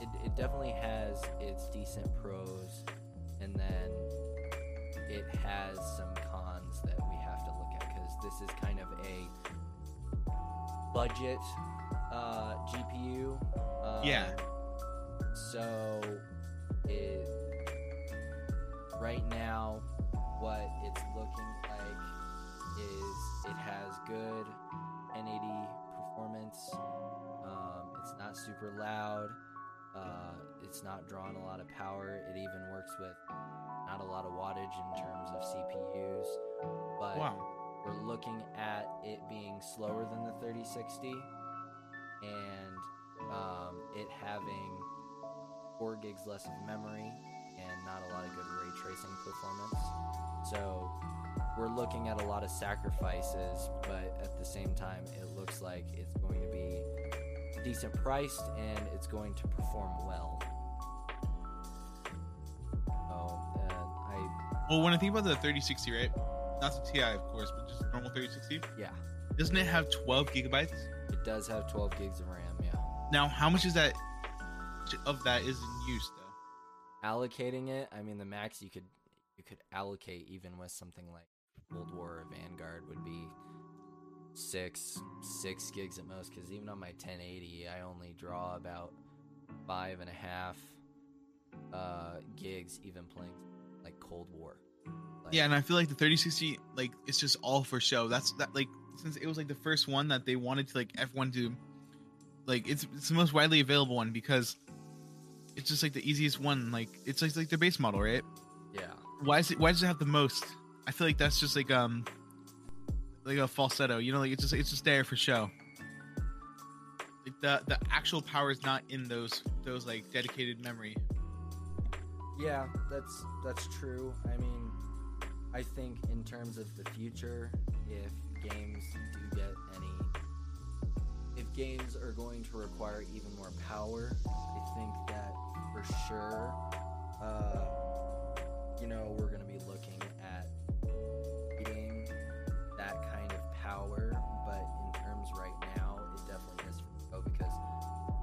It, it definitely has its decent pros, and then it has some cons that we have to look at because this is kind of a budget uh, GPU. Um, Yeah. So it right now what it's looking like is it has good 1080 performance. Um, it's not super loud. Uh, it's not drawing a lot of power. It even works with not a lot of wattage in terms of CPUs. But Wow. we're looking at it being slower than the 3060 and um, it having 4 gigs less of memory and not a lot of good ray tracing performance. So we're looking at a lot of sacrifices, but at the same time, it looks like it's going to be decent priced and it's going to perform well. So, uh, I Well, when I think about the 3060, right? Not the Ti, of course, but just normal 3060. Yeah. Doesn't it have 12 gigabytes? it does have 12 gigs of RAM. Yeah. Now, how much is that of that is in use though? allocating it i mean the max you could you could allocate even with something like cold war or vanguard would be six six gigs at most because even on my 1080 i only draw about five and a half uh gigs even playing like cold war like, Yeah, and I feel like the 3060, like it's just all for show. That's that like since it was like the first one that they wanted to like everyone to like it's it's the most widely available one because it's just like the easiest one. Like it's like like their base model, right? yeah Why is it? Why does it have the most? I feel like that's just like um like a falsetto. You know, like it's just it's just there for show. Like the the actual power is not in those those like dedicated memory. Yeah, that's that's true. I mean, I think in terms of the future, if games do get any, if games are going to require even more power, I think that for sure, uh, you know, we're going to be looking at getting that kind power. But in terms right now, it definitely is for show because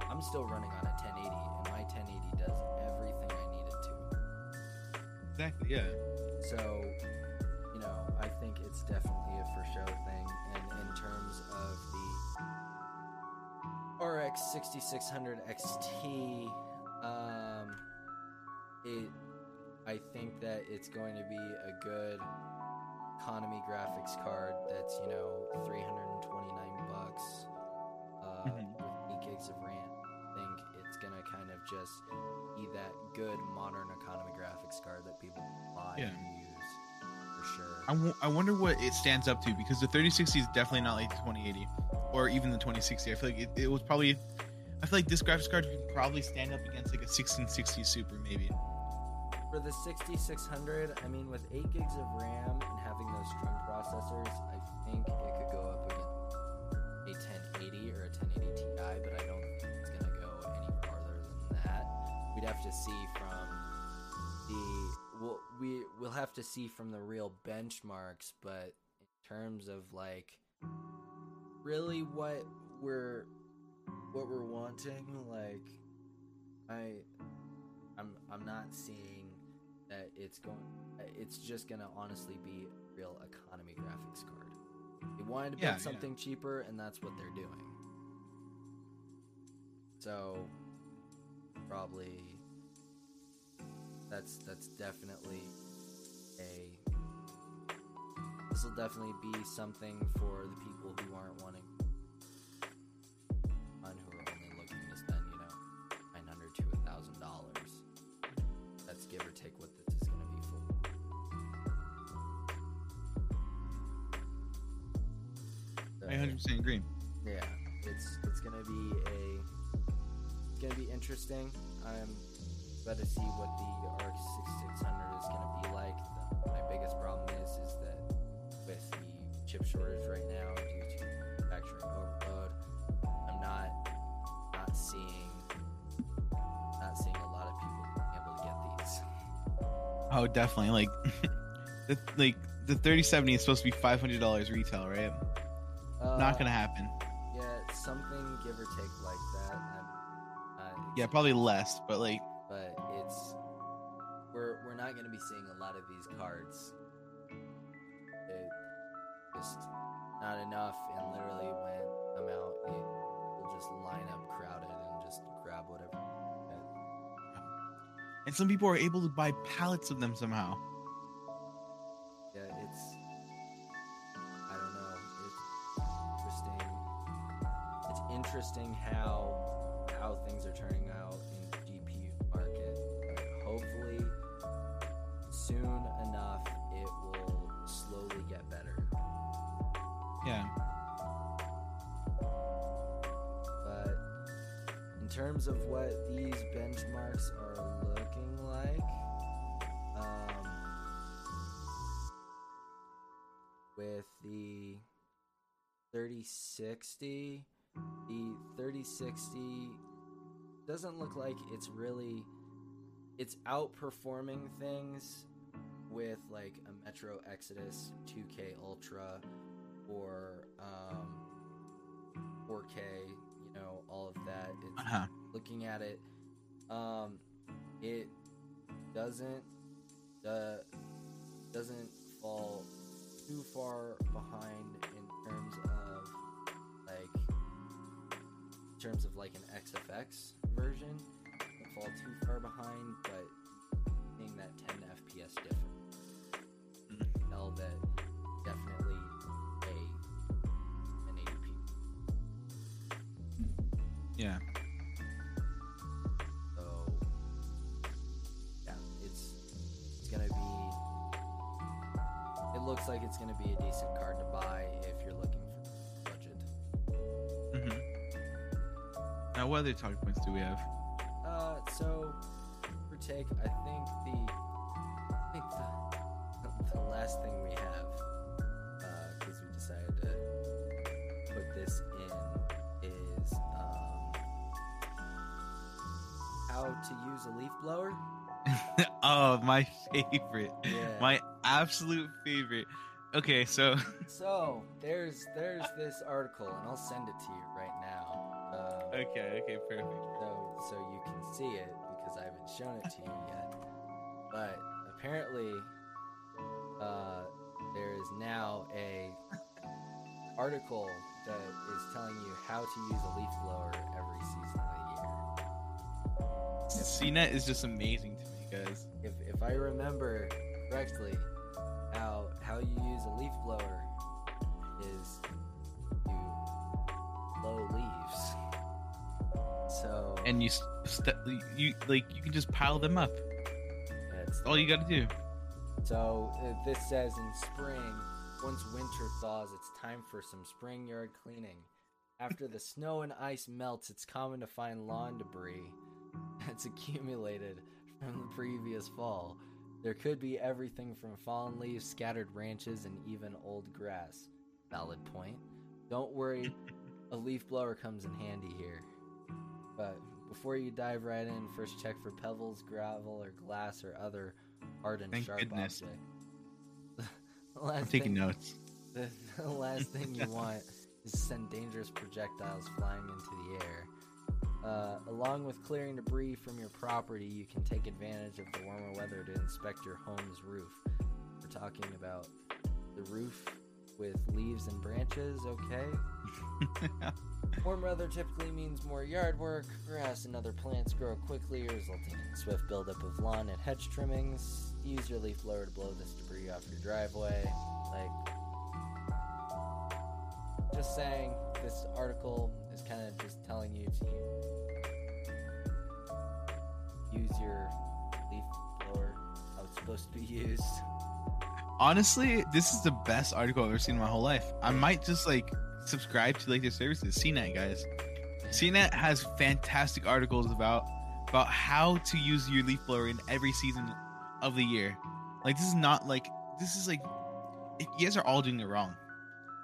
I'm still running on a 1080, and my 1080 does everything I need it to. Exactly. Yeah. So, you know, I think it's definitely a for show thing. And in terms of the RX 6600 XT, um, it I think that it's going to be a good economy graphics card that's you know 329 bucks uh, with 8 gigs of RAM. I think it's gonna kind of just be that good modern economy graphics card that people buy Yeah. and use for sure. I, w- I wonder what it stands up to because the 3060 is definitely not like the 2080 or even the 2060. I feel like it, it was probably. I feel like this graphics card could probably stand up against like a 1660 Super maybe. For the 6600, I mean, with 8 gigs of RAM and having those stream processors, I think it could go up against a 1080 or a 1080 Ti, but I don't think it's going to go any farther than that. We'd have to see from the we'll, we we'll have to see from the real benchmarks, but in terms of like really what we're what we're wanting, like I I'm I'm not seeing that it's going it's just gonna honestly be a real economy graphics card. They wanted to build Yeah, yeah. something cheaper and that's what they're doing. So probably that's that's definitely a this will definitely be something for the people who aren't wanting 100 percent agree. Yeah, it's it's gonna be a gonna be interesting. I'm about to see what the RX six hundred is gonna be like. The, my biggest problem is is that with the chip shortage right now due to manufacturing overload, I'm not not seeing not seeing a lot of people able to get these. Oh, definitely. Like, <laughs> the, like the 3070 is supposed to be $500 retail, right? Uh, not gonna happen. Yeah, something give or take like that. Uh, Yeah, probably less, but like, but it's we're we're not going to be seeing a lot of these cards. It just not enough, and literally when I'm out, it will just line up crowded and just grab whatever. and some people are able to buy pallets of them somehow. Interesting. How how things are turning out in the GPU market. Uh, hopefully, soon enough, it will slowly get better. Yeah. But in terms of what these benchmarks are looking like, um, with the 3060, the 3060 doesn't look like it's really it's outperforming things with like a Metro Exodus 2K Ultra or um 4K, you know, all of that. It's Uh-huh. looking at it um it doesn't uh, doesn't fall too far behind in terms of terms of like an XFX version. Doesn't fall too far behind, but seeing that 10 FPS difference. You can Tell that definitely a an 80p. Yeah. Now, what other talking points do we have? Uh, so for take, I think the I think the the last thing we have, because we decided to put this in, is um, how to use a leaf blower. <laughs> oh, my favorite. Yeah. My absolute favorite. Okay, so So there's there's this article, and I'll send it to you right now. Okay, okay, perfect. So so you can see it because I haven't shown it to you yet. But apparently, uh, there is now a article that is telling you how to use a leaf blower every season of the year. CNET is just amazing to me, guys. If if I remember correctly, how how you use a leaf blower is So And you st- you like you can just pile them up. That's all you got to do. So uh, this says in spring, once winter thaws, it's time for some spring yard cleaning. After the snow and ice melts, it's common to find lawn debris <laughs> that's accumulated from the previous fall. There could be everything from fallen leaves, scattered branches, and even old grass. Valid point. Don't worry, <laughs> a leaf blower comes in handy here. But before you dive right in, first check for pebbles, gravel, or glass or other hard and Thank sharp goodness. object. <laughs> The last I'm taking thing- notes. The, <laughs> the last thing you want is to send dangerous projectiles flying into the air. Uh, along with clearing debris from your property, you can take advantage of the warmer weather to inspect your home's roof. We're talking about the roof with leaves and branches, okay? <laughs> Warm weather typically means more yard work. Grass and other plants grow quickly, resulting in swift buildup of lawn and hedge trimmings. Use your leaf blower to blow this debris off your driveway. Like, just saying, this article is kind of just telling you to use your leaf blower how it's supposed to be used. Honestly, this is the best article I've ever seen in my whole life. I might just like subscribe to like their services. CNET guys. CNET has fantastic articles about about how to use your leaf blower in every season of the year. Like this is not like this is like you guys are all doing it wrong.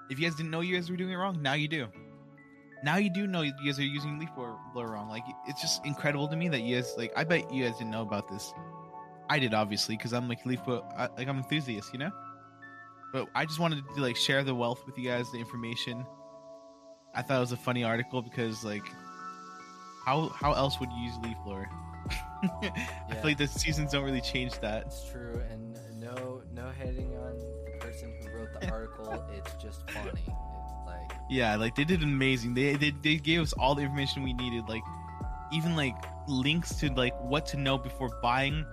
If you guys didn't know you guys were doing it wrong, now you do. Now you do know you guys are using leaf blower, blower wrong. Like it's just incredible to me that you guys like. I bet you guys didn't know about this. I did obviously because I'm like leaf blower, I, like I'm enthusiast, you know. But I just wanted to like share the wealth with you guys, the information. I thought it was a funny article because like, how how else would you use leaf blower? <laughs> I feel like the seasons don't really change that. It's true, and no no hating on the person who wrote the <laughs> article. it's just funny. It's like Yeah, like they did amazing. They, they they gave us all the information we needed, like even like links to like what to know before buying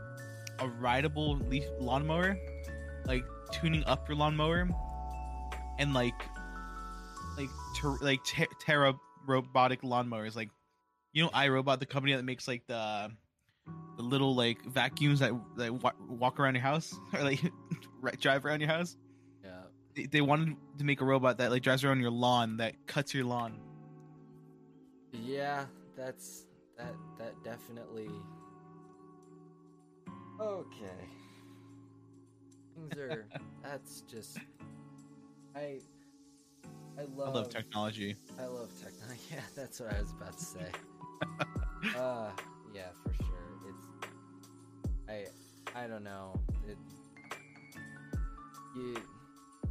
a rideable leaf lawnmower, like tuning up your lawnmower, and like like ter- like ter- Terra robotic lawnmowers. Like you know, iRobot, the company that makes like the the little like vacuums that that wa- walk around your house <laughs> or like drive around your house yeah. they, they wanted to make a robot that like drives around your lawn that cuts your lawn. Yeah, that's that that definitely Okay. Things are that's just I I love I love technology. I love technology. <laughs> Yeah, that's what I was about to say. <laughs> uh yeah, for sure. It's I I don't know. It you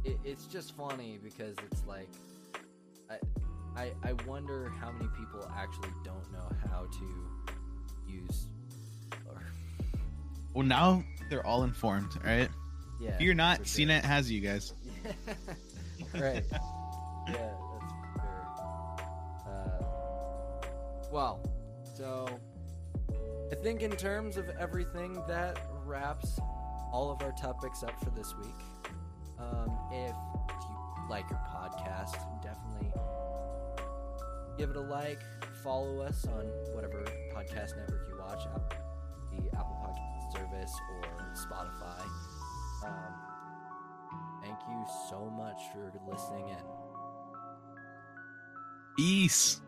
it, it's just funny because it's like I I I wonder how many people actually don't know how to use or Well, now they're all informed, right? Yeah, If you're not, sure. CNET has you guys. <laughs> right. Yeah, that's for. Uh, well, so I think in terms of everything, that wraps all of our topics up for this week. Um, if you like your podcast, definitely give it a like. Follow us on whatever podcast network you watch, the Apple Podcast service or Spotify. Um, thank you so much for listening in. Peace.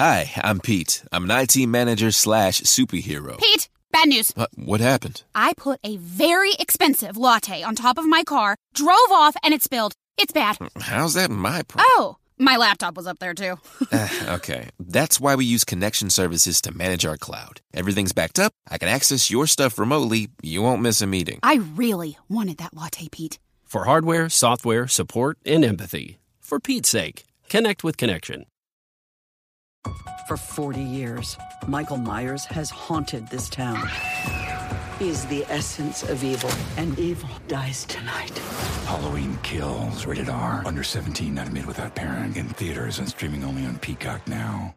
Hi, I'm Pete. I'm an IT manager slash superhero. Pete, bad news. What, what happened? I put a very expensive latte on top of my car, drove off, and it spilled. It's bad. How's that my problem? Oh, my laptop was up there too. uh, <laughs> okay, that's why we use connection services to manage our cloud. Everything's backed up. I can access your stuff remotely. You won't miss a meeting. I really wanted that latte, Pete. For hardware, software, support, and empathy. For Pete's sake, connect with Connection. For 40 years, Michael Myers has haunted this town. He is the essence of evil, and evil dies tonight. Halloween Kills, rated R. Under 17, not admitted without parent. In theaters and streaming only on Peacock now.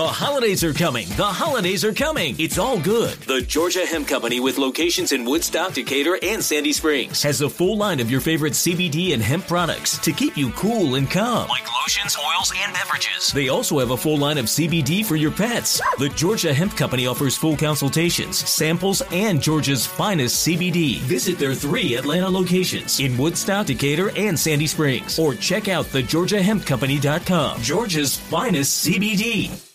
The holidays are coming. The holidays are coming. It's all good. The Georgia Hemp Company, with locations in Woodstock, Decatur, and Sandy Springs, has a full line of your favorite CBD and hemp products to keep you cool and calm. Like lotions, oils, and beverages. They also have a full line of CBD for your pets. The Georgia Hemp Company offers full consultations, samples, and Georgia's finest CBD. Visit their three Atlanta locations in Woodstock, Decatur, and Sandy Springs. Or check out thegeorgiahempcompany.com. Georgia's finest CBD.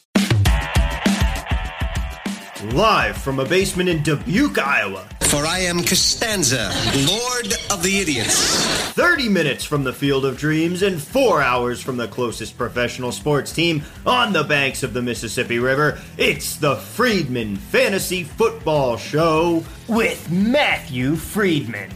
Live from a basement in Dubuque, Iowa. For I am Costanza, Lord of the Idiots. 30 minutes from the Field of Dreams and 4 hours from the closest professional sports team on the banks of the Mississippi River. It's the Friedman Fantasy Football Show with Matthew Friedman.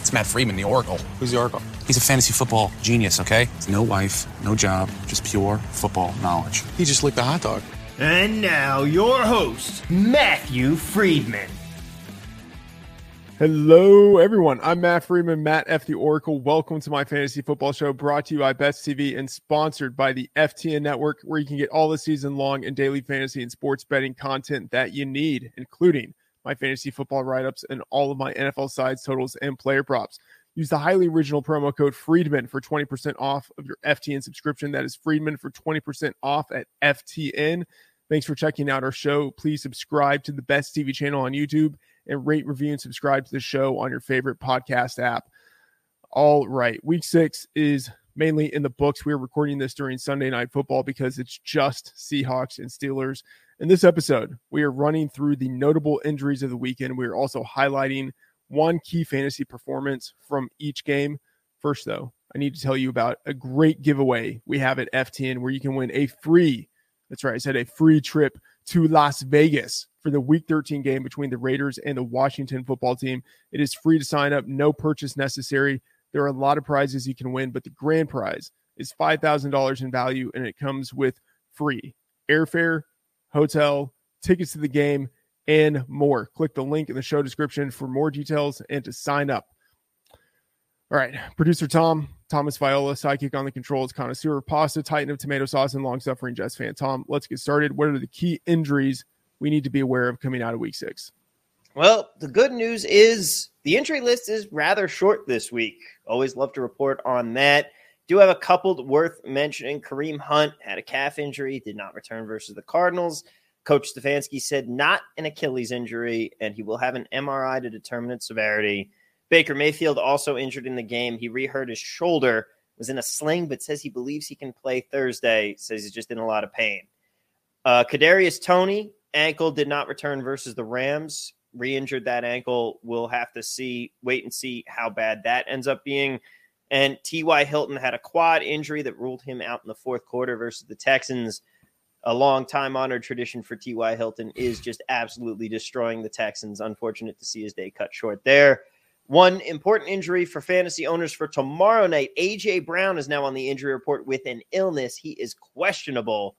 It's Matt Freeman, the Oracle. Who's the Oracle? He's a fantasy football genius, okay? No wife, no job, just pure football knowledge. He just licked a hot dog. And now, your host, Matthew Friedman. Hello, everyone. I'm Matt Friedman, Matt F. The Oracle. Welcome to my fantasy football show brought to you by Best TV and sponsored by the FTN Network, where you can get all the season long and daily fantasy and sports betting content that you need, including my fantasy football write ups and all of my NFL sides, totals, and player props. Use the highly original promo code Friedman for 20% off of your FTN subscription. That is Friedman for 20% off at FTN. Thanks for checking out our show. Please subscribe to the Best TV channel on YouTube and rate, review, and subscribe to the show on your favorite podcast app. All right. Week six is mainly in the books. We are recording this during Sunday night football because it's just Seahawks and Steelers. In this episode, we are running through the notable injuries of the weekend. We are also highlighting one key fantasy performance from each game. First, though, I need to tell you about a great giveaway we have at FTN where you can win a free, that's right, I said a free trip to Las Vegas for the week 13 game between the Raiders and the Washington football team. It is free to sign up, no purchase necessary. There are a lot of prizes you can win, but the grand prize is $5,000 in value and it comes with free airfare, hotel, tickets to the game, and more. Click the link in the show description for more details and to sign up. All right, producer Tom, Thomas Viola, sidekick on the controls, connoisseur of pasta, titan of tomato sauce, and long suffering Jets fan. Tom, let's get started. What are the key injuries we need to be aware of coming out of week six? Well, the good news is the injury list is rather short this week. Always love to report on that. Do have a couple worth mentioning. Kareem Hunt had a calf injury, did not return versus the Cardinals. Coach Stefanski said not an Achilles injury, and he will have an MRI to determine its severity. Baker Mayfield also injured in the game. He rehurt his shoulder, was in a sling, but says he believes he can play Thursday. Says he's just in a lot of pain. Uh, Kadarius Toney ankle did not return versus the Rams. Re-injured that ankle. We'll have to see, wait and see how bad that ends up being. And T.Y. Hilton had a quad injury that ruled him out in the fourth quarter versus the Texans. A long time honored tradition for T.Y. Hilton is just absolutely destroying the Texans. Unfortunate to see his day cut short there. One important injury for fantasy owners for tomorrow night. AJ Brown is now on the injury report with an illness. He is questionable.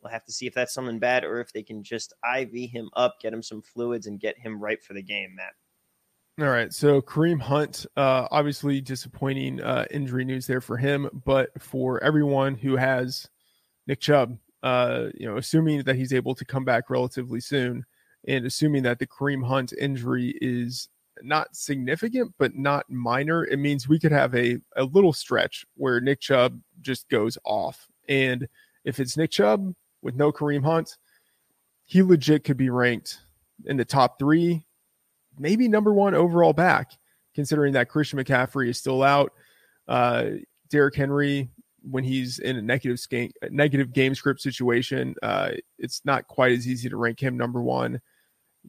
We'll have to see if that's something bad or if they can just IV him up, get him some fluids, and get him right for the game, Matt. All right. So Kareem Hunt, uh, obviously disappointing uh, injury news there for him, but for everyone who has Nick Chubb, uh, you know, assuming that he's able to come back relatively soon, and assuming that the Kareem Hunt injury is not significant but not minor, it means we could have a a little stretch where Nick Chubb just goes off. And if it's Nick Chubb with no Kareem Hunt, he legit could be ranked in the top three, maybe number one overall back, considering that Christian McCaffrey is still out. Uh, Derrick Henry, when he's in a negative negative game script situation, uh, it's not quite as easy to rank him number one.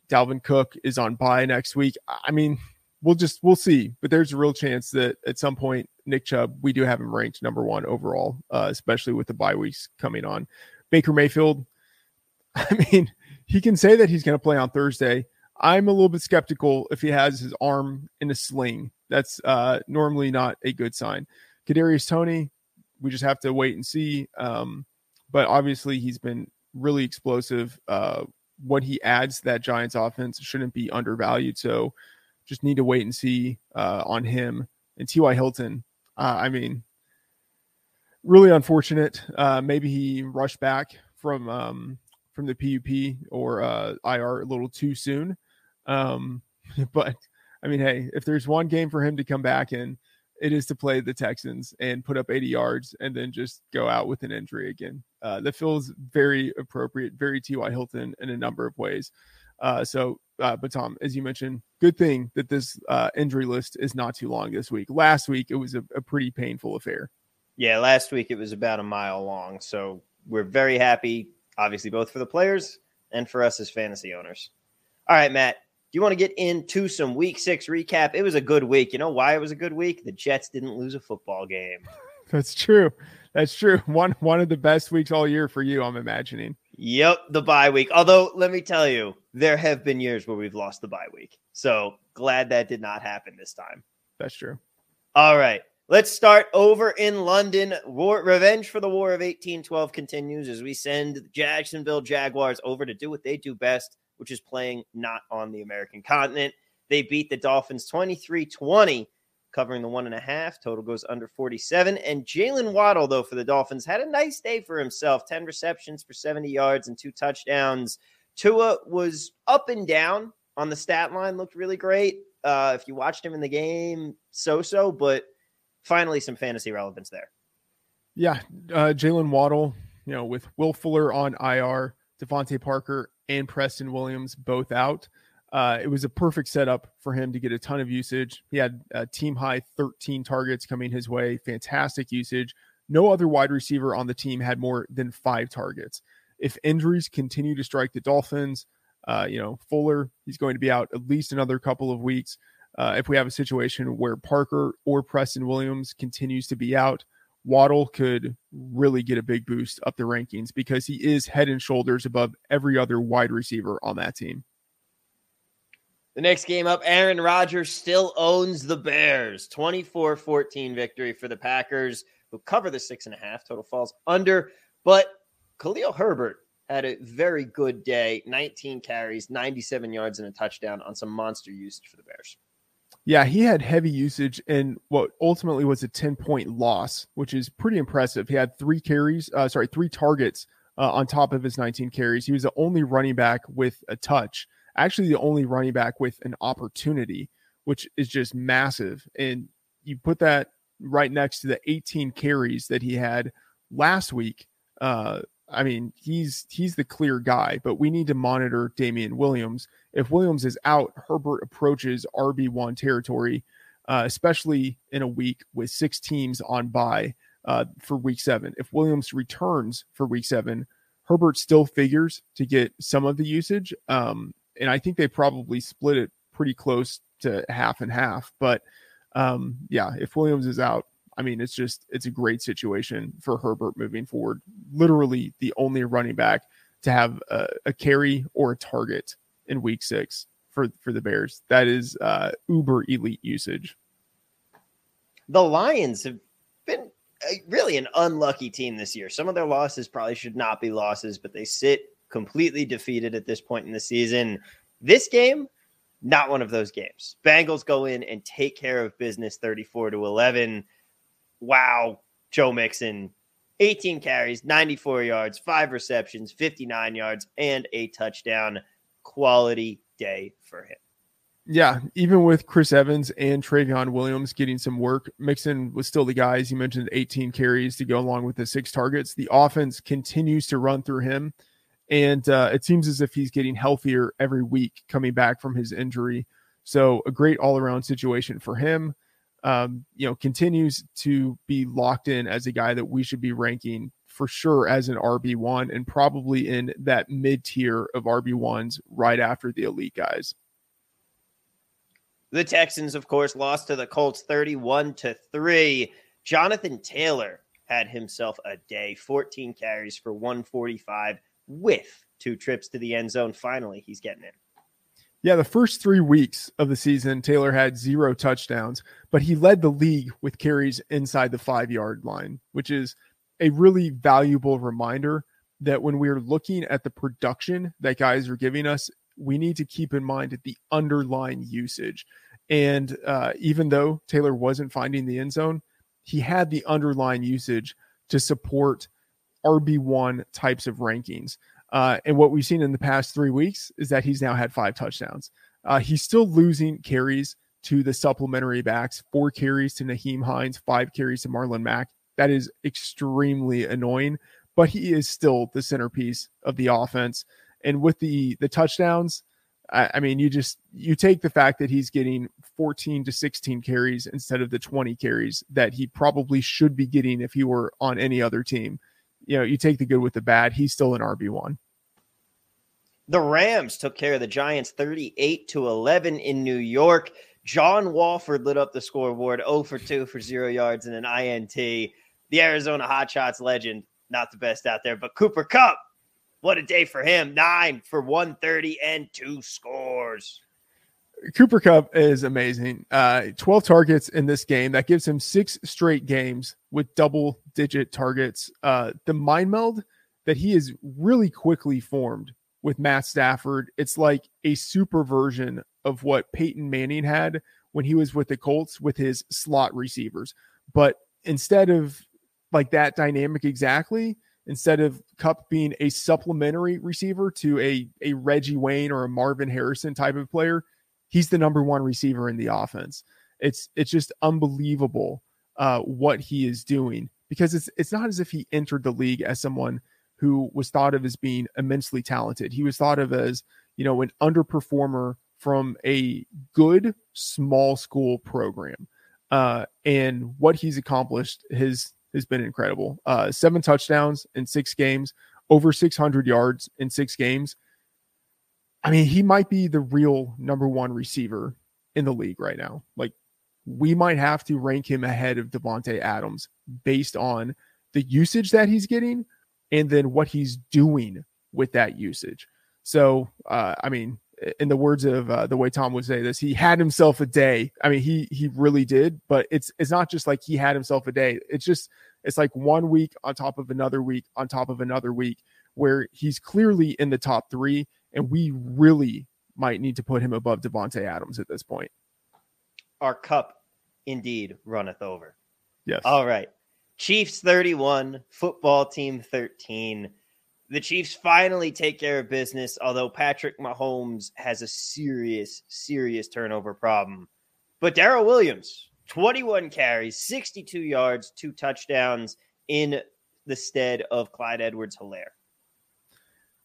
Dalvin Cook is on bye next week. I mean, we'll just we'll see, but there's a real chance that at some point Nick Chubb, we do have him ranked number one overall, uh, especially with the bye weeks coming on. Baker Mayfield, <laughs> I mean, he can say that he's going to play on Thursday. I'm a little bit skeptical if he has his arm in a sling. That's uh, normally not a good sign. Kadarius Toney, we just have to wait and see. Um, but obviously, he's been really explosive. Uh, what he adds to that Giants offense shouldn't be undervalued. So just need to wait and see uh, on him. And T.Y. Hilton, uh, I mean, really unfortunate. Uh, maybe he rushed back from um, from the PUP or uh, IR a little too soon. Um, <laughs> but I mean, hey, if there's one game for him to come back in, it is to play the Texans and put up 80 yards and then just go out with an injury again. Uh, that feels very appropriate, very T.Y. Hilton in a number of ways. Uh, so, uh, but Tom, as you mentioned, good thing that this uh, injury list is not too long this week. Last week, it was a, a pretty painful affair. Yeah, last week it was about a mile long. So we're very happy, obviously, both for the players and for us as fantasy owners. All right, Matt, you want to get into some week six recap? It was a good week. You know why it was a good week? The Jets didn't lose a football game. <laughs> That's true. That's true. <laughs> One one of the best weeks all year for you, I'm imagining. Yep, the bye week. Although, let me tell you, there have been years where we've lost the bye week. So glad that did not happen this time. That's true. All right. Let's start over in London. War Revenge for the War of 1812 continues as we send the Jacksonville Jaguars over to do what they do best, which is playing not on the American continent. They beat the Dolphins 23 20 covering the one and a half. Total goes under 47. And Jaylen Waddle, though, for the Dolphins, had a nice day for himself 10 receptions for 70 yards and two touchdowns. Tua was up and down on the stat line, looked really great. Uh, if you watched him in the game, so so, but finally some fantasy relevance there. Yeah. Uh, Jaylen Waddle, you know, with Will Fuller on IR, DeVante Parker and Preston Williams both out uh, it was a perfect setup for him to get a ton of usage. He had a team high 13 targets coming his way, fantastic usage. No other wide receiver on the team had more than five targets. If injuries continue to strike the Dolphins, uh, you know, Fuller, he's going to be out at least another couple of weeks. Uh, if we have a situation where Parker or Preston Williams continues to be out, Waddle could really get a big boost up the rankings because he is head and shoulders above every other wide receiver on that team. The next game up, Aaron Rodgers still owns the Bears. 24 14 victory for the Packers, who cover the six and a half. Total falls under. But Khalil Herbert had a very good day 19 carries, 97 yards, and a touchdown on some monster usage for the Bears. Yeah, he had heavy usage in what ultimately was a 10 point loss, which is pretty impressive. He had three carries, uh, sorry, three targets uh, on top of his 19 carries. He was the only running back with a touch actually the only running back with an opportunity, which is just massive. And you put that right next to the 18 carries that he had last week. Uh, I mean, he's he's the clear guy, but we need to monitor Damien Williams. If Williams is out, Herbert approaches RB one territory, uh, especially in a week with six teams on bye uh, for week seven. If Williams returns for week seven, Herbert still figures to get some of the usage. Um, and I think they probably split it pretty close to half and half. But um, yeah, if Williams is out, I mean, it's just it's a great situation for Herbert moving forward. Literally the only running back to have a, a carry or a target in Week Six for for the Bears. That is uh, uber elite usage. The Lions have been a, really an unlucky team this year. Some of their losses probably should not be losses, but they sit completely defeated at this point in the season. This game, not one of those games. Bengals go in and take care of business 34 to 11. Wow, Joe Mixon, 18 carries, 94 yards, five receptions, 59 yards, and a touchdown. Quality day for him. Yeah, even with Chris Evans and Trayveon Williams getting some work, Mixon was still the guy. As you mentioned, 18 carries to go along with the six targets. The offense continues to run through him, and uh, it seems as if he's getting healthier every week coming back from his injury. So a great all around situation for him. Um, you know, continues to be locked in as a guy that we should be ranking for sure as an RB one and probably in that mid tier of RB ones right after the elite guys. The Texans, of course, lost to the Colts 31 to 3. Jonathan Taylor had himself a day, 14 carries for 145 with two trips to the end zone. Finally, he's getting in. Yeah, the first three weeks of the season, Taylor had zero touchdowns, but he led the league with carries inside the five yard line, which is a really valuable reminder that when we're looking at the production that guys are giving us, we need to keep in mind the underlying usage. And uh, even though Taylor wasn't finding the end zone, he had the underlying usage to support RB1 types of rankings. Uh, and what we've seen in the past three weeks is that he's now had five touchdowns. Uh, he's still losing carries to the supplementary backs, four carries to Nyheim Hines, five carries to Marlon Mack. That is extremely annoying, but he is still the centerpiece of the offense. And with the the touchdowns, I, I mean, you just you take the fact that he's getting 14 to 16 carries instead of the 20 carries that he probably should be getting if he were on any other team. You know, you take the good with the bad. He's still an RB one. The Rams took care of the Giants 38 to 11 in New York. John Wolford lit up the scoreboard 0 for 2 for zero yards and an INT. The Arizona Hotshots legend, not the best out there, but Cooper Kupp. what a day for him. Nine for 130 and two scores. Cooper Kupp is amazing. Uh, 12 targets in this game. That gives him six straight games with double digit targets. Uh, the mind meld that he is really quickly formed with Matt Stafford. It's like a super version of what Peyton Manning had when he was with the Colts with his slot receivers. But instead of like that dynamic exactly, instead of Kupp being a supplementary receiver to a, a Reggie Wayne or a Marvin Harrison type of player, he's the number one receiver in the offense. It's it's just unbelievable uh, what he is doing because it's it's not as if he entered the league as someone who was thought of as being immensely talented. He was thought of as you know an underperformer from a good small school program. Uh, and what he's accomplished, his has been incredible. Uh, seven touchdowns in six games, over 600 yards in six games. I mean, he might be the real number one receiver in the league right now. Like, we might have to rank him ahead of Davante Adams based on the usage that he's getting and then what he's doing with that usage. So, uh, I mean, in the words of uh, the way Tom would say this, he had himself a day. I mean, he he really did. But it's it's not just like he had himself a day. It's just it's like one week on top of another week on top of another week where he's clearly in the top three, and we really might need to put him above Davante Adams at this point. Our cup indeed runneth over. Yes. All right. Chiefs 31, football team 13 the Chiefs finally take care of business, although Patrick Mahomes has a serious, serious turnover problem. But Darrel Williams, 21 carries, 62 yards, two touchdowns in the stead of Clyde Edwards Helaire.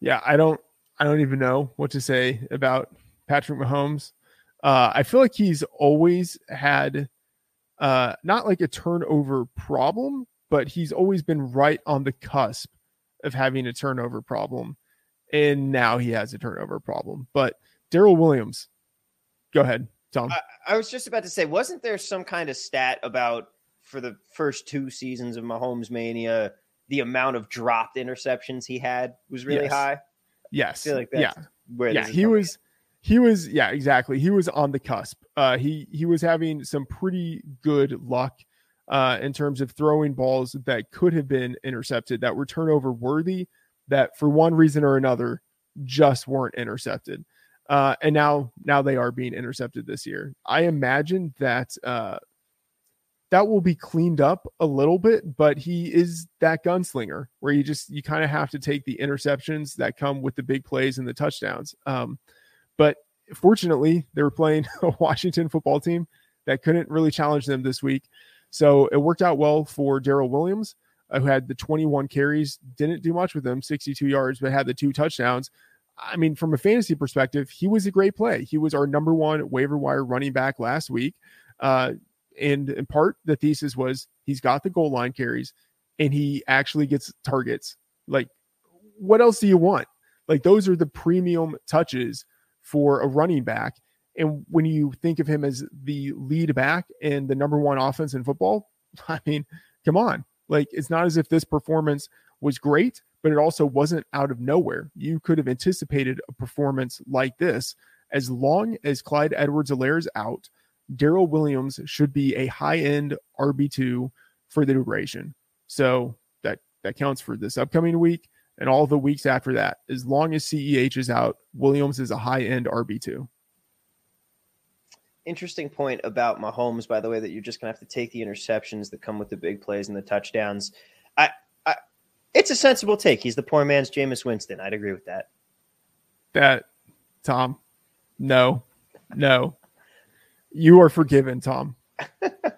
Yeah, I don't I don't even know what to say about Patrick Mahomes. Uh, I feel like he's always had uh, not like a turnover problem, but he's always been right on the cusp of having a turnover problem. And now he has a turnover problem. But Darrel Williams, go ahead, Tom. I, I, was just about to say, wasn't there some kind of stat about for the first two seasons of Mahomes Mania, the amount of dropped interceptions he had was really yes. high? Yes. I feel like yeah. where yeah, he was he was yeah, exactly. He was on the cusp. Uh he he was having some pretty good luck uh, in terms of throwing balls that could have been intercepted, that were turnover worthy, that for one reason or another just weren't intercepted. Uh, and now, now they are being intercepted this year. I imagine that uh, that will be cleaned up a little bit, but he is that gunslinger where you just you kind of have to take the interceptions that come with the big plays and the touchdowns. Um, but fortunately, they were playing <laughs> a Washington football team that couldn't really challenge them this week. So it worked out well for Darrel Williams, uh, who had the 21 carries, didn't do much with them, 62 yards, but had the two touchdowns. I mean, from a fantasy perspective, he was a great play. He was our number one waiver wire running back last week. Uh, and in part, the thesis was he's got the goal line carries and he actually gets targets. Like, what else do you want? Like, those are the premium touches for a running back. And when you think of him as the lead back and the number one offense in football, <laughs> I mean, come on. Like, it's not as if this performance was great, but it also wasn't out of nowhere. You could have anticipated a performance like this as long as Clyde Edwards Helaire is out Darrel Williams should be a high end RB2 for the duration. So that that counts for this upcoming week and all the weeks after that. As long as CEH is out, Williams is a high end RB2. Interesting point about Mahomes, by the way, that you're just gonna have to take the interceptions that come with the big plays and the touchdowns. I, I it's a sensible take. He's the poor man's Jameis Winston. I'd agree with that. That Tom, no, no, you are forgiven, Tom.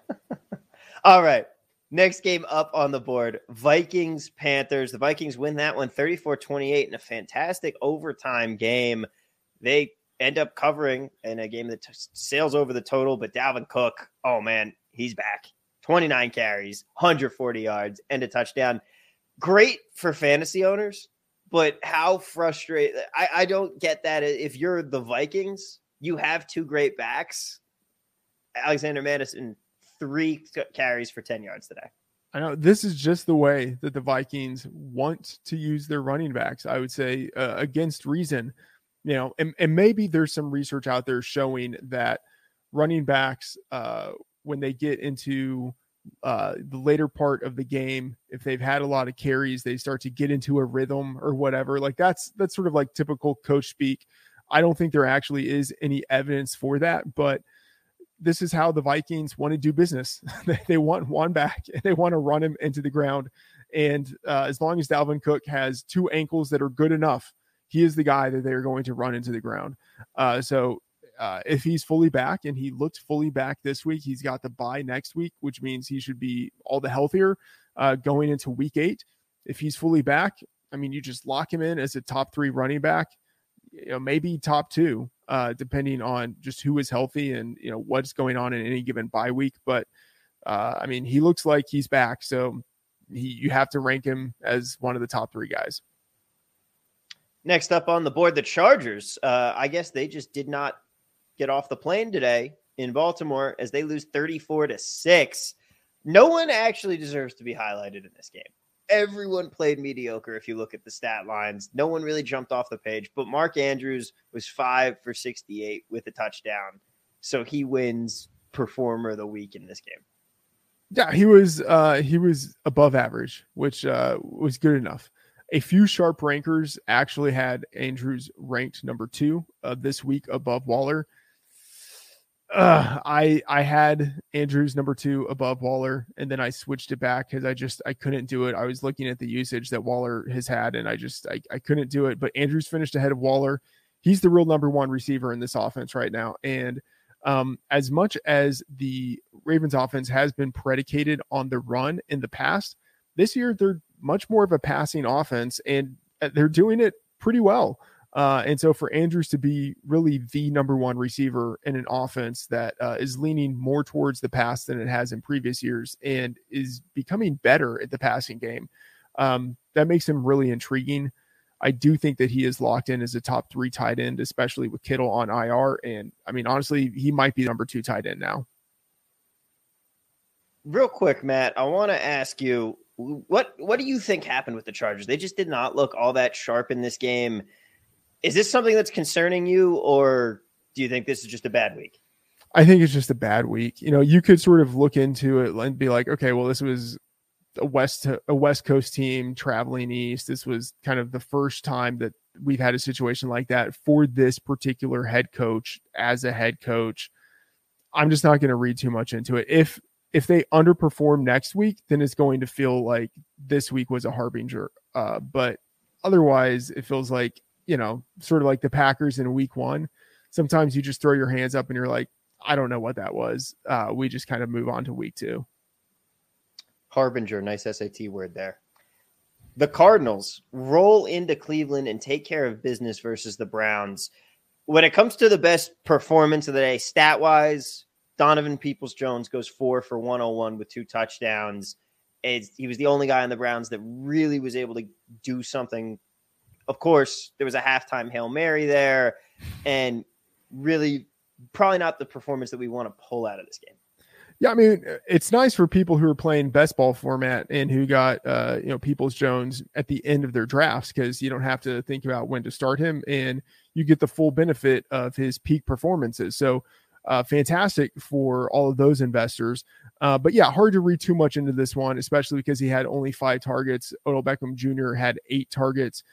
<laughs> All right. Next game up on the board Vikings Panthers. The Vikings win that one 34 28 in a fantastic overtime game. They end up covering in a game that t- sails over the total, but Dalvin Cook, oh man, he's back. 29 carries, 140 yards, and a touchdown. Great for fantasy owners, but how frustrated. I, I don't get that. If you're the Vikings, you have two great backs Alexander Mattison, three carries for 10 yards today. I know this is just the way that the Vikings want to use their running backs. I would say uh, against reason, you know, and, and maybe there's some research out there showing that running backs, uh, when they get into uh, the later part of the game, if they've had a lot of carries, they start to get into a rhythm or whatever. Like that's that's sort of like typical coach speak. I don't think there actually is any evidence for that, but this is how the Vikings want to do business. <laughs> they want one back and they want to run him into the ground. And uh, as long as Dalvin Cook has two ankles that are good enough, he is the guy that they're going to run into the ground. Uh, so uh, if he's fully back and he looked fully back this week, he's got the bye next week, which means he should be all the healthier uh, going into week eight. If he's fully back, I mean, you just lock him in as a top three running back, you know, maybe top two uh, depending on just who is healthy and you know what's going on in any given bye week. But uh, I mean, he looks like he's back, so he, you have to rank him as one of the top three guys. Next up on the board, the Chargers. Uh, I guess they just did not get off the plane today in Baltimore as they lose 34 to 6. No one actually deserves to be highlighted in this game everyone played mediocre if you look at the stat lines. No one really jumped off the page, but Mark Andrews was five for 68 with a touchdown. So he wins performer of the week in this game. Yeah, he was uh he was above average, which uh was good enough. A few sharp rankers actually had Andrews ranked number two uh, this week above Waller uh, I I had Andrews number two above Waller, and then I switched it back because I just I couldn't do it. I was looking at the usage that Waller has had, and I just I, I couldn't do it. But Andrews finished ahead of Waller. He's the real number one receiver in this offense right now. And um, as much as the Ravens offense has been predicated on the run in the past, this year they're much more of a passing offense, and uh, they're doing it pretty well. Uh, and so for Andrews to be really the number one receiver in an offense that uh, is leaning more towards the pass than it has in previous years and is becoming better at the passing game, um, that makes him really intriguing. I do think that he is locked in as a top three tight end, especially with Kittle on IR. And I mean, honestly, he might be number two tight end now. Real quick, Matt, I want to ask you what what do you think happened with the Chargers? They just did not look all that sharp in this game. Is this something that's concerning you, or do you think this is just a bad week? I think it's just a bad week. You know, you could sort of look into it and be like, okay, well, this was a west a West Coast team traveling east. This was kind of the first time that we've had a situation like that for this particular head coach as a head coach. I'm just not going to read too much into it. If if they underperform next week, then it's going to feel like this week was a harbinger. Uh, but otherwise, it feels like, you know, sort of like the Packers in week one. Sometimes you just throw your hands up and you're like, I don't know what that was. Uh, we just kind of move on to week two. Harbinger, nice SAT word there. The Cardinals roll into Cleveland and take care of business versus the Browns. When it comes to the best performance of the day, stat wise, Donovan Peoples Jones goes four for 101 with two touchdowns. It's, he was the only guy on the Browns that really was able to do something. Of course, there was a halftime Hail Mary there, and really probably not the performance that we want to pull out of this game. Yeah, I mean, it's nice for people who are playing best ball format and who got uh, you know Peoples Jones at the end of their drafts because you don't have to think about when to start him and you get the full benefit of his peak performances. So uh, fantastic for all of those investors. Uh, but yeah, hard to read too much into this one, especially because he had only five targets. Odell Beckham Jr. had eight targets.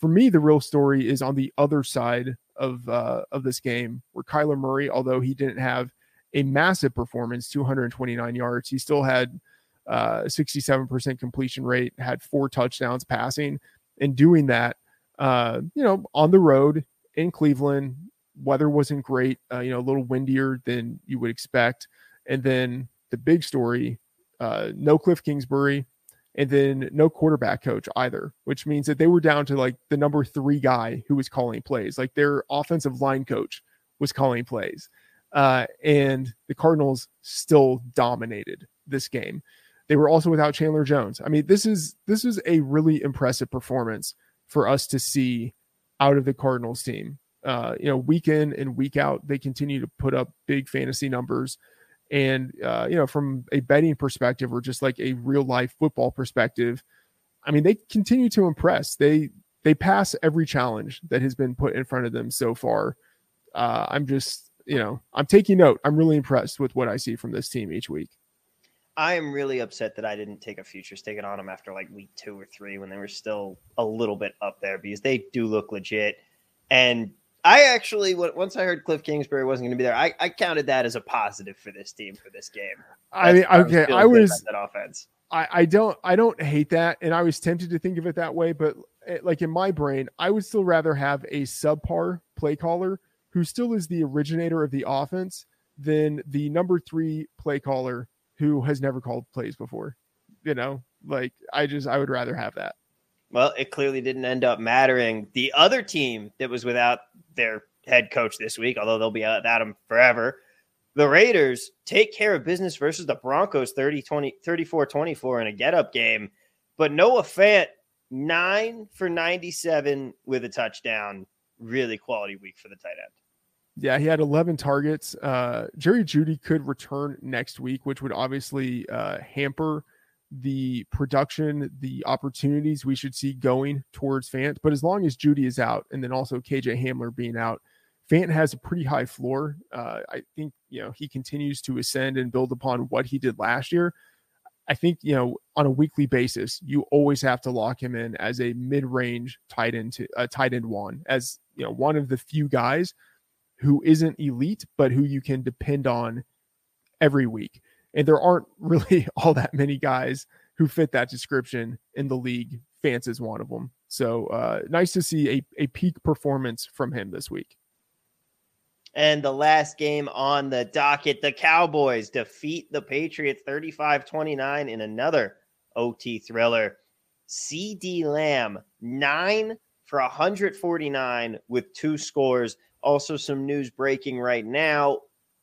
For me, the real story is on the other side of uh, of this game, where Kyler Murray, although he didn't have a massive performance, 229 yards. He still had uh, 67% completion rate, had four touchdowns passing, and doing that, uh, you know, on the road in Cleveland. Weather wasn't great, uh, you know, a little windier than you would expect. And then the big story uh, no Cliff Kingsbury, and then no quarterback coach either, which means that they were down to like the number three guy who was calling plays. Like their offensive line coach was calling plays uh, and the Cardinals still dominated this game. They were also without Chandler Jones. I mean, this is this is a really impressive performance for us to see out of the Cardinals team. Uh, you know, week in and week out, they continue to put up big fantasy numbers. And uh, you know, from a betting perspective or just like a real life football perspective, I mean, they continue to impress. They they pass every challenge that has been put in front of them so far. Uh, I'm just you know, I'm taking note. I'm really impressed with what I see from this team each week. I am really upset that I didn't take a futures ticket on them after like week two or three when they were still a little bit up there because they do look legit. And I actually, once I heard Cliff Kingsbury wasn't going to be there, I, I, counted that as a positive for this team for this game. I mean, okay, I was, that offense. I, I don't, I don't hate that, and I was tempted to think of it that way, but eh, like in my brain, I would still rather have a subpar play caller who still is the originator of the offense, than the number three play caller who has never called plays before. You know, like I just I would rather have that. Well, it clearly didn't end up mattering. The other team that was without their head coach this week, although they'll be without him forever, the Raiders take care of business versus the Broncos 30 20 34 24 in a get up game. But Noah Fant, nine for 97 with a touchdown. Really quality week for the tight end. Yeah, he had 11 targets. Uh, Jerry Jeudy could return next week, which would obviously uh, hamper the production, the opportunities we should see going towards Fant. But as long as Jeudy is out, and then also KJ Hamler being out, Fant has a pretty high floor. Uh, I think you know he continues to ascend and build upon what he did last year. I think you know on a weekly basis, you always have to lock him in as a mid-range tight end to a uh, tight end one, as you know one of the few guys who isn't elite, but who you can depend on every week. And there aren't <laughs> really all that many guys who fit that description in the league. Fant is one of them. So uh, nice to see a, a peak performance from him this week. And the last game on the docket, the Cowboys defeat the Patriots 35 29 in another OT thriller. CeeDee Lamb, nine for 149 with two scores. Also, some news breaking right now.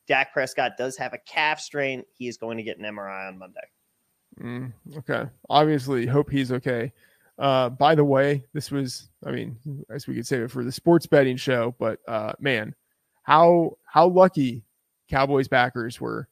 Dak Prescott does have a calf strain. He is going to get an MRI on Monday. Mm, okay. Obviously, hope he's okay. Uh, by the way, this was, I mean, as we could say it for the sports betting show, but uh, man, how how lucky Cowboys backers were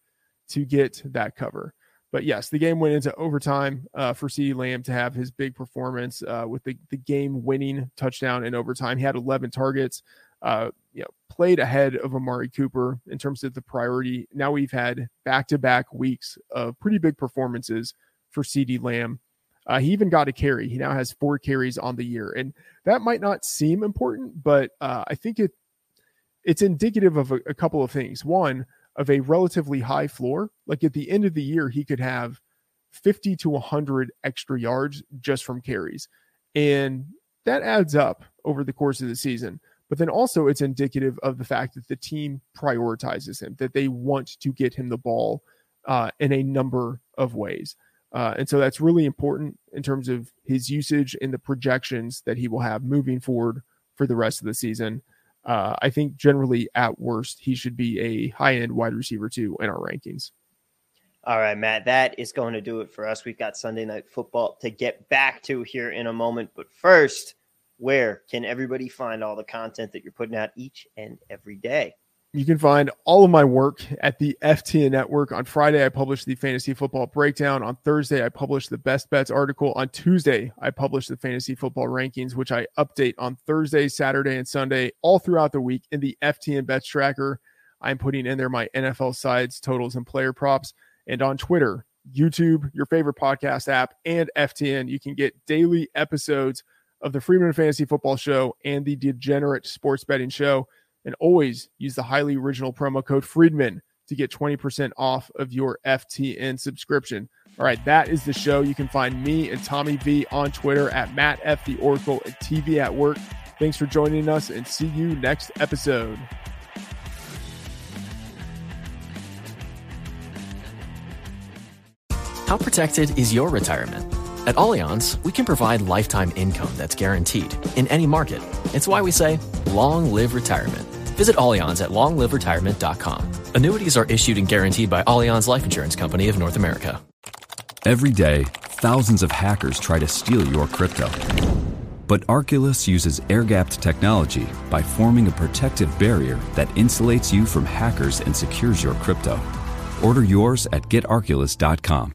to get that cover. But yes, the game went into overtime uh, for CeeDee Lamb to have his big performance uh, with the, the game winning touchdown in overtime. He had 11 targets, uh, you know, played ahead of Amari Cooper in terms of the priority. Now we've had back to back weeks of pretty big performances for CeeDee Lamb. Uh, he even got a carry. He now has four carries on the year, and that might not seem important, but uh, I think it it's indicative of a, a couple of things. One, of a relatively high floor. Like at the end of the year, he could have 50 to 100 extra yards just from carries. And that adds up over the course of the season. But then also, it's indicative of the fact that the team prioritizes him, that they want to get him the ball uh, in a number of ways. Uh, and so that's really important in terms of his usage and the projections that he will have moving forward for the rest of the season. Uh, I think generally, at worst, he should be a high end wide receiver too in our rankings. All right, Matt, that is going to do it for us. We've got Sunday night football to get back to here in a moment. But first, where can everybody find all the content that you're putting out each and every day? You can find all of my work at the FTN Network. On Friday, I published the Fantasy Football Breakdown. On Thursday, I published the Best Bets article. On Tuesday, I published the Fantasy Football Rankings, which I update on Thursday, Saturday, and Sunday, all throughout the week in the FTN Bets Tracker. I'm putting in there my NFL sides, totals, and player props. And on Twitter, YouTube, your favorite podcast app, and FTN, you can get daily episodes of the Freedman Fantasy Football Show and the Degenerate Sports Betting Show. And always use the highly original promo code Freedman to get 20% off of your FTN subscription. All right, that is the show. You can find me and Tommy V on Twitter at Matt F. The Oracle and TV at Work. Thanks for joining us and see you next episode. How protected is your retirement? At Allianz, we can provide lifetime income that's guaranteed in any market. It's why we say, long live retirement. Visit Allianz at longliveretirement.com. Annuities are issued and guaranteed by Allianz Life Insurance Company of North America. Every day, thousands of hackers try to steal your crypto. But Arculus uses air gapped technology by forming a protective barrier that insulates you from hackers and secures your crypto. Order yours at getarculus.com.